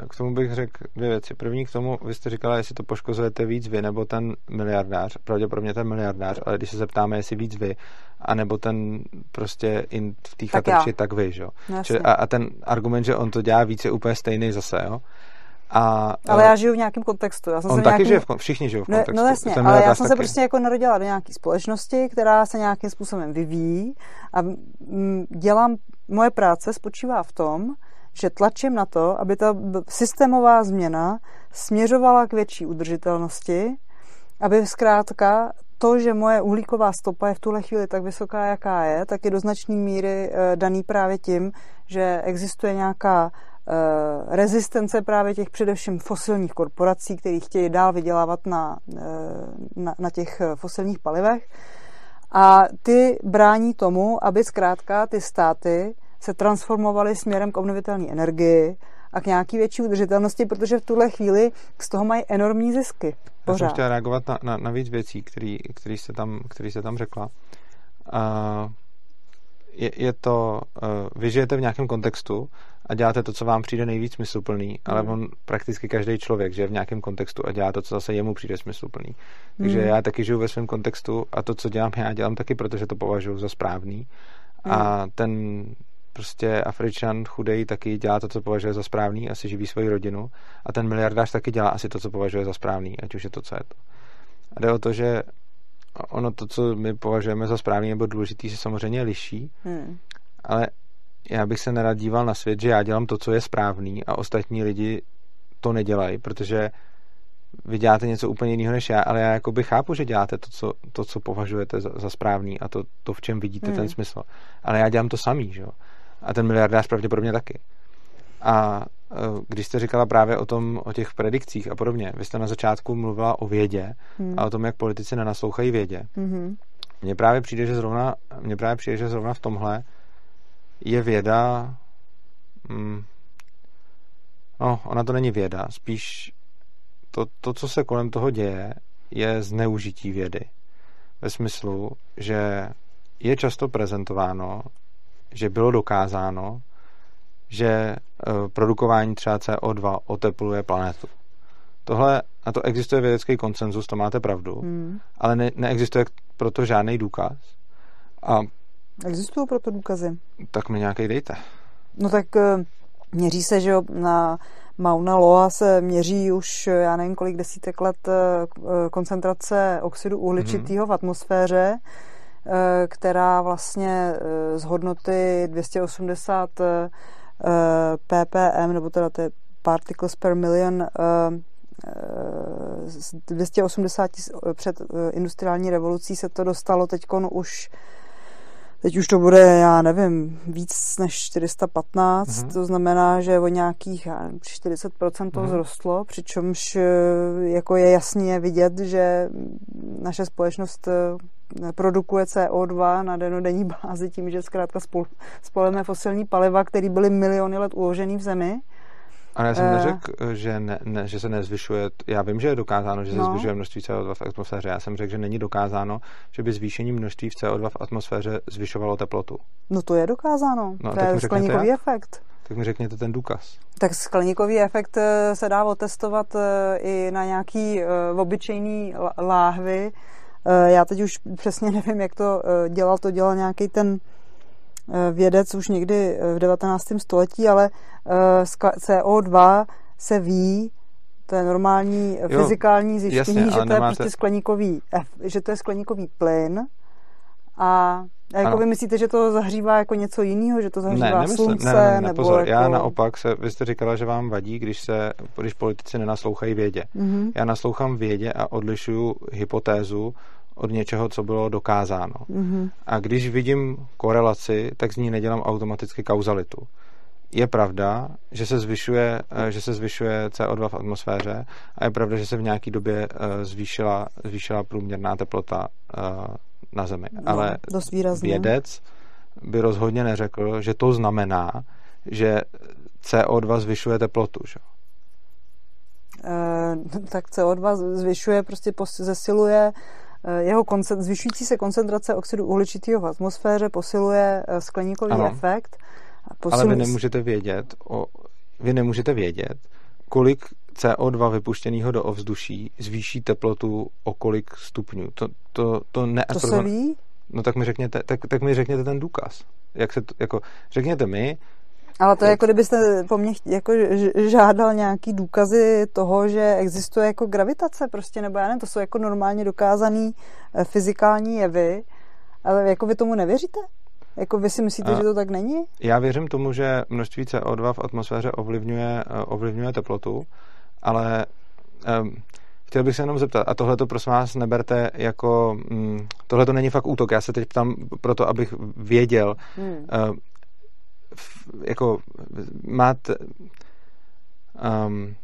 K tomu bych řekl dvě věci. První k tomu, vy jste říkala, jestli to poškozujete víc vy nebo ten miliardář. Pravděpodobně ten miliardář, ale když se zeptáme, jestli víc vy, anebo ten prostě in v té chatrči, tak vy, že? No, a, a ten argument, že on to dělá víc, je úplně stejný zase, jo? A, ale já žiju v nějakém kontextu. Já jsem on se taky nějakým... žije, v, všichni žijou v kontextu. No, no jasně, ale já jsem taky. se prostě jako narodila do nějaké společnosti, která se nějakým způsobem vyvíjí a dělám, moje práce spočívá v tom, že tlačím na to, aby ta systémová změna směřovala k větší udržitelnosti, aby zkrátka to, že moje uhlíková stopa je v tuhle chvíli tak vysoká, jaká je, tak je do značné míry eh, daný právě tím, že existuje nějaká eh, rezistence právě těch především fosilních korporací, které chtějí dál vydělávat na, eh, na, na těch fosilních palivech. A ty brání tomu, aby zkrátka ty státy se transformovaly směrem k obnovitelné energii a k nějaký větší udržitelnosti, protože v tuhle chvíli z toho mají enormní zisky. Pořád. Já jsem chtěl reagovat na, na, na víc věcí, které jste tam, který jste tam řekla. Uh, je, je to, uh, vy žijete v nějakém kontextu a děláte to, co vám přijde nejvíc smysluplný, ale mm. on prakticky každý člověk žije v nějakém kontextu a dělá to, co zase jemu přijde smysluplný. Takže mm. já taky žiju ve svém kontextu a to, co dělám já, dělám taky, protože to považuji za správný. Mm. A ten prostě Afričan chudej taky dělá to, co považuje za správný, asi živí svoji rodinu a ten miliardář taky dělá asi to, co považuje za správný, ať už je to, co je to. A jde o to, že ono to, co my považujeme za správný nebo důležitý, se samozřejmě liší, hmm. ale já bych se nerad díval na svět, že já dělám to, co je správný a ostatní lidi to nedělají, protože vy děláte něco úplně jiného než já, ale já jakoby chápu, že děláte to, co, to, co považujete za, za správný a to, to, v čem vidíte hmm. ten smysl. Ale já dělám to samý, že jo a ten miliardář pravděpodobně taky. A e, když jste říkala právě o tom, o těch predikcích a podobně, vy jste na začátku mluvila o vědě hmm. a o tom, jak politici nenaslouchají vědě. Hmm. Mně právě přijde, že zrovna, mně právě přijde, že zrovna v tomhle je věda mm, no, ona to není věda, spíš to, to, co se kolem toho děje, je zneužití vědy. Ve smyslu, že je často prezentováno, že bylo dokázáno, že e, produkování třeba CO2 otepluje planetu. Tohle, na to existuje vědecký konsenzus, to máte pravdu, hmm. ale ne, neexistuje proto žádný důkaz. A Existují proto důkazy? Tak mi nějaký dejte. No tak e, měří se, že na Mauna Loa se měří už, já nevím kolik desítek let, e, koncentrace oxidu uhličitého hmm. v atmosféře Eh, která vlastně eh, z hodnoty 280 eh, ppm, nebo teda to je particles per million, 280 před industriální revolucí se to dostalo teď už Teď už to bude, já nevím, víc než 415, mm-hmm. to znamená, že o nějakých já nevím, 40% to mm-hmm. zrostlo, přičemž eh, jako je jasně vidět, že naše společnost eh, produkuje CO2 na denodenní bázi tím, že zkrátka spoleme fosilní paliva, které byly miliony let uložený v zemi ale já jsem uh, neřekl, že, ne, ne, že se nezvyšuje, já vím, že je dokázáno, že se no. zvyšuje množství CO2 v atmosféře, já jsem řekl, že není dokázáno, že by zvýšení množství v CO2 v atmosféře zvyšovalo teplotu. No to je dokázáno, no, to je skleníkový jak? efekt. Tak mi řekněte ten důkaz. Tak skleníkový efekt eh, se dá otestovat eh, i na nějaký obyčejný láhvy. Já teď už přesně (laughs) nevím, jak to dělal, to dělal nějaký ten Eh, vědec už někdy eh, v 19. století, ale eh, CO2 se ví, to je normální jo, fyzikální zjištění, jasně, že to nemáte... je prostě skleníkový, že to je skleníkový plyn a a jako ano. vy myslíte, že to zahřívá jako něco jiného, že to zahřívá ne, nemyslím, slunce? Ne, ne, ne, nebo pozor, jako... já naopak, se, vy jste říkala, že vám vadí, když, se, když politici nenaslouchají vědě. Mm-hmm. Já naslouchám vědě a odlišuju hypotézu od něčeho, co bylo dokázáno. Mm-hmm. A když vidím korelaci, tak z ní nedělám automaticky kauzalitu. Je pravda, že se zvyšuje, eh, že se zvyšuje CO2 v atmosféře a je pravda, že se v nějaké době eh, zvýšila, zvýšila průměrná teplota eh, na Zemi. No, Ale dost vědec by rozhodně neřekl, že to znamená, že CO2 zvyšuje teplotu. Že? E, tak CO2 zvyšuje, prostě zesiluje Eh, jeho koncent, zvyšující se koncentrace oxidu uhličitého v atmosféře posiluje skleníkový ano. efekt. Posil... Ale vy nemůžete vědět, o, vy nemůžete vědět, kolik CO2 vypuštěného do ovzduší zvýší teplotu o kolik stupňů. To, to, to, ne, to se ví? No tak mi řekněte, tak, tak mi řekněte ten důkaz. Jak se to, jako, řekněte mi, ale to je jako kdybyste po mně jako žádal nějaký důkazy toho, že existuje jako gravitace prostě, nebo já nevím, to jsou jako normálně dokázaný eh, fyzikální jevy, ale jako vy tomu nevěříte? Jako vy si myslíte, a že to tak není? Já věřím tomu, že množství CO2 v atmosféře ovlivňuje, eh, ovlivňuje teplotu, ale um, chtěl bych se jenom zeptat, a tohle to prosím vás neberte jako, um, tohle to není fakt útok, já se teď ptám proto, abych věděl, hmm. uh, jako máte um,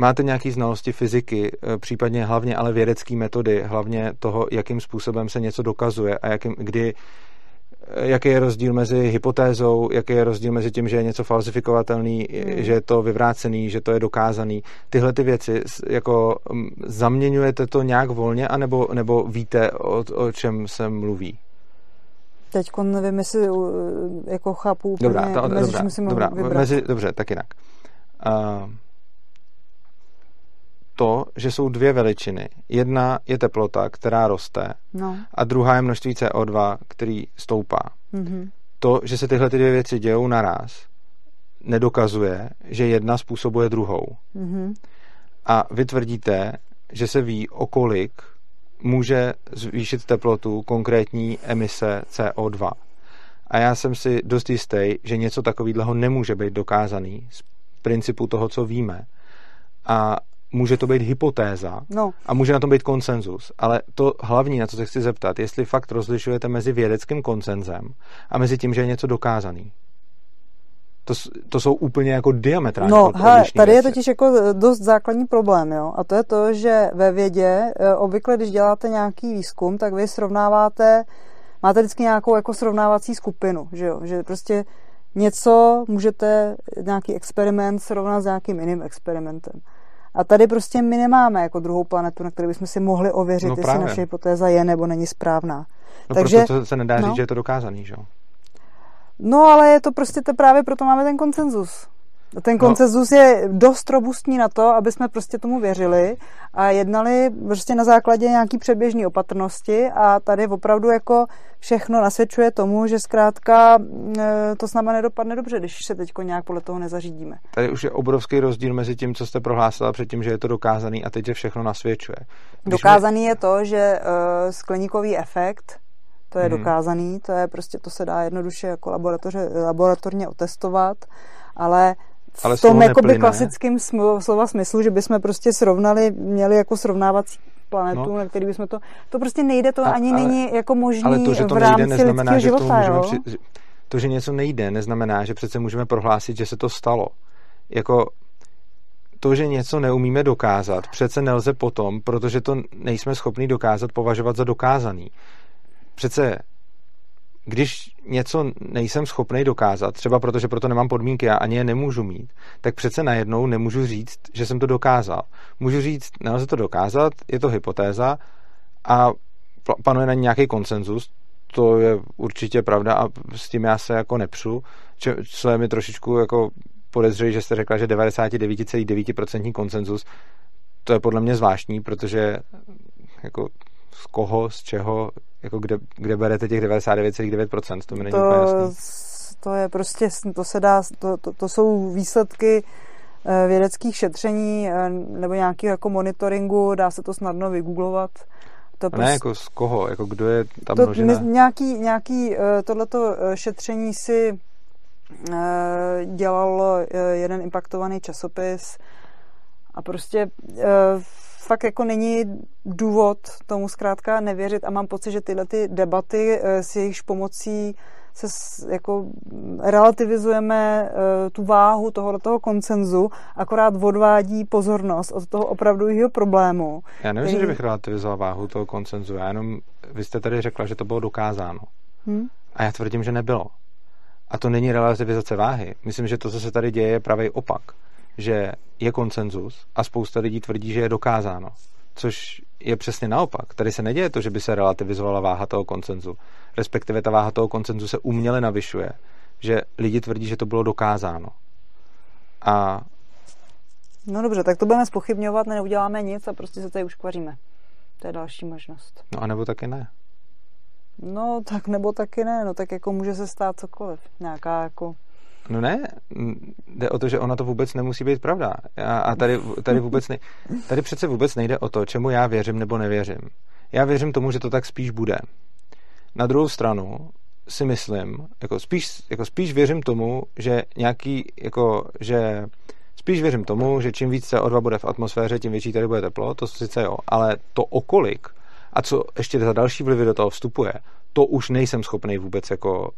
máte nějaké znalosti fyziky, eh, případně hlavně ale vědecké metody, hlavně toho, jakým způsobem se něco dokazuje a jakým, kdy jaký je rozdíl mezi hypotézou, jaký je rozdíl mezi tím, že je něco falsifikovatelný, hmm. že je to vyvrácený, že to je dokázaný. Tyhle ty věci, jako mm, zaměňujete to nějak volně, anebo, nebo víte, o, o čem se mluví? Teď nevím, jestli jako chápu úplně, dobrá, to, mezi dobrá, si dobrá, vybrat. Mezi, dobře, tak jinak. Uh, to, že jsou dvě veličiny. Jedna je teplota, která roste, no. a druhá je množství CO2, který stoupá. Mm-hmm. To, že se tyhle ty dvě věci dějou naraz, nedokazuje, že jedna způsobuje druhou. Mm-hmm. A vy tvrdíte, že se ví, o kolik může zvýšit teplotu konkrétní emise CO2. A já jsem si dost jistý, že něco takového nemůže být dokázaný z principu toho, co víme. A může to být hypotéza no. a může na tom být konsenzus. Ale to hlavní, na co se chci zeptat, jestli fakt rozlišujete mezi vědeckým konsenzem a mezi tím, že je něco dokázaný. To, to jsou úplně jako diametrálně No, hele, tady věci. je totiž jako dost základní problém, jo. A to je to, že ve vědě, e, obvykle, když děláte nějaký výzkum, tak vy srovnáváte, máte vždycky nějakou jako srovnávací skupinu, že jo. Že prostě něco můžete, nějaký experiment srovnat s nějakým jiným experimentem. A tady prostě my nemáme jako druhou planetu, na které bychom si mohli ověřit, no jestli naše hypotéza je nebo není správná. No Takže, proto se nedá no. říct, že je to dokázaný, že jo? No ale je to prostě to právě proto máme ten konsenzus. Ten no. koncenzus no. je dost robustní na to, aby jsme prostě tomu věřili a jednali prostě na základě nějaký předběžné opatrnosti a tady opravdu jako všechno nasvědčuje tomu, že zkrátka e, to s náma nedopadne dobře, když se teď nějak podle toho nezařídíme. Tady už je obrovský rozdíl mezi tím, co jste prohlásila předtím, že je to dokázaný a teď, že všechno nasvědčuje. Když dokázaný my... je to, že uh, skleníkový efekt to je hmm. dokázaný, to je prostě, to se dá jednoduše jako laboratorně otestovat, ale v ale tom jakoby klasickém slova smyslu, že bychom prostě srovnali, měli jako srovnávací planetu, no. na který bychom to... To prostě nejde, to a, ani ale, není jako možný ale to, že to v rámci nejde, neznamená, že života, jo? Při, to, že něco nejde, neznamená, že přece můžeme prohlásit, že se to stalo. Jako to, že něco neumíme dokázat, přece nelze potom, protože to nejsme schopni dokázat, považovat za dokázaný. Přece když něco nejsem schopný dokázat, třeba protože proto nemám podmínky a ani je nemůžu mít, tak přece najednou nemůžu říct, že jsem to dokázal. Můžu říct, nelze to dokázat, je to hypotéza a panuje na nějaký konsenzus, to je určitě pravda a s tím já se jako nepřu, co je mi trošičku jako podezřelý, že jste řekla, že 99,9% konsenzus, to je podle mě zvláštní, protože jako z koho, z čeho, jako kde, kde berete těch 99,9%, to mi není to, úplně jasný. To je prostě, to se dá, to, to, to jsou výsledky eh, vědeckých šetření eh, nebo nějakého jako monitoringu, dá se to snadno vygooglovat. To prostě, ne, jako z koho, jako kdo je ta to, množina? Nějaký, nějaký eh, tohleto šetření si dělal jeden impaktovaný časopis a prostě fakt jako není důvod tomu zkrátka nevěřit a mám pocit, že tyhle ty debaty eh, s jejichž pomocí se jako relativizujeme eh, tu váhu toho, toho koncenzu, akorát odvádí pozornost od toho opravdu problému. Já nevím, který... že bych relativizoval váhu toho koncenzu, já jenom, vy jste tady řekla, že to bylo dokázáno. Hmm? A já tvrdím, že nebylo. A to není relativizace váhy. Myslím, že to, co se tady děje, je pravý opak že je konsenzus a spousta lidí tvrdí, že je dokázáno. Což je přesně naopak. Tady se neděje to, že by se relativizovala váha toho konsenzu. Respektive ta váha toho konsenzu se uměle navyšuje. Že lidi tvrdí, že to bylo dokázáno. A No dobře, tak to budeme spochybňovat, neuděláme nic a prostě se tady uškvaříme. To je další možnost. No a nebo taky ne. No tak nebo taky ne, no tak jako může se stát cokoliv. Nějaká jako No ne, jde o to, že ona to vůbec nemusí být pravda. A, a tady, tady, vůbec ne, tady přece vůbec nejde o to, čemu já věřím nebo nevěřím. Já věřím tomu, že to tak spíš bude. Na druhou stranu si myslím, jako spíš, jako spíš věřím tomu, že nějaký, jako, že spíš věřím tomu, že čím víc CO2 bude v atmosféře, tím větší tady bude teplo, to sice jo, ale to okolik a co ještě za další vlivy do toho vstupuje, to už nejsem schopný vůbec jako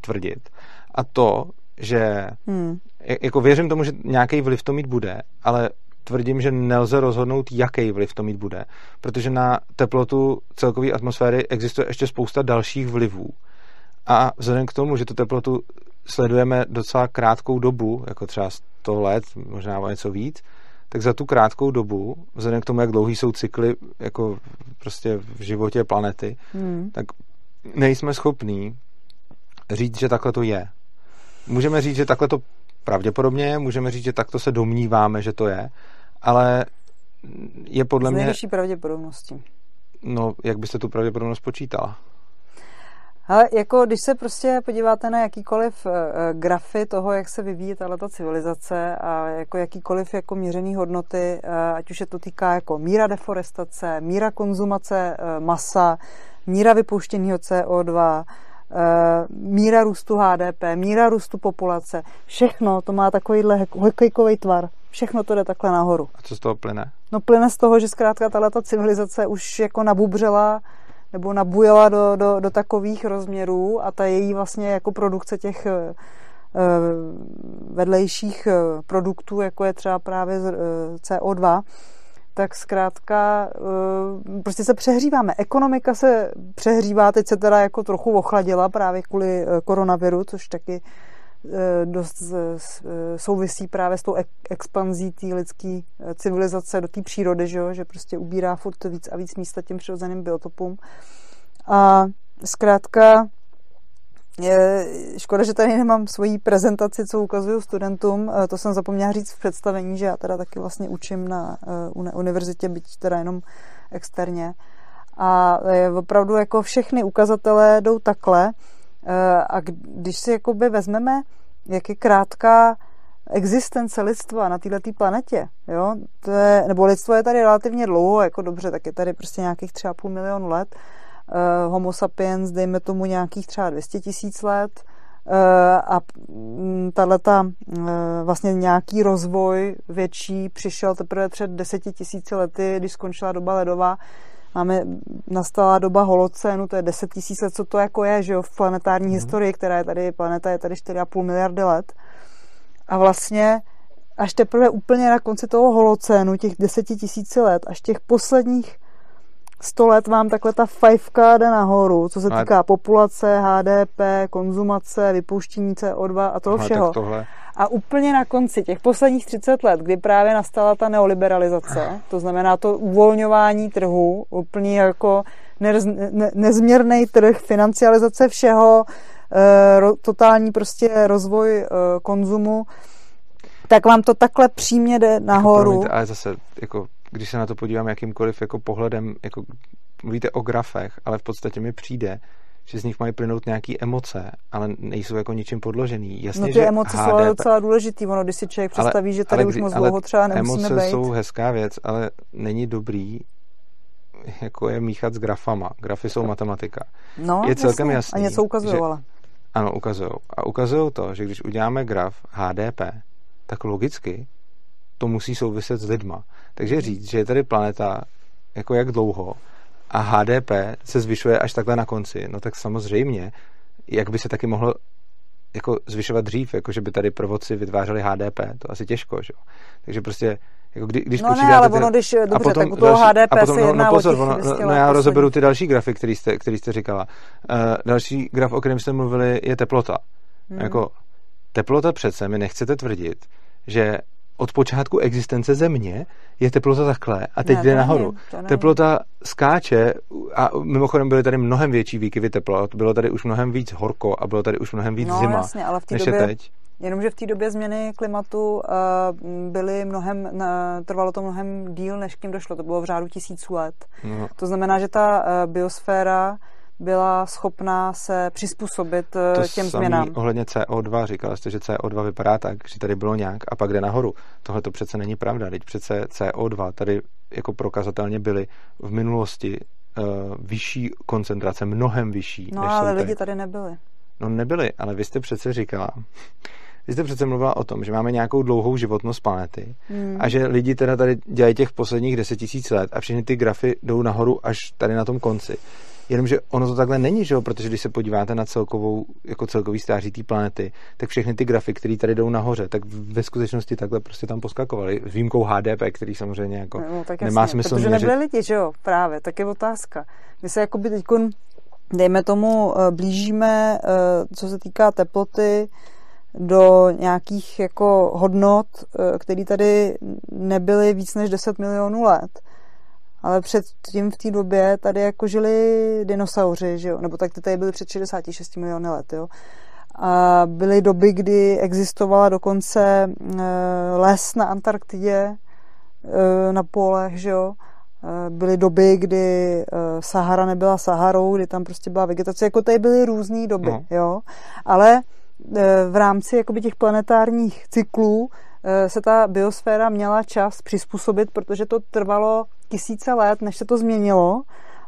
tvrdit. A to, že hmm. jako věřím tomu, že nějaký vliv to mít bude, ale tvrdím, že nelze rozhodnout, jaký vliv to mít bude, protože na teplotu celkové atmosféry existuje ještě spousta dalších vlivů. A vzhledem k tomu, že tu teplotu sledujeme docela krátkou dobu, jako třeba 100 let, možná o něco víc, tak za tu krátkou dobu, vzhledem k tomu, jak dlouhý jsou cykly jako prostě v životě planety, hmm. tak nejsme schopní říct, že takhle to je můžeme říct, že takhle to pravděpodobně je, můžeme říct, že takto se domníváme, že to je, ale je podle mě... nejvyšší pravděpodobnosti. No, jak byste tu pravděpodobnost počítala? Ale jako když se prostě podíváte na jakýkoliv uh, grafy toho, jak se vyvíjí tato civilizace a jako jakýkoliv jako měřený hodnoty, uh, ať už je to týká jako míra deforestace, míra konzumace uh, masa, míra vypouštěného CO2, Eh, míra růstu HDP, míra růstu populace, všechno to má takovýhle hokejkový tvar. Všechno to jde takhle nahoru. A co z toho plyne? No plyne z toho, že zkrátka tato civilizace už jako nabubřela nebo nabujela do, do, do takových rozměrů a ta její vlastně jako produkce těch eh, vedlejších eh, produktů, jako je třeba právě CO2, tak zkrátka eh, prostě se přehříváme. Ekonomika se přehřívá, teď se teda jako trochu ochladila právě kvůli eh, koronaviru, což taky eh, dost souvisí právě s tou expanzí té lidské civilizace do té přírody, že, jo? že prostě ubírá furt víc a víc místa těm přirozeným biotopům. A zkrátka škoda, že tady nemám svoji prezentaci, co ukazuju studentům. Eh, to jsem zapomněla říct v představení, že já teda taky vlastně učím na uh, univerzitě, byť teda jenom externě. A je opravdu jako všechny ukazatele jdou takhle. A když si jakoby vezmeme, jak je krátká existence lidstva na této planetě, jo, to je, nebo lidstvo je tady relativně dlouho, jako dobře, tak je tady prostě nějakých třeba půl milionu let, homo sapiens, dejme tomu nějakých třeba 200 tisíc let, a mm, tato vlastně nějaký rozvoj větší přišel teprve před deseti tisíci lety, když skončila doba ledová. Máme, nastala doba holocénu, to je 10 tisíc let, co to jako je, že jo, v planetární hmm. historii, která je tady, planeta je tady 4,5 miliardy let. A vlastně až teprve úplně na konci toho holocénu, těch 10 tisíc let, až těch posledních 100 let vám takhle ta fajfka jde nahoru, co se týká populace, HDP, konzumace, vypouštění CO2 a toho Aha, všeho. A úplně na konci těch posledních 30 let, kdy právě nastala ta neoliberalizace, to znamená to uvolňování trhu, úplně jako nez, ne, nezměrný trh, financializace všeho, e, ro, totální prostě rozvoj e, konzumu, tak vám to takhle přímě jde nahoru. Promiňte, ale zase, jako když se na to podívám jakýmkoliv jako pohledem, jako mluvíte o grafech, ale v podstatě mi přijde, že z nich mají plynout nějaké emoce, ale nejsou jako ničím podložený. Jasně, no ty že emoce HDP... jsou ale docela důležitý, ono, když si člověk představí, ale, že tady ale, už moc dlouho třeba nemusíme emoce být. jsou hezká věc, ale není dobrý jako je míchat s grafama. Grafy jsou matematika. No, je celkem jasný. A něco ukazují, ale. Ano, ukazují. A ukazují to, že když uděláme graf HDP, tak logicky to musí souviset s lidma. Takže říct, že je tady planeta jako jak dlouho a HDP se zvyšuje až takhle na konci, no tak samozřejmě, jak by se taky mohlo jako zvyšovat dřív, jako že by tady provodci vytvářeli HDP, to asi těžko, že jo. Takže prostě jako kdy, když no ne, ale ty, ono, když, dobře, a potom tak u toho další, HDP a potom, se jedná no, pozor, ono, no, no, já rozeberu ty další grafy, který jste, který jste říkala. Uh, další graf, o kterém jste mluvili, je teplota. Hmm. Jako teplota přece mi nechcete tvrdit, že od počátku existence Země je teplota takhle a teď ne, jde nahoru. Není, teplota skáče a mimochodem byly tady mnohem větší výkyvy teplot, bylo tady už mnohem víc horko a bylo tady už mnohem víc no, zima, jasně, ale v té než době, je teď. Jenomže v té době změny klimatu uh, byly mnohem, uh, trvalo to mnohem díl, než k tím došlo. To bylo v řádu tisíců let. No. To znamená, že ta uh, biosféra byla schopná se přizpůsobit to těm samý změnám. ohledně CO2, říkala jste, že CO2 vypadá tak, že tady bylo nějak a pak jde nahoru. Tohle to přece není pravda, teď přece CO2 tady jako prokazatelně byly v minulosti uh, vyšší koncentrace, mnohem vyšší. No než ale lidi tady nebyli. No nebyli, ale vy jste přece říkala, vy jste přece mluvila o tom, že máme nějakou dlouhou životnost planety hmm. a že lidi teda tady dělají těch posledních 10 tisíc let a všechny ty grafy jdou nahoru až tady na tom konci. Jenomže ono to takhle není, že jo? protože když se podíváte na celkovou, jako celkový stáří té planety, tak všechny ty grafy, které tady jdou nahoře, tak ve skutečnosti takhle prostě tam poskakovaly. S výjimkou HDP, který samozřejmě jako no, tak nemá jasně, smysl Protože měřit. nebyli lidi, že jo? Právě, tak je otázka. My se jakoby teď dejme tomu, eh, blížíme, eh, co se týká teploty, do nějakých jako hodnot, eh, které tady nebyly víc než 10 milionů let ale předtím v té době tady jako žili dinosauři, že jo? nebo tak ty tady byly před 66 miliony let. Jo? A byly doby, kdy existovala dokonce e, les na Antarktidě, e, na polech, že jo? E, byly doby, kdy Sahara nebyla Saharou, kdy tam prostě byla vegetace, jako tady byly různé doby, no. jo? ale v rámci jakoby těch planetárních cyklů se ta biosféra měla čas přizpůsobit, protože to trvalo tisíce let, než se to změnilo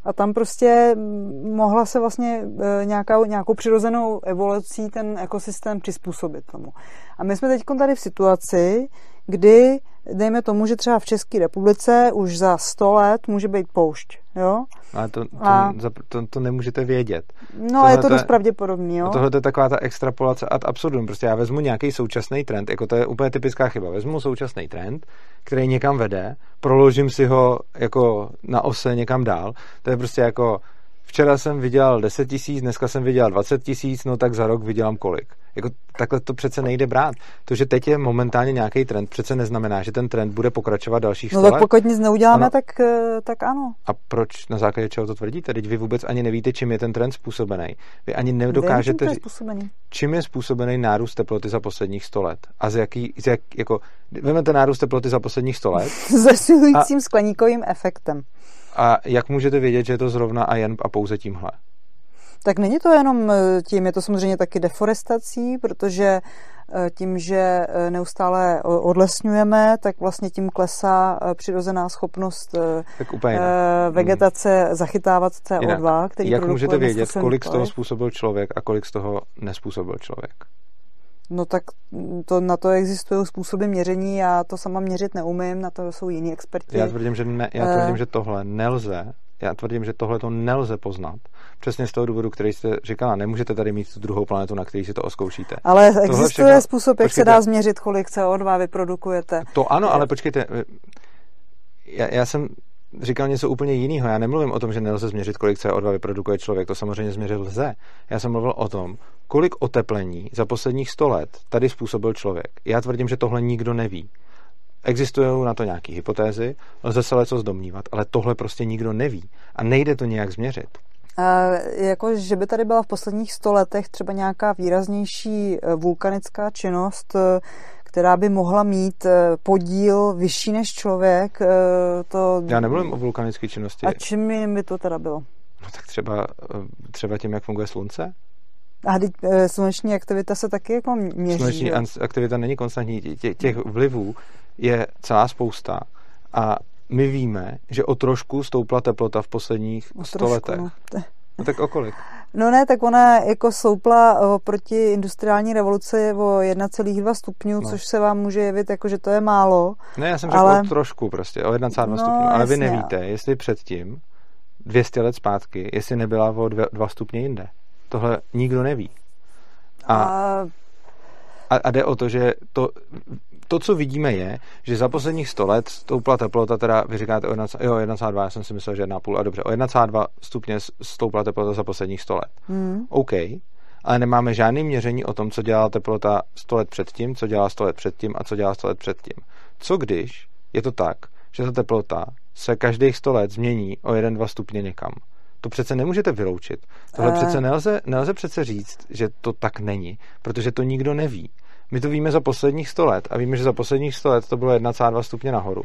a tam prostě mohla se vlastně e, nějakou, nějakou přirozenou evolucí ten ekosystém přizpůsobit tomu. A my jsme teď tady v situaci, kdy dejme tomu, že třeba v České republice už za 100 let může být poušť. Jo? Ale to, to, a... to, to nemůžete vědět. No, tohle je to dost pravděpodobný. Jo? Tohle je taková ta extrapolace ad absurdum. Prostě já vezmu nějaký současný trend, jako to je úplně typická chyba. Vezmu současný trend, který někam vede, proložím si ho jako na ose někam dál. To je prostě jako včera jsem vydělal 10 tisíc, dneska jsem vydělal 20 tisíc, no tak za rok vydělám kolik. Jako, takhle to přece nejde brát. To, že teď je momentálně nějaký trend, přece neznamená, že ten trend bude pokračovat dalších 100 No tak pokud nic neuděláme, ano. tak, eh, tak ano. A proč na základě čeho to tvrdíte? Teď vy vůbec ani nevíte, čím je ten trend způsobený. Vy ani nedokážete Vím, čím, čím je způsobený nárůst teploty za posledních 100 let. A z jaký, z jak, jako, vezmete nárůst teploty za posledních 100 let. (laughs) Zesilujícím a... skleníkovým efektem. A jak můžete vědět, že je to zrovna a jen a pouze tímhle? Tak není to jenom eh, tím, je to samozřejmě taky deforestací, protože tím, že neustále odlesňujeme, tak vlastně tím klesá přirozená schopnost tak úplně vegetace zachytávat CO2, jinak. který Jak můžete vědět, kolik z toho způsobil člověk a kolik z toho nespůsobil člověk? No tak to, na to existují způsoby měření, já to sama měřit neumím, na to jsou jiní experti. Já tvrdím, že, ne, já tvrdím, uh, že tohle nelze, já tvrdím, že tohle to nelze poznat. Přesně z toho důvodu, který jste říkala, nemůžete tady mít tu druhou planetu, na který si to oskoušíte. Ale tohle existuje všechno, způsob, jak počkejte, se dá změřit, kolik CO2 vyprodukujete. To ano, ale počkejte, já, já jsem říkal něco úplně jiného. Já nemluvím o tom, že nelze změřit, kolik CO2 vyprodukuje člověk. To samozřejmě změřit lze. Já jsem mluvil o tom, kolik oteplení za posledních 100 let tady způsobil člověk. Já tvrdím, že tohle nikdo neví. Existují na to nějaké hypotézy, lze se co zdomnívat, ale tohle prostě nikdo neví a nejde to nějak změřit. A jako, že by tady byla v posledních 100 letech třeba nějaká výraznější eh, vulkanická činnost, eh, která by mohla mít eh, podíl vyšší než člověk, to... Já nemluvím o vulkanické činnosti. A čím by to teda bylo? No tak třeba, třeba tím, jak funguje slunce? A sluneční aktivita se taky jako měří. Sluneční jo? aktivita není konstantní. Tě, těch vlivů je celá spousta a my víme, že o trošku stoupla teplota v posledních o 100 trošku, letech. No. no tak o kolik? No ne, tak ona jako soupla proti industriální revoluci o 1,2 stupňů, no. což se vám může jevit jako, že to je málo. Ne, já jsem řekl ale... trošku prostě, o 1,2 no, stupňů, ale jasně. vy nevíte, jestli předtím, 200 let zpátky, jestli nebyla o 2 stupně jinde. Tohle nikdo neví. A, a... A, a jde o to, že to to, co vidíme, je, že za posledních 100 let stoupla teplota, teda vy říkáte o 1,2, já jsem si myslel, že 1,5, a dobře, o 1,2 stupně stoupla teplota za posledních 100 let. Hmm. OK, ale nemáme žádné měření o tom, co dělala teplota 100 let předtím, co dělá 100 let předtím a co dělá 100 let předtím. Co když je to tak, že ta teplota se každých 100 let změní o 1-2 stupně někam? To přece nemůžete vyloučit. Tohle uh... přece nelze, nelze přece říct, že to tak není, protože to nikdo neví. My to víme za posledních 100 let a víme, že za posledních 100 let to bylo 1,2 stupně nahoru.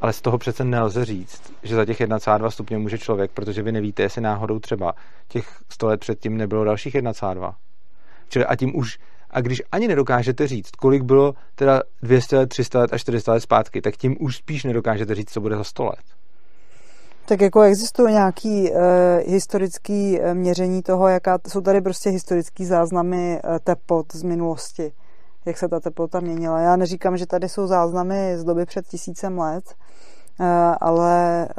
Ale z toho přece nelze říct, že za těch 1,2 stupně může člověk, protože vy nevíte, jestli náhodou třeba těch 100 let předtím nebylo dalších 1,2. Čili a tím už, a když ani nedokážete říct, kolik bylo teda 200 let, 300 let a 400 let zpátky, tak tím už spíš nedokážete říct, co bude za 100 let. Tak jako existují nějaký uh, historický uh, měření toho, jaká jsou tady prostě historický záznamy uh, teplot z minulosti jak se ta teplota měnila. Já neříkám, že tady jsou záznamy z doby před tisícem let, eh, ale eh,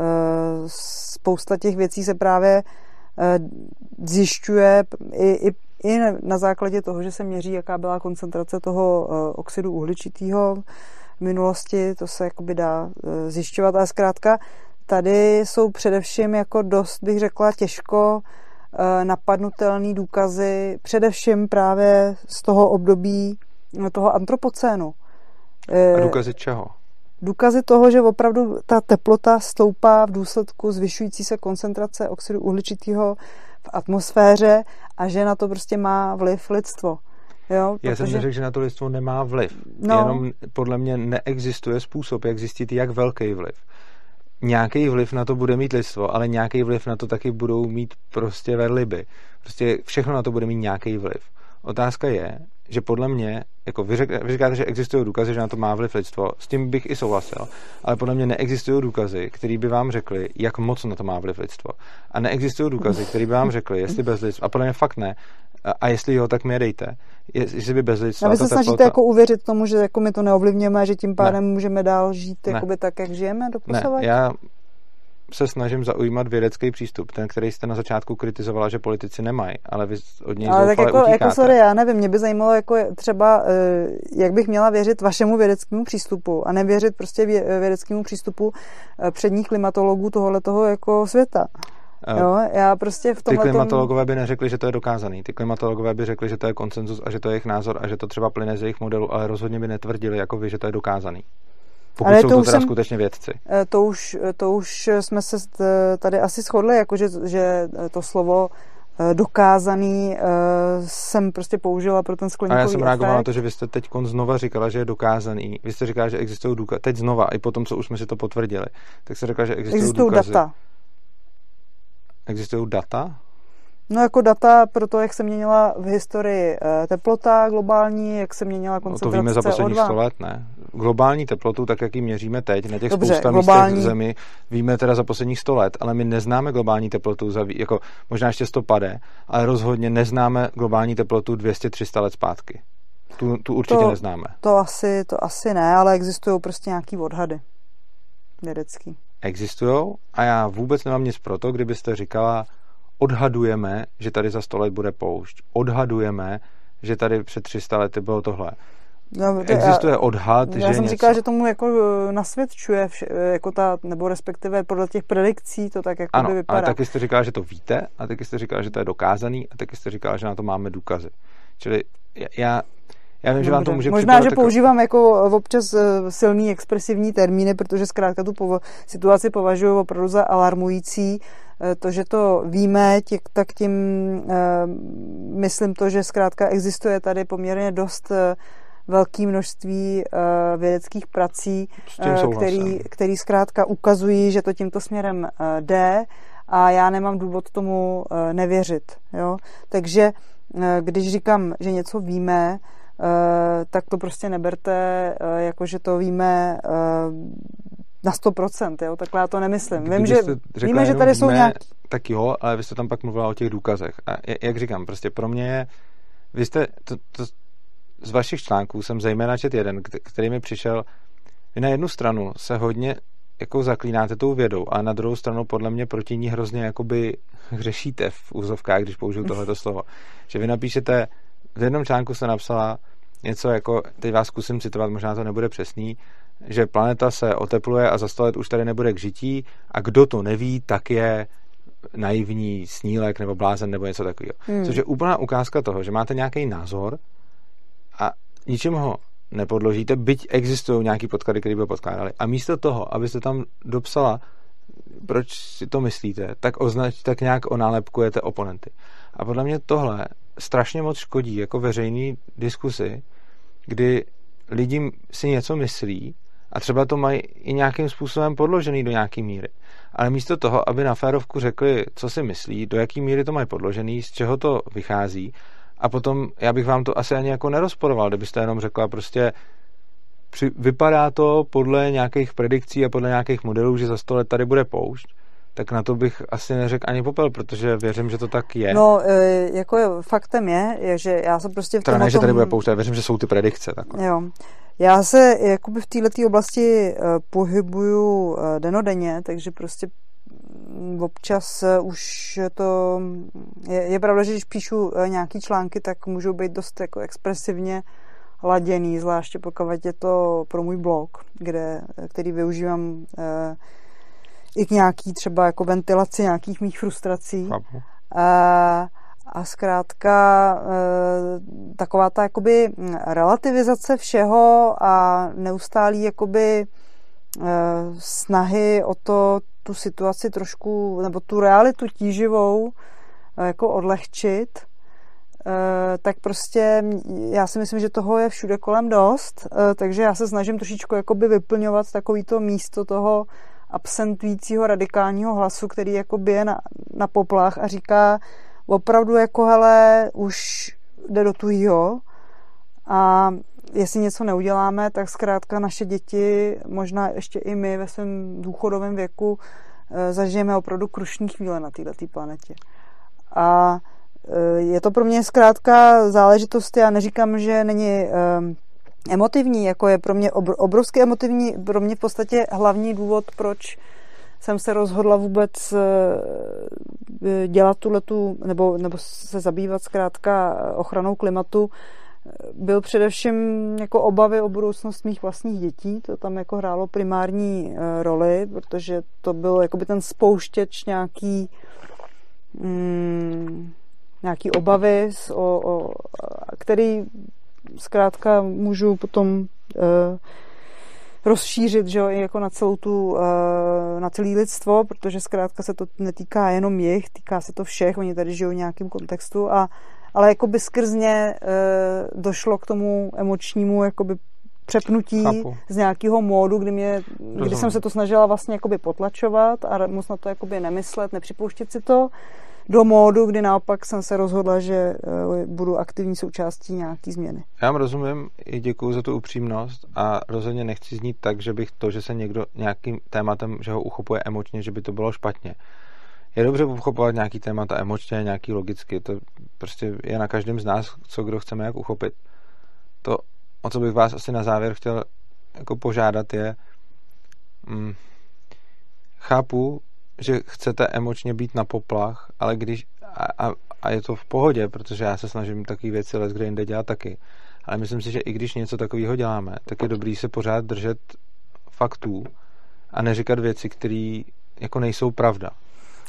spousta těch věcí se právě eh, zjišťuje i, i, i na základě toho, že se měří, jaká byla koncentrace toho oxidu uhličitého v minulosti, to se jakoby dá zjišťovat, ale zkrátka tady jsou především jako dost, bych řekla, těžko napadnutelný důkazy, především právě z toho období toho antropocénu. A důkazy čeho? Důkazy toho, že opravdu ta teplota stoupá v důsledku zvyšující se koncentrace oxidu uhličitého v atmosféře a že na to prostě má vliv lidstvo. Jo, Já jsem neřekl, že na to lidstvo nemá vliv. No. Jenom podle mě neexistuje způsob, jak zjistit, jak velký vliv. Nějaký vliv na to bude mít lidstvo, ale nějaký vliv na to taky budou mít prostě verliby. Prostě všechno na to bude mít nějaký vliv. Otázka je, že podle mě, jako vy, řek, vy říkáte, že existují důkazy, že na to má vliv lidstvo, s tím bych i souhlasil, ale podle mě neexistují důkazy, které by vám řekli, jak moc na to má vliv lidstvo. A neexistují důkazy, které by vám řekli, jestli bez lidstva, a podle mě fakt ne, a, a jestli jo, tak mi je dejte. Jestli by bez lidstva. A vy se snažíte jako uvěřit tomu, že jako my to neovlivňujeme že tím pádem ne. můžeme dál žít jakoby tak, jak žijeme do Ne, já se snažím zaujímat vědecký přístup, ten, který jste na začátku kritizovala, že politici nemají, ale vy od něj Ale tak jako, jako sorry, já nevím, mě by zajímalo jako třeba, eh, jak bych měla věřit vašemu vědeckému přístupu a nevěřit prostě vědeckému přístupu eh, předních klimatologů tohohle toho jako světa. Eh, jo, já prostě v tomhle Ty klimatologové by neřekli, že to je dokázaný. Ty klimatologové by řekli, že to je konsenzus a že to je jejich názor a že to třeba plyne z jejich modelu, ale rozhodně by netvrdili jako vy, že to je dokázaný. Pokud Ale jsou to, to teda jsem, skutečně vědci. Eh, to už, eh, to už jsme se tady asi shodli, jako že, že to slovo eh, dokázaný jsem prostě použila pro ten skleníkový A já jsem reagoval efekt. na to, že vy jste teď znova říkala, že je dokázaný. Vy jste říkala, že existují důkazy. Teď znova, i potom, co už jsme si to potvrdili. Tak se řekla, že existují, existují důkazy. data. Existují data? No jako data pro to, jak se měnila v historii eh, teplota globální, jak se měnila koncentrace No to víme za posledních CO2. 100 let, ne? Globální teplotu, tak jak ji měříme teď, na těch Dobře, spousta globální- místech zemi, víme teda za posledních 100 let, ale my neznáme globální teplotu, za, jako možná ještě 100 pade, ale rozhodně neznáme globální teplotu 200-300 let zpátky. Tu, tu určitě To- neznáme. To asi, to asi ne, ale existují prostě nějaký odhady vědecký. Existují a já vůbec nemám nic pro to, kdybyste říkala, odhadujeme, že tady za 100 let bude poušť. Odhadujeme, že tady před 300 lety bylo tohle. No, to Existuje odhad, já, že já jsem něco... říkala, že tomu jako eh, nasvědčuje, vše, eh, jako ta, nebo respektive podle těch predikcí to tak jako Ano, by vypadá. ale taky jste říkala, že to víte, a taky jste říkala, že to je dokázaný, a taky jste říkala, že na to máme důkazy. Čili já, já vím, že vám to Dobře. může Možná, že jako- používám jako občas eh, silný expresivní termíny, protože zkrátka tu povo- situaci považuji opravdu za alarmující. To, že to víme, tě, tak tím myslím to, že zkrátka existuje tady poměrně dost velké množství eh, vědeckých prací, eh, který, který zkrátka ukazují, že to tímto směrem eh, jde a já nemám důvod tomu nevěřit. Jo? Takže když říkám, že něco víme, tak to prostě neberte, jako že to víme na 100%, jo? takhle já to nemyslím. Vím, že, řekla víme, že tady jsou víme, nějaký... Tak jo, ale vy jste tam pak mluvila o těch důkazech. A jak říkám, prostě pro mě je, vy jste, to, to, z vašich článků jsem zejména čet jeden, kte- který mi přišel, vy na jednu stranu se hodně jako zaklínáte tou vědou, a na druhou stranu podle mě proti ní hrozně jakoby hřešíte v úzovkách, když použiju tohleto (laughs) slovo. Že vy napíšete, v jednom článku se napsala něco jako, teď vás zkusím citovat, možná to nebude přesný, že planeta se otepluje a za sto let už tady nebude k žití a kdo to neví, tak je naivní snílek nebo blázen nebo něco takového. Hmm. Což je úplná ukázka toho, že máte nějaký názor a ničím ho nepodložíte, byť existují nějaký podklady, které by podkládali. A místo toho, abyste tam dopsala, proč si to myslíte, tak, označ, tak nějak onálepkujete oponenty. A podle mě tohle strašně moc škodí jako veřejný diskusy, kdy lidi si něco myslí a třeba to mají i nějakým způsobem podložený do nějaký míry. Ale místo toho, aby na férovku řekli, co si myslí, do jaký míry to mají podložený, z čeho to vychází, a potom já bych vám to asi ani jako nerozporoval, kdybyste jenom řekla prostě při, vypadá to podle nějakých predikcí a podle nějakých modelů, že za 100 let tady bude poušť, tak na to bych asi neřekl ani popel, protože věřím, že to tak je. No, eh, jako je, faktem je, je, že já se prostě v tomhle ne, že tady tom- bude poušť, ale věřím, že jsou ty predikce. Takhle. Jo. Já se jakoby v této oblasti eh, pohybuju eh, denodenně, takže prostě občas eh, už to je, je pravda, že když píšu eh, nějaký články, tak můžou být dost jako expresivně laděný, zvláště pokud je to pro můj blog, kde, který využívám eh, i k nějaký třeba jako ventilaci nějakých mých frustrací. Chápu. A, a zkrátka e, taková ta jakoby relativizace všeho a neustálý jakoby e, snahy o to tu situaci trošku, nebo tu realitu tíživou e, jako odlehčit, e, tak prostě já si myslím, že toho je všude kolem dost, e, takže já se snažím trošičku jakoby vyplňovat takový to místo toho absentujícího radikálního hlasu, který jako bije na, na poplach a říká opravdu jako hele, už jde do tuhýho. A jestli něco neuděláme, tak zkrátka naše děti, možná ještě i my ve svém důchodovém věku, eh, zažijeme opravdu krušní chvíle na této planetě. A eh, je to pro mě zkrátka záležitost, já neříkám, že není eh, emotivní, jako je pro mě obr- obrovský emotivní, pro mě v podstatě hlavní důvod, proč jsem se rozhodla vůbec dělat tuhletu, nebo, nebo se zabývat zkrátka ochranou klimatu, byl především jako obavy o budoucnost mých vlastních dětí. To tam jako hrálo primární eh, roli, protože to byl jakoby ten spouštěč nějaký mm, nějaký obavy, o, o, který zkrátka můžu potom uh, rozšířit, že jo, jako na celou tu, uh, na celý lidstvo, protože zkrátka se to netýká jenom jich, týká se to všech, oni tady žijou v nějakém kontextu a ale jakoby skrz ně uh, došlo k tomu emočnímu jakoby přepnutí Chápu. z nějakého módu, kdy, mě, kdy jsem se to snažila vlastně jakoby potlačovat a moc na to jakoby nemyslet, nepřipouštět si to, do módu, kdy naopak jsem se rozhodla, že eh, budu aktivní součástí nějaký změny. Já vám rozumím, i děkuji za tu upřímnost a rozhodně nechci znít tak, že bych to, že se někdo nějakým tématem, že ho uchopuje emočně, že by to bylo špatně. Je dobře uchopovat nějaký témata emočně, nějaký logicky, to prostě je na každém z nás, co kdo chceme jak uchopit. To, o co bych vás asi na závěr chtěl jako požádat je, mm, chápu, že chcete emočně být na poplach, ale když a, a, a je to v pohodě, protože já se snažím takové věci les kde jinde dělat taky. Ale myslím si, že i když něco takového děláme, tak je dobrý se pořád držet faktů a neříkat věci, které jako nejsou pravda.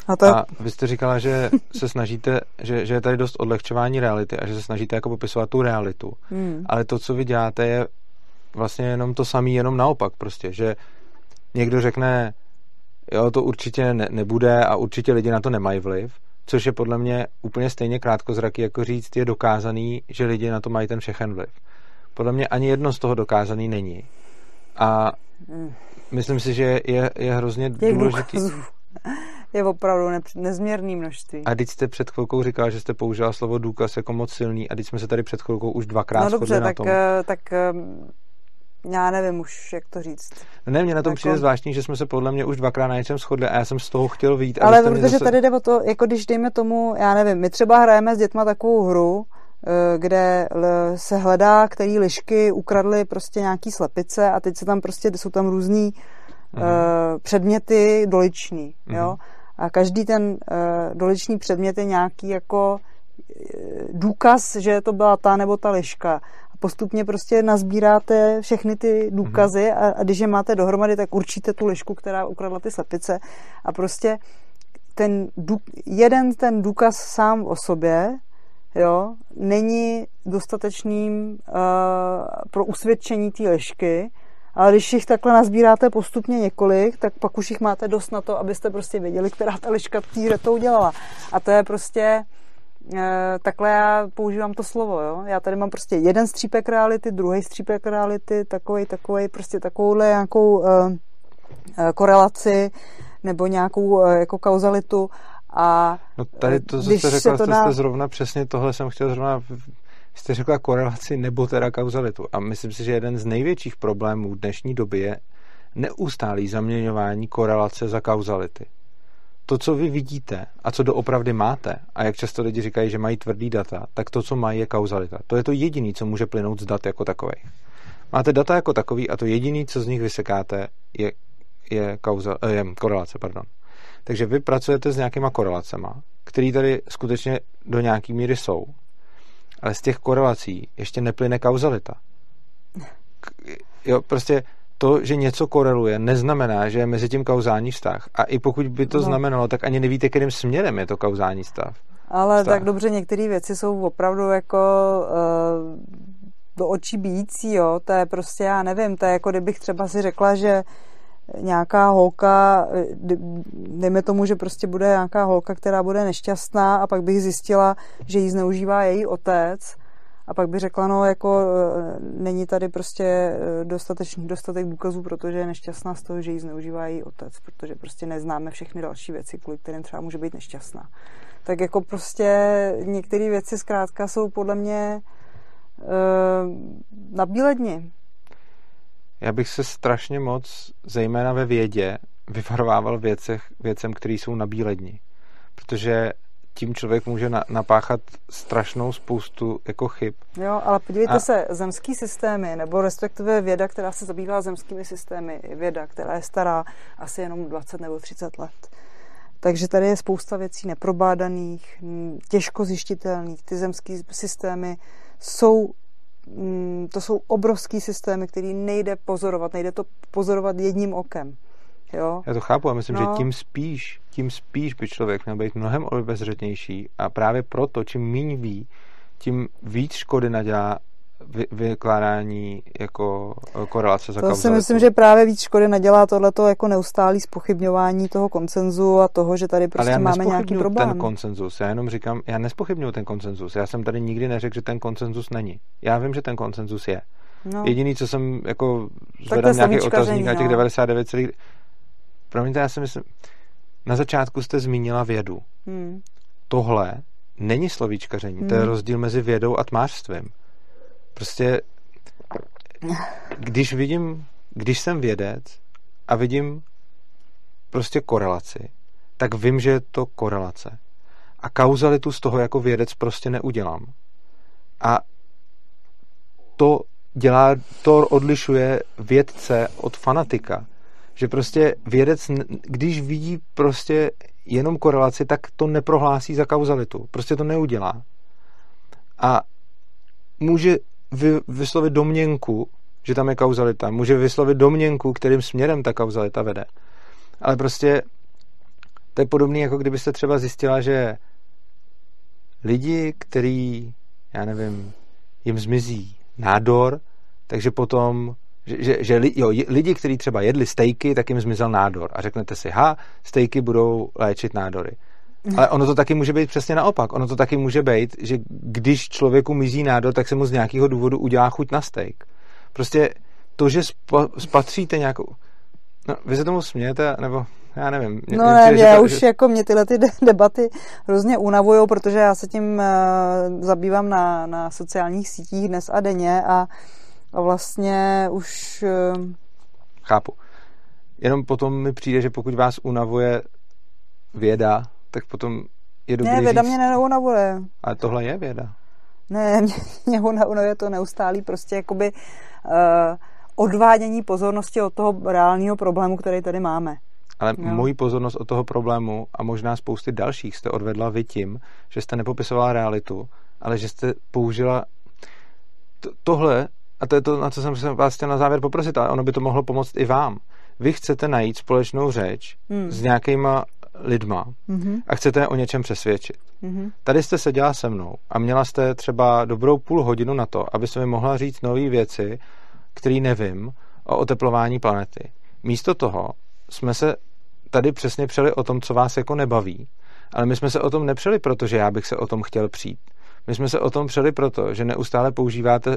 A, to... a vy jste říkala, že se snažíte, že, že je tady dost odlehčování reality a že se snažíte jako popisovat tu realitu. Hmm. Ale to, co vy děláte, je vlastně jenom to samé, jenom naopak prostě, že někdo řekne, jo, to určitě ne, nebude a určitě lidi na to nemají vliv, což je podle mě úplně stejně krátkozraký, jako říct, je dokázaný, že lidi na to mají ten všechen vliv. Podle mě ani jedno z toho dokázaný není. A myslím si, že je, je hrozně důležitý. Důkazů. (laughs) Je opravdu ne, nezměrný množství. A když jste před chvilkou říkala, že jste použila slovo důkaz jako moc silný a když jsme se tady před chvilkou už dvakrát no dobře, tak, na tom. Eh, tak eh, já nevím už, jak to říct. Ne, mě na tom jako... přijde zvláštní, že jsme se podle mě už dvakrát na něčem shodli a já jsem z toho chtěl vyjít. Ale protože zase... tady jde o to, jako když dejme tomu, já nevím, my třeba hrajeme s dětma takovou hru, eh, kde se hledá, který lišky ukradly prostě nějaký slepice a teď se tam prostě, jsou tam různý uh, předměty doliční, uh-huh. jo. A každý ten uh, doliční předmět je nějaký jako důkaz, že to byla ta nebo ta liška postupně prostě nazbíráte všechny ty důkazy mhm. a, a když je máte dohromady, tak určíte tu lišku, která ukradla ty slepice a prostě ten jeden ten důkaz sám o sobě jo, není dostatečným uh, pro usvědčení té lišky, ale když jich takhle nazbíráte postupně několik, tak pak už jich máte dost na to, abyste prostě věděli, která ta liška tý to udělala. A to je prostě Eh, takhle já používám to slovo, jo. Já tady mám prostě jeden střípek reality, druhý střípek reality, takový, takový, prostě takovouhle nějakou uh, korelaci nebo nějakou jako kauzalitu a No tady to, co jste řekla, to dá... jste zrovna přesně tohle jsem chtěl zrovna jste řekla korelaci nebo teda kauzalitu. A myslím si, že jeden z největších problémů dnešní doby je neustálý zaměňování korelace za kauzality to, co vy vidíte a co doopravdy máte, a jak často lidi říkají, že mají tvrdý data, tak to, co mají, je kauzalita. To je to jediné, co může plynout z dat jako takový. Máte data jako takový a to jediné, co z nich vysekáte, je, je, kauza, eh, je korelace. Pardon. Takže vy pracujete s nějakýma korelacema, které tady skutečně do nějaký míry jsou, ale z těch korelací ještě neplyne kauzalita. Jo, prostě to, že něco koreluje, neznamená, že je mezi tím kauzální vztah. A i pokud by to no. znamenalo, tak ani nevíte, kterým směrem je to kauzální stav. Ale vztah. tak dobře, některé věci jsou opravdu jako uh, do očí bíjící, jo. To je prostě, já nevím, to je jako kdybych třeba si řekla, že nějaká holka, dejme tomu, že prostě bude nějaká holka, která bude nešťastná a pak bych zjistila, že ji zneužívá její otec a pak by řekla, no jako e, není tady prostě e, dostatečný dostatek důkazů, protože je nešťastná z toho, že ji zneužívá její otec, protože prostě neznáme všechny další věci, kvůli kterým třeba může být nešťastná. Tak jako prostě některé věci zkrátka jsou podle mě na bíledni. Já bych se strašně moc, zejména ve vědě, vyvarovával věcech, věcem, které jsou na bíledni. Protože tím člověk může na, napáchat strašnou spoustu jako chyb. Jo, ale podívejte a... se, zemský systémy, nebo respektive věda, která se zabývá zemskými systémy, věda, která je stará asi jenom 20 nebo 30 let. Takže tady je spousta věcí neprobádaných, těžko zjištitelných. Ty zemské systémy jsou to jsou obrovský systémy, který nejde pozorovat, nejde to pozorovat jedním okem. Jo? Já to chápu a myslím, no. že tím spíš, tím spíš by člověk měl být mnohem obezřetnější a právě proto, čím méně ví, tím víc škody nadělá vy, vykládání jako korelace za To si myslím, že právě víc škody nadělá tohleto jako neustálý spochybňování toho koncenzu a toho, že tady prostě máme nějaký problém. ten koncenzus, já jenom říkám, já nespochybnuju ten koncenzus, já jsem tady nikdy neřekl, že ten koncenzus není. Já vím, že ten koncenzus je. No. Jediný, co jsem jako zvedal nějaký otazník na těch 99, Promiňte, já si myslím, na začátku jste zmínila vědu. Hmm. tohle není slovíčkaření, hmm. to je hmm. rozdíl mezi vědou a tmářstvím. Prostě, když vidím, když jsem vědec a vidím prostě korelaci, tak vím, že je to korelace. A kauzalitu z toho jako vědec prostě neudělám. A to dělá, to odlišuje vědce od fanatika. Že prostě vědec, když vidí prostě jenom korelaci, tak to neprohlásí za kauzalitu. Prostě to neudělá. A může vy, vyslovit domněnku, že tam je kauzalita. Může vyslovit domněnku, kterým směrem ta kauzalita vede. Ale prostě to je podobné, jako kdybyste třeba zjistila, že lidi, který, já nevím, jim zmizí nádor, takže potom, že, že, že jo, lidi, kteří třeba jedli stejky, tak jim zmizel nádor. A řeknete si, ha, stejky budou léčit nádory. Ale ono to taky může být přesně naopak. Ono to taky může být, že když člověku mizí nádor, tak se mu z nějakého důvodu udělá chuť na steak. Prostě to, že spa, spatříte nějakou... No, vy se tomu smějete, nebo já nevím. Mě, no ne, já už že... jako mě tyhle ty debaty hrozně unavují, protože já se tím uh, zabývám na, na sociálních sítích dnes a denně a, a vlastně už... Uh... Chápu. Jenom potom mi přijde, že pokud vás unavuje věda, tak potom je dobrý Ne, věda říct... mě neunavuje. Ale tohle je věda. Ne, (laughs) mě, mě unavuje to neustálý prostě jakoby uh, odvádění pozornosti od toho reálného problému, který tady máme. Ale jo. moji pozornost od toho problému a možná spousty dalších jste odvedla vy tím, že jste nepopisovala realitu, ale že jste použila to, tohle, a to je to, na co jsem se vás chtěl na závěr poprosit, ale ono by to mohlo pomoct i vám. Vy chcete najít společnou řeč hmm. s nějakýma lidma mm-hmm. a chcete o něčem přesvědčit. Mm-hmm. Tady jste seděla se mnou a měla jste třeba dobrou půl hodinu na to, aby se mi mohla říct nové věci, které nevím o oteplování planety. Místo toho jsme se tady přesně přeli o tom, co vás jako nebaví, ale my jsme se o tom nepřeli, protože já bych se o tom chtěl přijít. My jsme se o tom přeli proto, že neustále používáte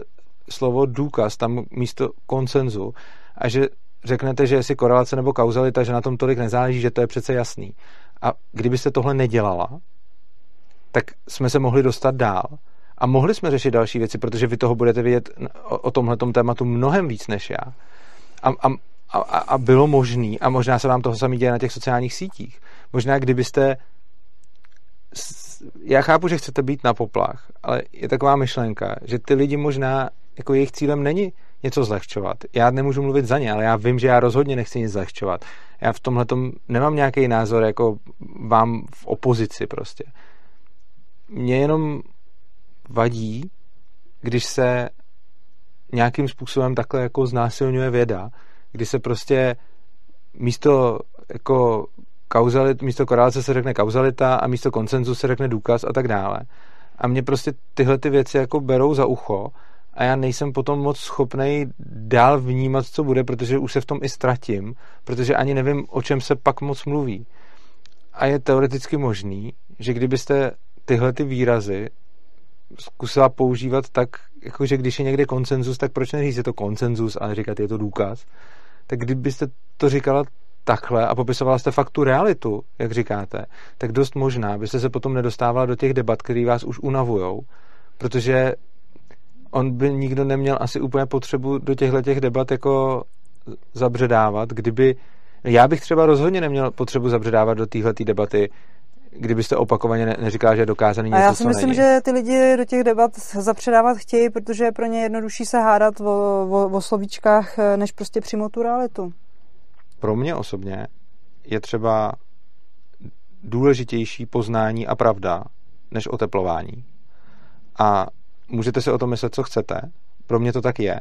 slovo důkaz tam místo koncenzu a že řeknete, že jestli korelace nebo kauzalita, že na tom tolik nezáleží, že to je přece jasný. A kdybyste tohle nedělala, tak jsme se mohli dostat dál a mohli jsme řešit další věci, protože vy toho budete vědět o, o tomhle tématu mnohem víc než já. A, a, a, a bylo možný, a možná se vám toho samý děje na těch sociálních sítích, možná kdybyste já chápu, že chcete být na poplach, ale je taková myšlenka, že ty lidi možná, jako jejich cílem není něco zlehčovat. Já nemůžu mluvit za ně, ale já vím, že já rozhodně nechci nic zlehčovat. Já v tomhle nemám nějaký názor jako vám v opozici prostě. Mně jenom vadí, když se nějakým způsobem takhle jako znásilňuje věda, kdy se prostě místo jako kauzalit, místo korelace se řekne kauzalita a místo koncenzu se řekne důkaz a tak dále. A mě prostě tyhle ty věci jako berou za ucho a já nejsem potom moc schopný dál vnímat, co bude, protože už se v tom i ztratím, protože ani nevím, o čem se pak moc mluví. A je teoreticky možný, že kdybyste tyhle ty výrazy zkusila používat tak, jakože když je někde konsenzus, tak proč neříct, je to konsenzus, ale říkat, je to důkaz, tak kdybyste to říkala takhle a popisovala jste fakt tu realitu, jak říkáte, tak dost možná byste se potom nedostávala do těch debat, které vás už unavujou, protože on by nikdo neměl asi úplně potřebu do těchto těch debat jako zabředávat, kdyby já bych třeba rozhodně neměl potřebu zabředávat do téhle debaty, kdybyste opakovaně ne- neříkala, že je dokázaný něco, A já si myslím, není. že ty lidi do těch debat zapředávat chtějí, protože je pro ně jednodušší se hádat o, o, o slovíčkách, než prostě přímo tu realitu. Pro mě osobně je třeba důležitější poznání a pravda, než oteplování. A můžete si o tom myslet, co chcete. Pro mě to tak je.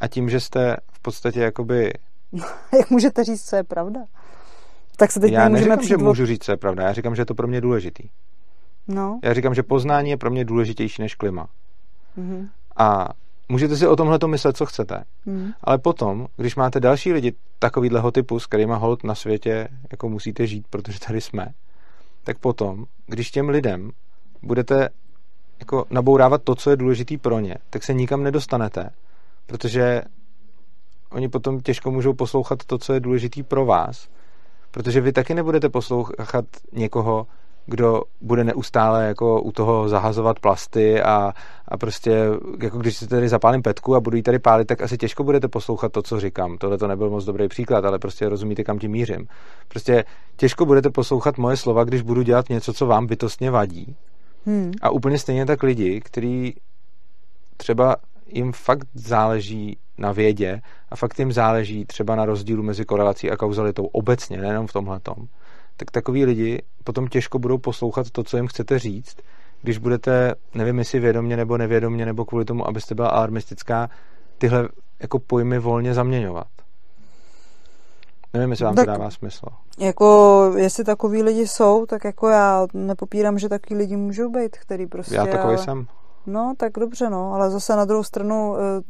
A tím, že jste v podstatě jakoby... (laughs) Jak můžete říct, co je pravda? Tak se teď Já neříkám, že můžu říct, co je pravda. Já říkám, že je to pro mě důležitý. No. Já říkám, že poznání je pro mě důležitější než klima. Mm-hmm. A můžete si o tomhle to myslet, co chcete. Mm. Ale potom, když máte další lidi takovýhleho typu, s kterými hold na světě jako musíte žít, protože tady jsme, tak potom, když těm lidem budete jako nabourávat to, co je důležitý pro ně, tak se nikam nedostanete, protože oni potom těžko můžou poslouchat to, co je důležitý pro vás, protože vy taky nebudete poslouchat někoho, kdo bude neustále jako u toho zahazovat plasty a, a prostě, jako když si tady zapálím petku a budu jí tady pálit, tak asi těžko budete poslouchat to, co říkám. Tohle to nebyl moc dobrý příklad, ale prostě rozumíte, kam tím mířím. Prostě těžko budete poslouchat moje slova, když budu dělat něco, co vám bytostně vadí. Hmm. A úplně stejně tak lidi, kteří třeba jim fakt záleží na vědě a fakt jim záleží třeba na rozdílu mezi korelací a kauzalitou obecně, nejenom v tomhle tom, tak takový lidi potom těžko budou poslouchat to, co jim chcete říct, když budete, nevím jestli vědomně nebo nevědomně, nebo kvůli tomu, abyste byla alarmistická, tyhle jako pojmy volně zaměňovat. Nevím, jestli vám tak, to dává smysl. Jako, jestli takový lidi jsou, tak jako já nepopírám, že takový lidi můžou být, který prostě... Já takový ale... jsem. No, tak dobře, no, ale zase na druhou stranu eh,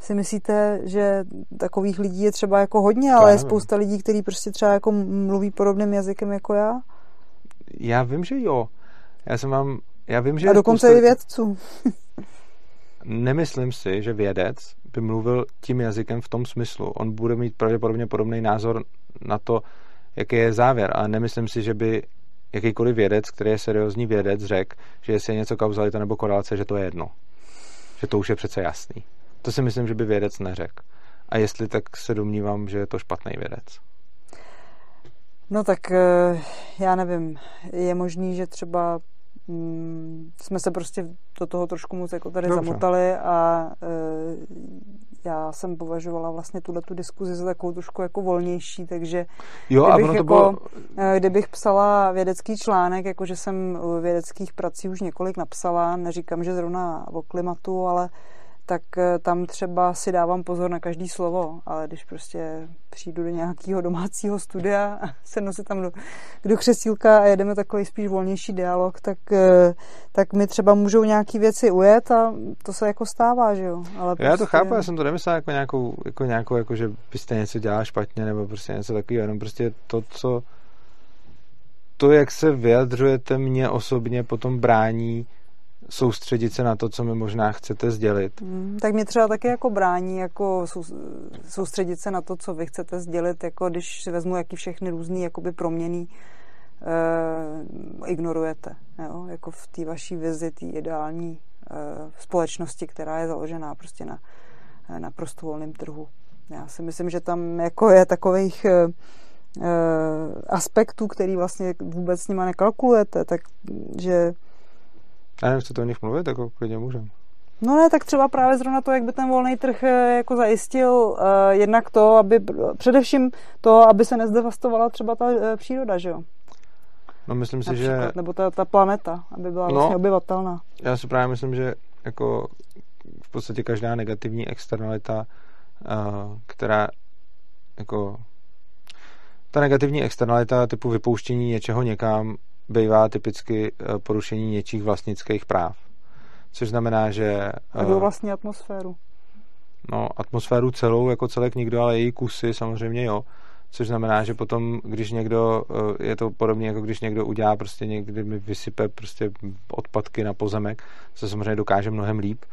si myslíte, že takových lidí je třeba jako hodně, ale je spousta lidí, kteří prostě třeba jako mluví podobným jazykem jako já? Já vím, že jo. Já jsem vám, já vím, že... A dokonce spousta... i vědců. Nemyslím si, že vědec by mluvil tím jazykem v tom smyslu. On bude mít pravděpodobně podobný názor na to, jaký je závěr, ale nemyslím si, že by jakýkoliv vědec, který je seriózní vědec, řekl, že jestli je něco kauzalita nebo korelace, že to je jedno. Že to už je přece jasný. To si myslím, že by vědec neřekl. A jestli tak se domnívám, že je to špatný vědec. No tak eh, já nevím. Je možný, že třeba mm, jsme se prostě do toho trošku moc jako tady Dobře. zamotali a e, já jsem považovala vlastně tuhle tu diskuzi za takovou trošku jako volnější, takže jo, kdybych, a jako, bylo... kdybych psala vědecký článek, jakože jsem vědeckých prací už několik napsala, neříkám, že zrovna o klimatu, ale tak eh, tam třeba si dávám pozor na každý slovo, ale když prostě přijdu do nějakého domácího studia a (laughs) sednu si tam do, do křesílka a jedeme takový spíš volnější dialog, tak, eh, tak mi třeba můžou nějaký věci ujet a to se jako stává, že jo. Ale já prostě... to chápu, já jsem to nemyslel jako nějakou, jako nějakou, jako že byste něco dělal špatně nebo prostě něco takového, jenom prostě to, co to, jak se vyjadřujete, mě osobně potom brání soustředit se na to, co mi možná chcete sdělit. Hmm, tak mě třeba taky jako brání jako soustředit se na to, co vy chcete sdělit, jako když si vezmu, jaký všechny různý jakoby proměny uh, ignorujete. Jo? Jako v té vaší vizi, té ideální uh, společnosti, která je založená prostě na, na volném trhu. Já si myslím, že tam jako je takových uh, aspektů, který vlastně vůbec s nima nekalkulujete, tak že já nevím, chcete o nich mluvit, jako klidně můžem. No ne, tak třeba právě zrovna to, jak by ten volný trh eh, jako zajistil uh, jednak to, aby především to, aby se nezdevastovala třeba ta uh, příroda, že jo? No myslím si, Například, že... Nebo ta, ta planeta, aby byla no, vlastně obyvatelná. Já si právě myslím, že jako v podstatě každá negativní externalita, uh, která jako ta negativní externalita typu vypouštění něčeho někam bývá typicky eh, porušení něčích vlastnických práv. Což znamená, že... Kdo eh, vlastní atmosféru? No, atmosféru celou, jako celek nikdo, ale její kusy samozřejmě jo. Což znamená, že potom, když někdo, eh, je to podobně, jako když někdo udělá prostě někdy mi vysype prostě odpadky na pozemek, co samozřejmě dokáže mnohem líp,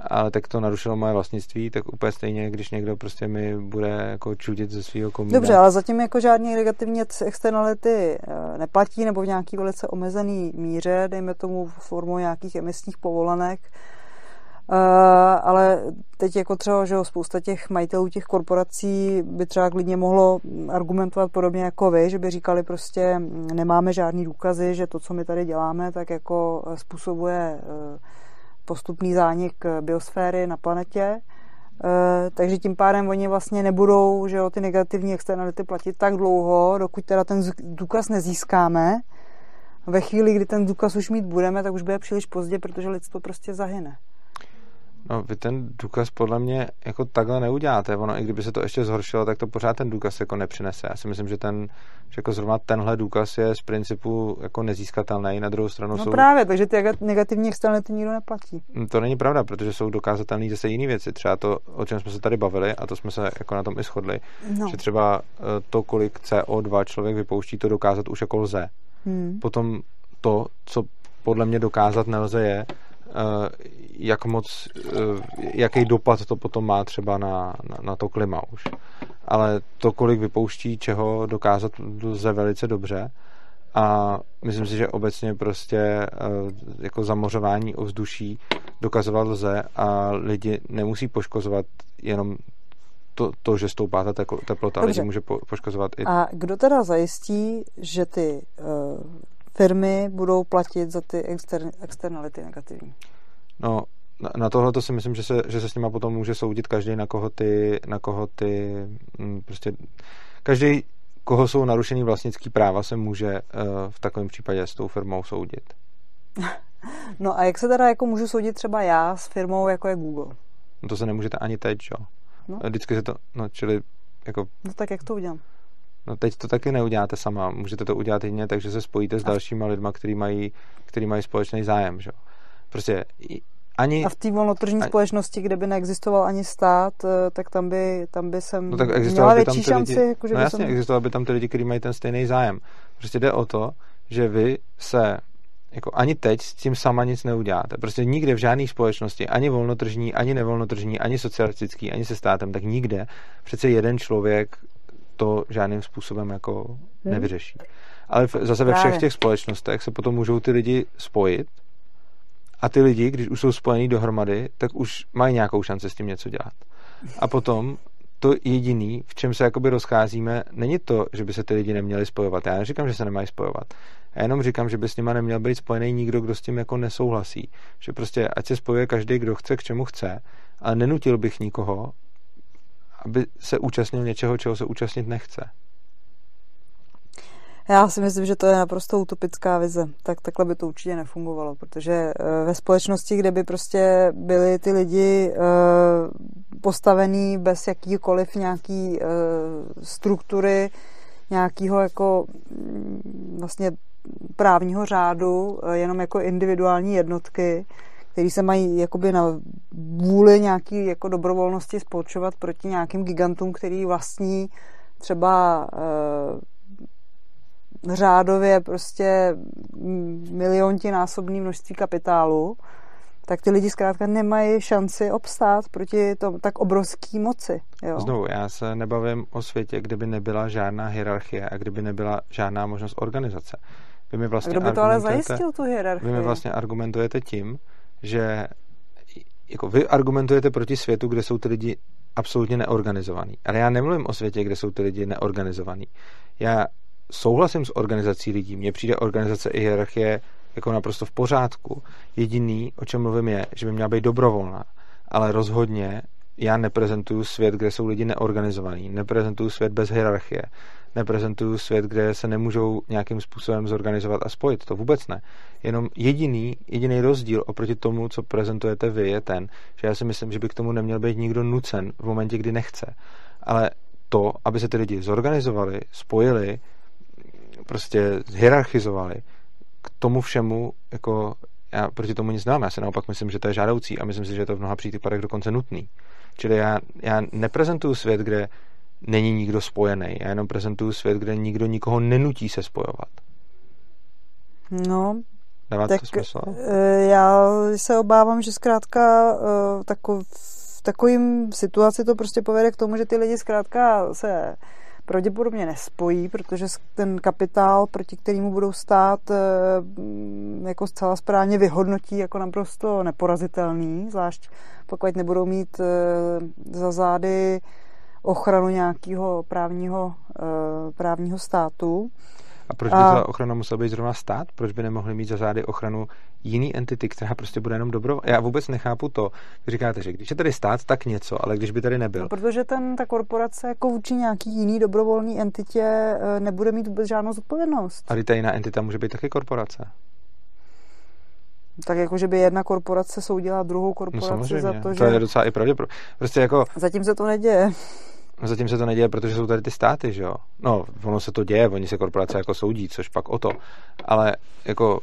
ale tak to narušilo moje vlastnictví, tak úplně stejně, když někdo prostě mi bude jako čudit ze svého komína. Dobře, ale zatím jako žádný negativní externality eh, neplatí, nebo v nějaký velice omezený míře, dejme tomu formou nějakých emisních povolenek, Uh, ale teď jako třeba, že spousta těch majitelů těch korporací by třeba klidně mohlo argumentovat podobně jako vy, že by říkali prostě mm, nemáme žádný důkazy, že to, co my tady děláme, tak jako způsobuje uh, postupný zánik biosféry na planetě, eh, takže tím pádem oni vlastně nebudou že jo, ty negativní externality platit tak dlouho, dokud teda ten důkaz nezískáme. Ve chvíli, kdy ten důkaz už mít budeme, tak už bude příliš pozdě, protože lidstvo prostě zahyne. No, vy ten důkaz podle mě jako takhle neuděláte. Ono, i kdyby se to ještě zhoršilo, tak to pořád ten důkaz jako nepřinese. Já si myslím, že ten, že jako zrovna tenhle důkaz je z principu jako nezískatelný. Na druhou stranu no jsou... právě, takže ty negativní externality nikdo neplatí. Hm, to není pravda, protože jsou dokázatelné zase jiné věci. Třeba to, o čem jsme se tady bavili, a to jsme se jako na tom i shodli, no. že třeba eh, to, kolik CO2 člověk vypouští, to dokázat už jako lze. Hmm. Potom to, co podle mě dokázat nelze, je, jak moc, eh, jaký dopad to potom má třeba na, na, na to klima už. Ale to, kolik vypouští čeho, dokázat lze velice dobře. a myslím si, že obecně prostě eh, jako zamořování ovzduší dokazovat lze a lidi nemusí poškozovat jenom to, to že stoupá ta teplota, Dobře. lidi může po, poškozovat i... A kdo teda zajistí, že ty uh, firmy budou platit za ty exter, externality negativní? No, na, na tohle to si myslím, že se, že se s nima potom může soudit každý, na koho ty, na koho ty m, prostě každý koho jsou narušený vlastnický práva, se může uh, v takovém případě s tou firmou soudit. (laughs) No a jak se teda jako můžu soudit třeba já s firmou, jako je Google? No to se nemůžete ani teď, jo? No. Vždycky se to, no čili jako... No tak jak to udělám? No teď to taky neuděláte sama. Můžete to udělat jedině tak, že se spojíte s dalšíma lidma, kteří mají, který mají společný zájem, že? Prostě ani... A v té volnotržní ani... společnosti, kde by neexistoval ani stát, eh, tak tam by, tam by jsem no, tak měla by větší šanci. Lidi... Jako, že no jasně, jsem... existoval by tam ty lidi, kteří mají ten stejný zájem. Prostě jde o to, že vy se jako ani teď s tím sama nic neuděláte. Prostě nikde v žádné společnosti, ani volnotržní, ani nevolnotržní, ani socialistický, ani se státem, tak nikde přece jeden člověk to žádným způsobem jako hmm. nevyřeší. Ale zase ve všech těch společnostech se potom můžou ty lidi spojit a ty lidi, když už jsou spojení dohromady, tak už mají nějakou šanci s tím něco dělat. A potom to jediný, v čem se jakoby rozcházíme, není to, že by se ty lidi neměli spojovat. Já neříkám, že se nemají spojovat. Já jenom říkám, že by s nima neměl být spojený nikdo, kdo s tím jako nesouhlasí. Že prostě ať se spojuje každý, kdo chce, k čemu chce, ale nenutil bych nikoho, aby se účastnil něčeho, čeho se účastnit nechce. Já si myslím, že to je naprosto utopická vize. Tak takhle by to určitě nefungovalo, protože eh, ve společnosti, kde by prostě byli ty lidi eh, postavený bez jakýkoliv nějaký eh, struktury, nějakého jako mm, vlastně právního řádu, jenom jako individuální jednotky, který se mají jakoby na vůli nějaký jako dobrovolnosti spolčovat proti nějakým gigantům, který vlastní třeba řádově prostě milionti násobný množství kapitálu, tak ty lidi zkrátka nemají šanci obstát proti tom tak obrovský moci. Jo? Znovu, já se nebavím o světě, kde by nebyla žádná hierarchie a kdyby nebyla žádná možnost organizace. Vy mi vlastně a kdo by to ale zajistil, tu hierarchii? Vy mi vlastně argumentujete tím, že jako vy argumentujete proti světu, kde jsou ty lidi absolutně neorganizovaný. Ale já nemluvím o světě, kde jsou ty lidi neorganizovaný. Já souhlasím s organizací lidí. Mně přijde organizace i hierarchie jako naprosto v pořádku. Jediný, o čem mluvím, je, že by měla být dobrovolná. Ale rozhodně já neprezentuju svět, kde jsou lidi neorganizovaní, neprezentuju svět bez hierarchie, neprezentuju svět, kde se nemůžou nějakým způsobem zorganizovat a spojit. To vůbec ne. Jenom jediný, jediný rozdíl oproti tomu, co prezentujete vy, je ten, že já si myslím, že by k tomu neměl být nikdo nucen v momentě, kdy nechce. Ale to, aby se ty lidi zorganizovali, spojili, prostě hierarchizovali k tomu všemu, jako já proti tomu nic nemám, já si naopak myslím, že to je žádoucí a myslím si, že je to v mnoha případech dokonce nutný. Čili já, já neprezentuju svět, kde není nikdo spojený, já jenom prezentuju svět, kde nikdo nikoho nenutí se spojovat. No, Dává tak to smysl? Eh, já se obávám, že zkrátka eh, takov, v takovým situaci to prostě povede k tomu, že ty lidi zkrátka se pravděpodobně nespojí, protože ten kapitál, proti kterému budou stát, eh, jako zcela správně vyhodnotí jako naprosto neporazitelný, zvlášť pokud nebudou mít za zády ochranu nějakého právního, eh, právního státu. A proč by a... ta ochrana musela být zrovna stát? Proč by nemohli mít za zády ochranu jiný entity, která prostě bude jenom dobro? Já vůbec nechápu to. Vy říkáte, že když je tady stát, tak něco, ale když by tady nebyl. No, protože ten, ta korporace jako vůči nějaký jiný dobrovolný entitě eh, nebude mít vůbec žádnou zodpovědnost. A ta jiná entita může být taky korporace. Tak jako, že by jedna korporace soudila druhou korporaci no, za to, že... To je docela i pravděpodobné. Prostě jako... Zatím se to neděje. Zatím se to neděje, protože jsou tady ty státy, že jo? No, ono se to děje, oni se korporace jako soudí, což pak o to. Ale jako,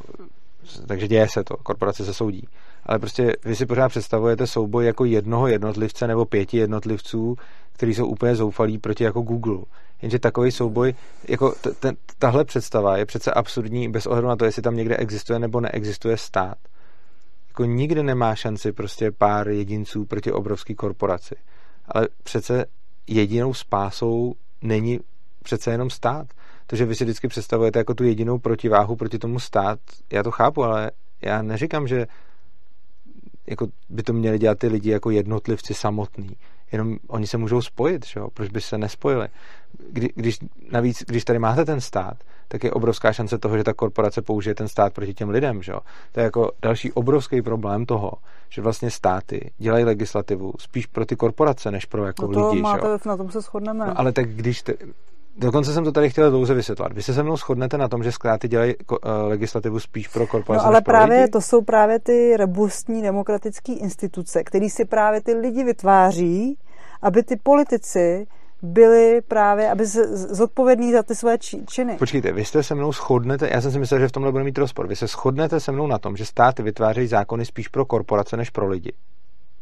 takže děje se to, korporace se soudí. Ale prostě vy si pořád představujete souboj jako jednoho jednotlivce nebo pěti jednotlivců, kteří jsou úplně zoufalí proti jako Google. Jenže takový souboj, jako t- t- tahle představa je přece absurdní bez ohledu na to, jestli tam někde existuje nebo neexistuje stát. Jako nikdy nemá šanci prostě pár jedinců proti obrovské korporaci. Ale přece jedinou spásou není přece jenom stát. To, že vy si vždycky představujete jako tu jedinou protiváhu proti tomu stát, já to chápu, ale já neříkám, že jako by to měli dělat ty lidi jako jednotlivci samotný. Jenom oni se můžou spojit, že jo? proč by se nespojili? Kdy, když, navíc, když tady máte ten stát, tak je obrovská šance toho, že ta korporace použije ten stát proti těm lidem. Že jo? To je jako další obrovský problém toho, že vlastně státy dělají legislativu spíš pro ty korporace, než pro jako no to lidi. Máte, že jo? Na tom se shodneme. No, ale tak když te, Dokonce jsem to tady chtěl dlouze vysvětlit. Vy se se mnou shodnete na tom, že zkráty dělají uh, legislativu spíš pro korporace. No ale právě lidi? to jsou právě ty robustní demokratické instituce, které si právě ty lidi vytváří, aby ty politici byli právě, aby se zodpovědní za ty své činy. Počkejte, vy jste se mnou shodnete, já jsem si myslel, že v tomhle bude mít rozpor. Vy se shodnete se mnou na tom, že státy vytvářejí zákony spíš pro korporace než pro lidi.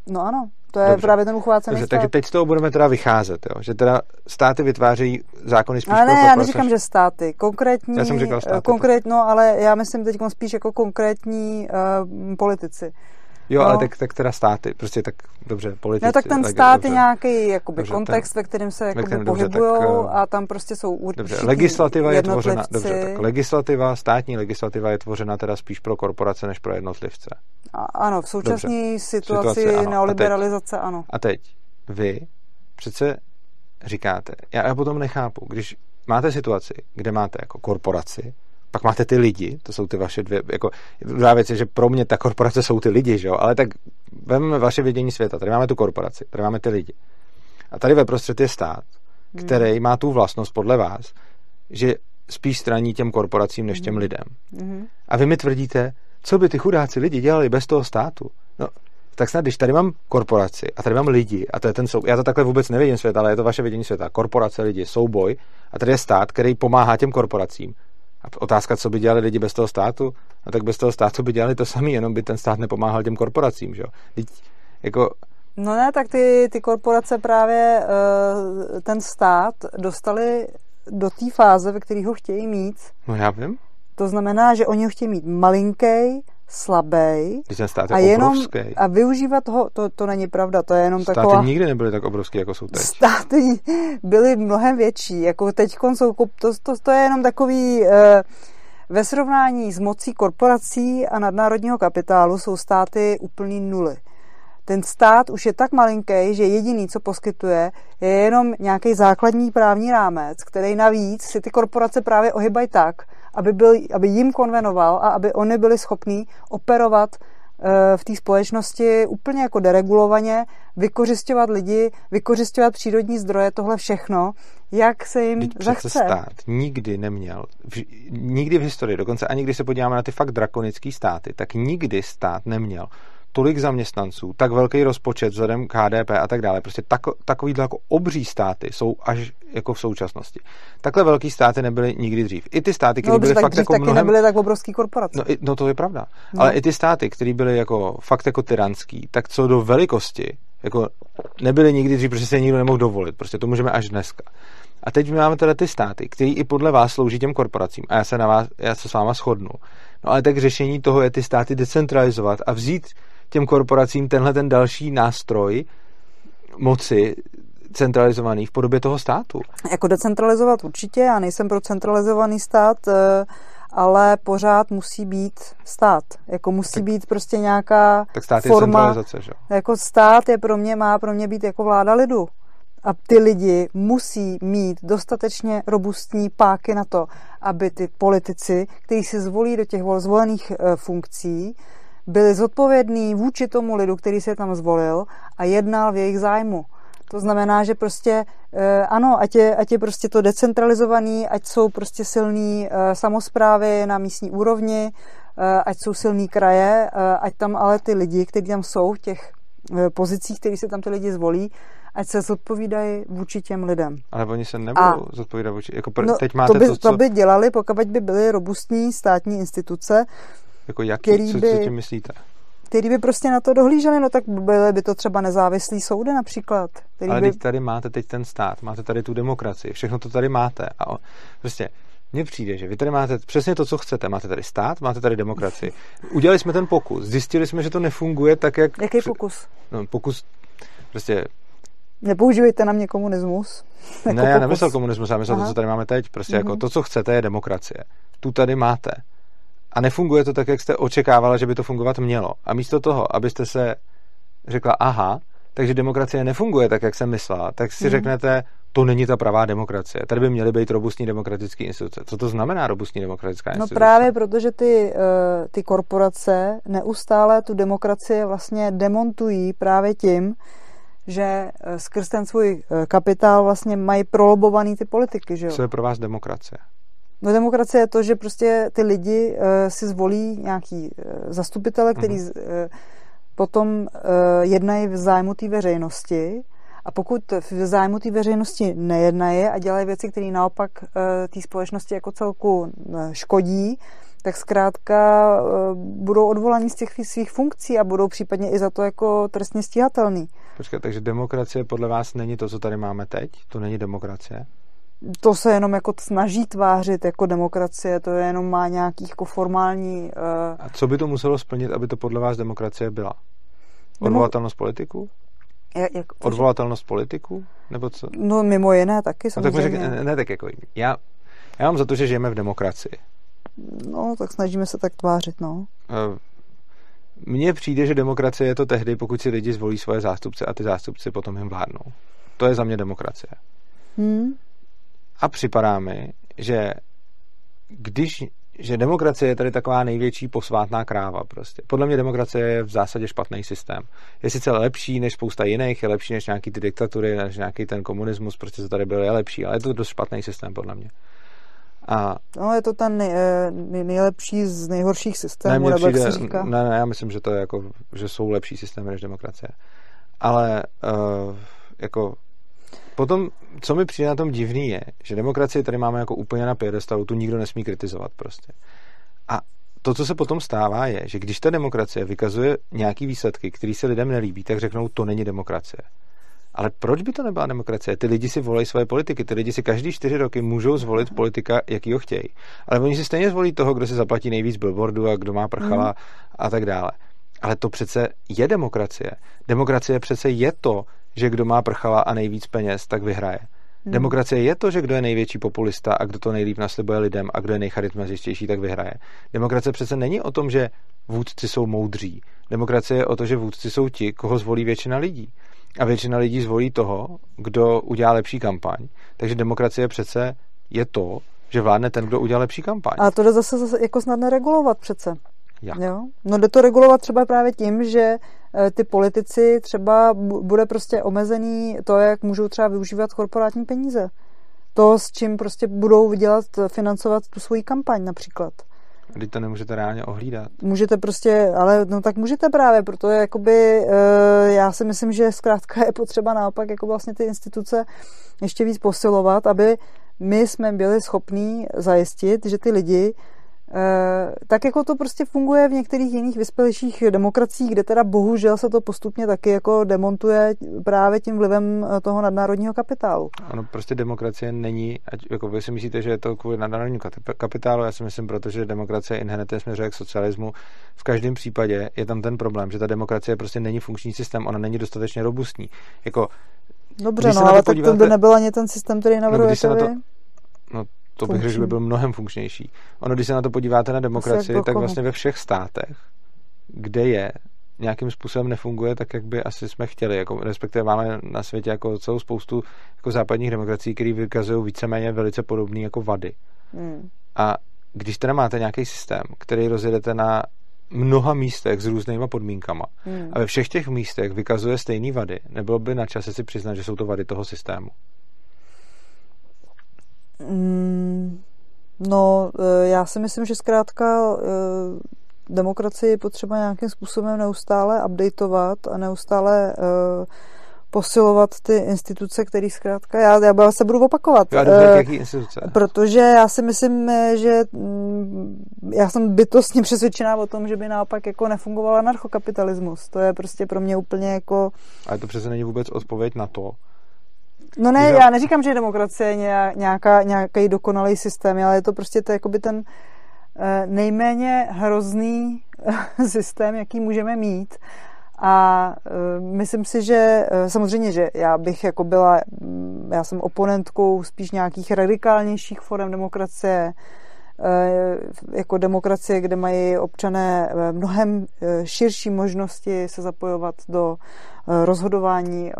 No ano, to je Dobře. právě ten uchvácený Dobře, stát. Takže teď z toho budeme teda vycházet, jo? že teda státy vytvářejí zákony spíš ale ne, já neříkám, že státy, konkrétní, já jsem říkal státy, konkrét, no, ale já myslím teď spíš jako konkrétní uh, politici. Jo, no. ale tak, tak teda státy, prostě tak dobře, politici. No tak ten stát je nějaký jakoby dobře, kontext, ten, ve kterém se jakoby pohybují eh, a tam prostě jsou určitě Dobře, legislativa je tvořena, dobře, tak legislativa, státní legislativa je tvořena teda spíš pro korporace než pro jednotlivce. A, ano, v současné situaci, situaci ano. neoliberalizace, a teď, ano. A teď, vy přece říkáte, já, já potom nechápu, když máte situaci, kde máte jako korporaci, pak máte ty lidi, to jsou ty vaše dvě, jako druhá věc je, že pro mě ta korporace jsou ty lidi, že jo, ale tak vezmeme vaše vědění světa, tady máme tu korporaci, tady máme ty lidi. A tady ve prostřed je stát, hmm. který má tu vlastnost podle vás, že spíš straní těm korporacím než těm hmm. lidem. Hmm. A vy mi tvrdíte, co by ty chudáci lidi dělali bez toho státu? No, tak snad, když tady mám korporaci a tady mám lidi, a to je ten sou, já to takhle vůbec nevidím svět, ale je to vaše vidění světa, korporace, lidi, souboj, a tady je stát, který pomáhá těm korporacím. A otázka, co by dělali lidi bez toho státu? No tak bez toho státu by dělali to samé, jenom by ten stát nepomáhal těm korporacím, že jo? jako... No ne, tak ty, ty korporace právě uh, ten stát dostali do té fáze, ve které ho chtějí mít. No já vím. To znamená, že oni ho chtějí mít malinký, slabý a jenom obrovský. a využívat ho, to, to není pravda, to je jenom státy taková... Státy nikdy nebyly tak obrovský, jako jsou teď. Státy (laughs) byly mnohem větší, jako teď jsou, to, to, to je jenom takový... Uh, ve srovnání s mocí korporací a nadnárodního kapitálu jsou státy úplný nuly. Ten stát už je tak malinký, že jediný, co poskytuje, je jenom nějaký základní právní rámec, který navíc si ty korporace právě ohybají tak, aby, byl, aby jim konvenoval a aby oni byli schopní operovat eh, v té společnosti úplně jako deregulovaně, vykořišťovat lidi, vykořišťovat přírodní zdroje, tohle všechno, jak se jim Vždyť zachce. stát nikdy neměl, v, nikdy v historii, dokonce ani když se podíváme na ty fakt drakonické státy, tak nikdy stát neměl tolik zaměstnanců, tak velký rozpočet vzhledem k HDP a tak dále. Prostě tak, takovýhle jako obří státy jsou až jako v současnosti. Takhle velký státy nebyly nikdy dřív. I ty státy, které no, byly fakt jako mnohem... nebyly tak obrovský korporace. No, i, no to je pravda. No. Ale i ty státy, které byly jako fakt jako tyranský, tak co do velikosti, jako nebyly nikdy dřív, protože se nikdo nemohl dovolit. Prostě to můžeme až dneska. A teď my máme teda ty státy, které i podle vás slouží těm korporacím. A já se na vás, já se s váma shodnu. No ale tak řešení toho je ty státy decentralizovat a vzít těm korporacím tenhle ten další nástroj moci centralizovaný v podobě toho státu. Jako decentralizovat určitě, já nejsem pro centralizovaný stát, eh, ale pořád musí být stát. Jako musí tak, být prostě nějaká tak stát forma. Je centralizace, že? Jako stát je pro mě, má pro mě být jako vláda lidu. A ty lidi musí mít dostatečně robustní páky na to, aby ty politici, kteří se zvolí do těch zvolených eh, funkcí, byli zodpovědní vůči tomu lidu, který se tam zvolil a jednal v jejich zájmu. To znamená, že prostě eh, ano, ať je, ať je prostě to decentralizovaný, ať jsou prostě silný eh, samozprávy na místní úrovni, eh, ať jsou silný kraje, ať tam ale ty lidi, kteří tam jsou v těch pozicích, které se tam ty lidi zvolí, ať se zodpovídají vůči těm lidem. Ale oni se nebudou a, zodpovídat vůči, jako pr- no, teď máte to by, to, co... to by dělali, pokud by byly robustní státní instituce, jako jaký, který co, by, co tím myslíte? Který by prostě na to dohlíželi, no tak byly by to třeba nezávislý soudy například. Který Ale by... teď tady máte teď ten stát, máte tady tu demokracii, všechno to tady máte. A on, prostě mně přijde, že vy tady máte přesně to, co chcete. Máte tady stát, máte tady demokracii. (laughs) Udělali jsme ten pokus, zjistili jsme, že to nefunguje tak, jak... Jaký pokus? No, pokus, prostě Nepoužívejte na mě komunismus. (laughs) Jako ne, já nemyslel komunismus, já myslel Aha. to, co tady máme teď. Prostě mm-hmm. jako mhm. to, co chcete, je demokracie. Tu tady máte. A nefunguje to tak, jak jste očekávala, že by to fungovat mělo. A místo toho, abyste se řekla, aha, takže demokracie nefunguje tak, jak jsem myslela, tak si mm. řeknete, to není ta pravá demokracie. Tady by měly být robustní demokratické instituce. Co to znamená robustní demokratická no instituce? No právě protože ty, eh, ty korporace neustále tu demokracii vlastně demontují právě tím, že eh, skrz ten svůj eh, kapitál vlastně mají prolobovaný ty politiky. Že jo? Co je pro vás demokracie? No demokracie je to, že prostě ty lidi uh, si zvolí nějaký uh, zastupitele, který uh, potom uh, jednají v zájmu té veřejnosti a pokud v zájmu té veřejnosti nejednají a dělají věci, které naopak uh, té společnosti jako celku uh, škodí, tak zkrátka uh, budou odvolaní z těch svých funkcí a budou případně i za to jako trestně stíhatelný. Počkej, takže demokracie podle vás není to, co tady máme teď? To není demokracie? To se jenom jako snaží tvářit jako demokracie, to je jenom má nějaký jako formální... Uh... A co by to muselo splnit, aby to podle vás demokracie byla? Odvolatelnost politiků? Jak, jak, Odvolatelnost politiků? Nebo co? No mimo jiné taky samozřejmě. No, tak řek, ne, ne, tak jako já, já mám za to, že žijeme v demokracii. No, tak snažíme se tak tvářit, no. Uh, mně přijde, že demokracie je to tehdy, pokud si lidi zvolí svoje zástupce a ty zástupci potom jim vládnou. To je za mě demokracie. Hmm. A připadá mi, že když že demokracie je tady taková největší posvátná kráva prostě. Podle mě demokracie je v zásadě špatný systém. Je sice lepší než spousta jiných, je lepší než nějaký ty diktatury, než nějaký ten komunismus, prostě co tady byl, je lepší, ale je to dost špatný systém podle mě. A no, je to ten nej, eh, nej, nejlepší z nejhorších systémů, nebo přijde, jak se říká? Ne, ne, já myslím, že to je jako, že jsou lepší systémy než demokracie. Ale uh, jako Potom, co mi přijde na tom divný je, že demokracii tady máme jako úplně na pědestalu, tu nikdo nesmí kritizovat prostě. A to, co se potom stává, je, že když ta demokracie vykazuje nějaký výsledky, které se lidem nelíbí, tak řeknou, to není demokracie. Ale proč by to nebyla demokracie? Ty lidi si volají své politiky, ty lidi si každý čtyři roky můžou zvolit politika, jaký ho chtějí. Ale oni si stejně zvolí toho, kdo si zaplatí nejvíc billboardu a kdo má prchala mm. a tak dále. Ale to přece je demokracie. Demokracie přece je to, že kdo má prchala a nejvíc peněz, tak vyhraje. Hmm. Demokracie je to, že kdo je největší populista a kdo to nejlíp naslibuje lidem a kdo je nejcharismatičtější, tak vyhraje. Demokracie přece není o tom, že vůdci jsou moudří. Demokracie je o to, že vůdci jsou ti, koho zvolí většina lidí. A většina lidí zvolí toho, kdo udělá lepší kampaň. Takže demokracie přece je to, že vládne ten, kdo udělá lepší kampaň. A to jde zase, zase jako snadno regulovat přece. Jak? Jo? No jde to regulovat třeba právě tím, že ty politici třeba bude prostě omezený to, jak můžou třeba využívat korporátní peníze. To, s čím prostě budou vydělat, financovat tu svoji kampaň například. Když to nemůžete reálně ohlídat. Můžete prostě, ale no tak můžete právě, protože jakoby e, já si myslím, že zkrátka je potřeba naopak jako vlastně ty instituce ještě víc posilovat, aby my jsme byli schopní zajistit, že ty lidi Eh, tak jako to prostě funguje v některých jiných vyspělejších demokraciích, kde teda bohužel se to postupně taky jako demontuje právě tím vlivem eh, toho nadnárodního kapitálu. Ano, prostě demokracie není, ať jako vy si myslíte, že je to kvůli nadnárodnímu kapitálu, já si myslím, protože demokracie inherentně směřuje k socialismu. V každém případě je tam ten problém, že ta demokracie prostě není funkční systém, ona není dostatečně robustní. Jako, Dobře, no, ale podíváte, tak to by nebyl ani ten systém, který navrhujete no, vy? No, to bych řekl, že by byl mnohem funkčnější. Ono, když se na to podíváte na demokracii, tak vlastně ve všech státech, kde je nějakým způsobem nefunguje tak, jak by asi jsme chtěli. Jako, respektive máme na světě jako celou spoustu jako západních demokracií, které vykazují víceméně velice podobné jako vady. Hmm. A když teda máte nějaký systém, který rozjedete na mnoha místech s různýma podmínkama hmm. a ve všech těch místech vykazuje stejné vady, nebylo by na čase si přiznat, že jsou to vady toho systému? Mm, no, e, já si myslím, že zkrátka e, demokracii je potřeba nějakým způsobem neustále updateovat a neustále e, posilovat ty instituce, které zkrátka, já, já se budu opakovat. Já uh, jaký instituce? Protože já si myslím, že mm, já jsem bytostně (laughs) přesvědčená o tom, že by naopak jako nefungoval anarchokapitalismus. To je prostě pro mě úplně jako... Ale to přece není vůbec odpověď na to, No ne, já neříkám, že demokracie je nějaká, nějaký dokonalý systém, ale je to prostě to, jakoby ten eh, nejméně hrozný (laughs) systém, jaký můžeme mít. A uh, myslím si, že uh, samozřejmě, že já bych jako byla, mm, já jsem oponentkou spíš nějakých radikálnějších forem demokracie, jako demokracie, kde mají občané mnohem širší možnosti se zapojovat do rozhodování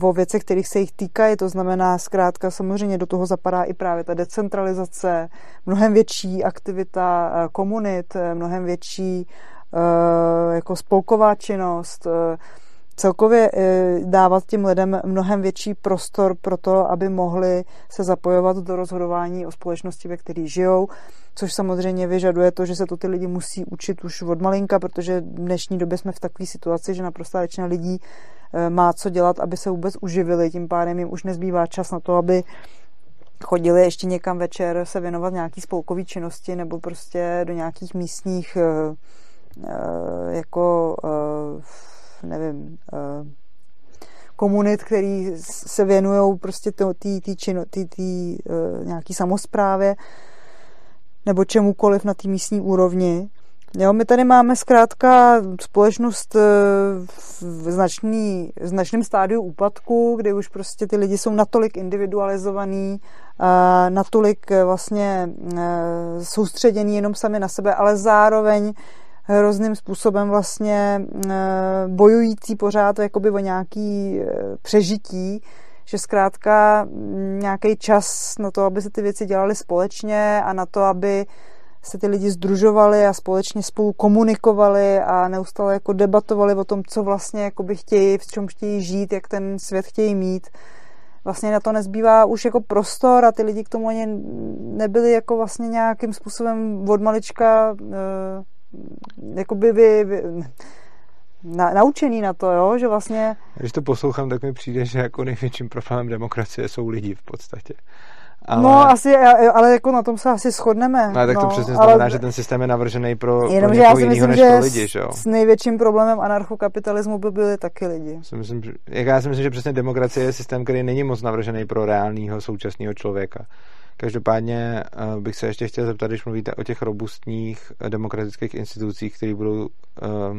o věcech, kterých se jich týkají, to znamená zkrátka samozřejmě do toho zapadá i právě ta decentralizace, mnohem větší aktivita komunit, mnohem větší Eh, jako spolková činnost, eh, celkově eh, dávat těm lidem mnohem větší prostor pro to, aby mohli se zapojovat do rozhodování o společnosti, ve které žijou, což samozřejmě vyžaduje to, že se to ty lidi musí učit už od malinka, protože v dnešní době jsme v takové situaci, že naprosto většina lidí má co dělat, aby se vůbec uživili, tím pádem jim už nezbývá čas na to, aby chodili ještě někam večer se věnovat nějaký spolkový činnosti nebo prostě do nějakých místních Eh, jako eh, nevím, eh, komunit, který se věnují prostě té nějaký samozprávě nebo čemukoliv na té místní úrovni. Jo, my tady máme zkrátka společnost v značný, v značném stádiu úpadku, kdy už prostě ty lidi jsou natolik individualizovaný, natolik vlastně soustředěný jenom sami na sebe, ale zároveň hrozným způsobem vlastně eh, bojující pořád jakoby o nějaký eh, přežití, že zkrátka nějaký čas na to, aby se ty věci dělaly společně a na to, aby se ty lidi združovali a společně spolu komunikovali a neustále jako debatovali o tom, co vlastně jakoby chtějí, v čem chtějí žít, jak ten svět chtějí mít. Vlastně na to nezbývá už jako prostor a ty lidi k tomu ani nebyli jako vlastně nějakým způsobem od malička eh, jakoby vy, vy na, naučený na to, jo, že vlastně... Když to poslouchám, tak mi přijde, že jako největším problémem demokracie jsou lidi v podstatě. Ale... No, asi, ale jako na tom se asi shodneme. No, tak to no, přesně znamená, ale... že ten systém je navržený pro, Jenom, pro někoho jiného než pro lidi, že jo? S největším problémem anarchokapitalismu by byli taky lidi. Si myslím, že, já si myslím, že přesně demokracie je systém, který není moc navržený pro reálného současného člověka. Každopádně uh, bych se ještě chtěl zeptat, když mluvíte o těch robustních uh, demokratických institucích, které budou... Uh,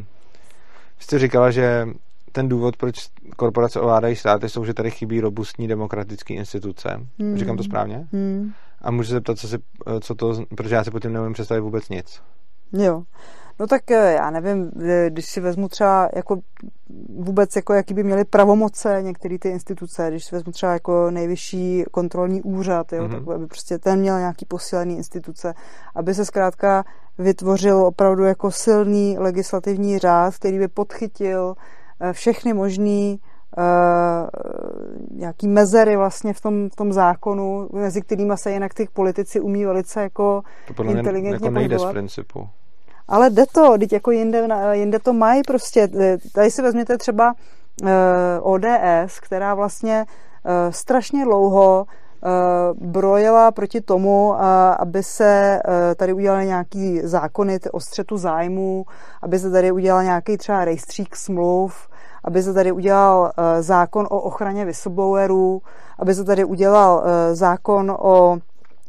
jste říkala, že ten důvod, proč korporace ovládají státy, jsou, že tady chybí robustní demokratické instituce. Hmm. Říkám to správně? Hmm. A můžu se zeptat, co, si, co to, protože já si po tím nevím představit vůbec nic. Jo. No tak eh, já nevím, eh, když si vezmu třeba jako vůbec, jako jaký by měly pravomoce některé ty instituce, když si vezmu třeba jako nejvyšší kontrolní úřad, jo, mm-hmm. tak aby prostě ten měl nějaký posílený instituce, aby se zkrátka vytvořil opravdu jako silný legislativní řád, který by podchytil eh, všechny možný Uh, nějaký mezery vlastně v tom, v tom zákonu, mezi kterými se jinak ty politici umí velice jako to podle inteligentně jako nejde z principu. Ale jde to, teď jako jinde, jinde to mají prostě. Tady si vezměte třeba eh, ODS, která vlastně strašně dlouho uh, brojila proti tomu, aby se uh, tady udělaly nějaký zákony o střetu zájmů, aby se tady udělal nějaký třeba rejstřík smluv, aby se tady udělal uh, zákon o ochraně whistleblowerů, aby se tady udělal zákon o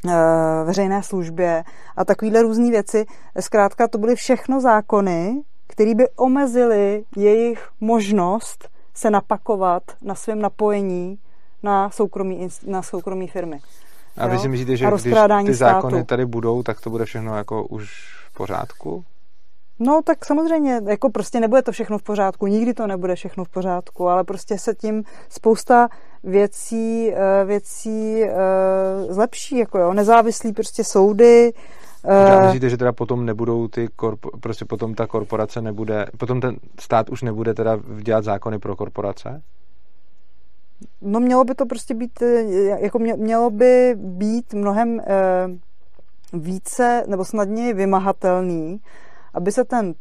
Eh, veřejné službě a takovéhle různé věci. Zkrátka to byly všechno zákony, které by omezily jejich možnost se napakovat na svém napojení na soukromí, na soukromí firmy. A vy si myslíte, že když ty zákony státu. tady budou, tak to bude všechno jako už v pořádku? No tak samozřejmě, jako prostě nebude to všechno v pořádku, nikdy to nebude všechno v pořádku, ale prostě se tím spousta věcí, eh, věcí eh, zlepší, jako jo, nezávislí prostě soudy. A eh, myslíte, že teda potom nebudou ty, korpo, prostě potom ta korporace nebude, potom ten stát už nebude teda dělat zákony pro korporace? No mělo by to prostě být, jako mělo by být mnohem více nebo snadněji vymahatelný, aby se ten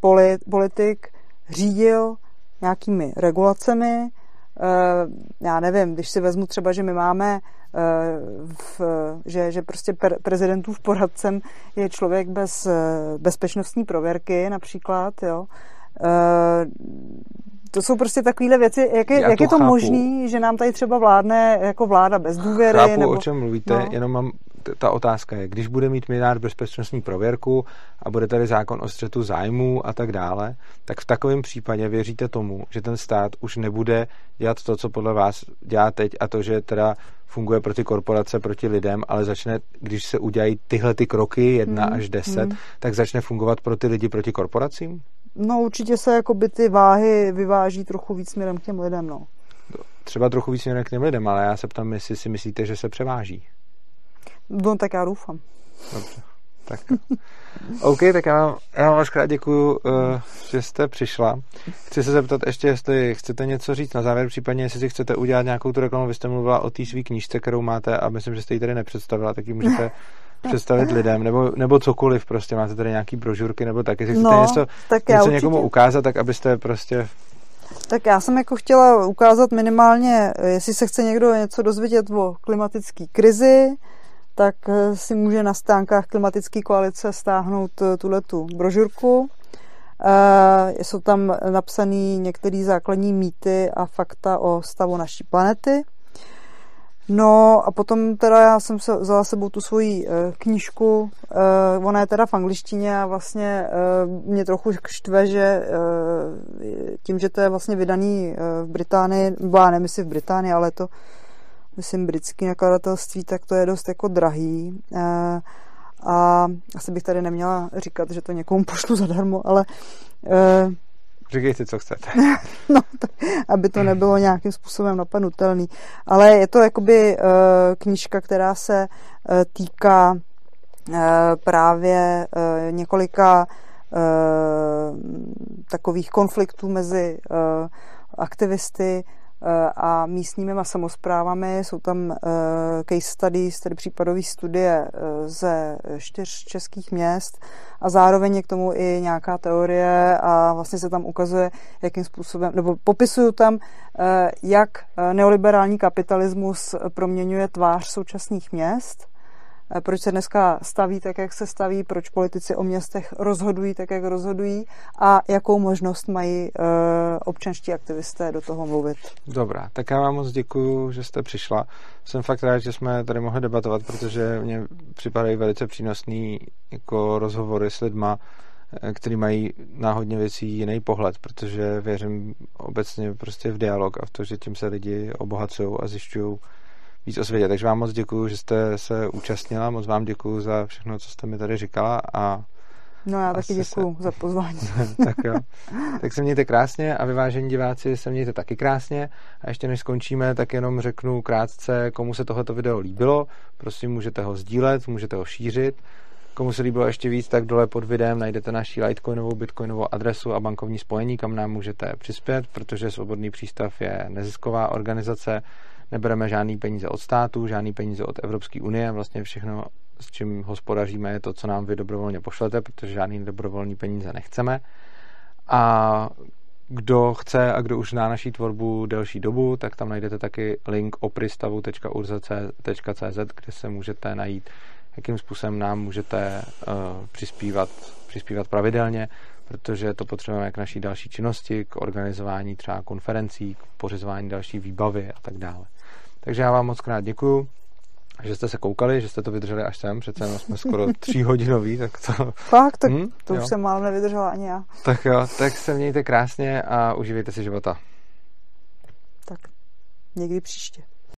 politik řídil nějakými regulacemi. Eh, já nevím, když si vezmu třeba, že my máme, eh, v, že, že prostě prezidentův poradcem je člověk bez eh, bezpečnostní prověrky například, jo, to jsou prostě takovéhle věci. Jak je, jak to je to možné, že nám tady třeba vládne jako vláda bez důvěry? Chápu, nebo... o čem mluvíte, no. jenom mám ta otázka je, když bude mít minár bezpečnostní prověrku a bude tady zákon o střetu zájmů a tak dále, tak v takovém případě věříte tomu, že ten stát už nebude dělat to, co podle vás dělá teď a to, že teda funguje proti korporace, proti lidem, ale začne, když se udělají tyhle ty kroky, jedna mm, až deset, mm. tak začne fungovat pro ty lidi proti korporacím? No určitě se jakoby ty váhy vyváží trochu víc směrem k těm lidem, no. Třeba trochu víc směrem k těm lidem, ale já se ptám, jestli si myslíte, že se převáží. No tak já doufám. Dobře. Tak. (laughs) OK, tak já vám, já vám krát děkuju, uh, že jste přišla. Chci se zeptat ještě, jestli chcete něco říct na závěr, případně jestli si chcete udělat nějakou tu reklamu. Vy jste mluvila o té své knížce, kterou máte a myslím, že jste ji tady nepředstavila, tak ji můžete (laughs) (laughs) představit lidem, nebo, nebo cokoliv, prostě máte tady nějaký brožurky, nebo tak, jestli chcete no, něco, tak něco někomu ukázat, tak abyste prostě tak já jsem jako chtěla ukázat minimálně, jestli se chce někdo něco dozvědět o klimatické krizi, tak eh, si může na stánkách klimatické koalice stáhnout eh, tuhle tu brožurku. Eh, jsou tam napsané některé základní mýty a fakta o stavu naší planety. No a potom teda já jsem se vzala sebou tu svoji knížku, ona je teda v angličtině a vlastně mě trochu štve, že tím, že to je vlastně vydaný v Británii, nebo já nevím, v Británii, ale to myslím, britský nakladatelství, tak to je dost jako drahý. Eh, a asi bych tady neměla říkat, že to někomu (laughs) pošlu zadarmo, ale... Eh, Říkejte, co chcete. (laughs) no, tak, aby to nebylo nějakým způsobem napadnutelný. Ale je to jakoby uh, knížka, která se uh, týká uh, právě uh, několika uh, takových konfliktů mezi uh, aktivisty a místními samozprávami. Jsou tam eh, case studies, tedy případové studie eh, ze čtyř českých měst a zároveň je k tomu i nějaká teorie a vlastně se tam ukazuje, jakým způsobem, nebo popisuju tam, eh, jak neoliberální kapitalismus proměňuje tvář současných měst Eh, proč se dneska staví tak, jak se staví, proč politici o městech rozhodují tak, jak rozhodují a jakou možnost mají uh, občanští aktivisté do toho mluvit. Dobrá, tak já vám moc děkuji, že jste přišla. Jsem fakt rád, že jsme tady mohli debatovat, protože mě připadají velice přínosný jako rozhovory s lidma, eh, který mají náhodně věcí jiný pohled, protože věřím obecně prostě v dialog a v to, že tím se lidi obohacují a zjišťují víc o světě. Takže vám moc děkuji, že jste se účastnila, moc vám děkuji za všechno, co jste mi tady říkala a No já taky děkuji se... za pozvání. (laughs) tak jo. (laughs) Tak se mějte krásně a vyvážení diváci se mějte taky krásně. A ještě než skončíme, tak jenom řeknu krátce, komu se tohleto video líbilo. Prosím, můžete ho sdílet, můžete ho šířit. Komu se líbilo ještě víc, tak dole pod videem najdete naši Litecoinovou, Bitcoinovou adresu a bankovní spojení, kam nám můžete přispět, protože Svobodný přístav je nezisková organizace, nebereme žádný peníze od státu, žádný peníze od Evropské unie, vlastně všechno, s čím hospodaříme, je to, co nám vy dobrovolně pošlete, protože žádný dobrovolný peníze nechceme. A kdo chce a kdo už zná naší tvorbu delší dobu, tak tam najdete taky link opristavu.urza.cz, kde se můžete najít, jakým způsobem nám můžete uh, přispívat, přispívat pravidelně, protože to potřebujeme k naší další činnosti, k organizování třeba konferencí, k pořizování další výbavy a tak dále. Takže já vám moc krát děkuju, že jste se koukali, že jste to vydrželi až sem, přece jenom jsme skoro (laughs) tříhodinový, tak to... Fakt, tak hmm, to jo. už jsem málo nevydržela ani já. Tak jo, tak se mějte krásně a uživejte si života. Tak, někdy příště.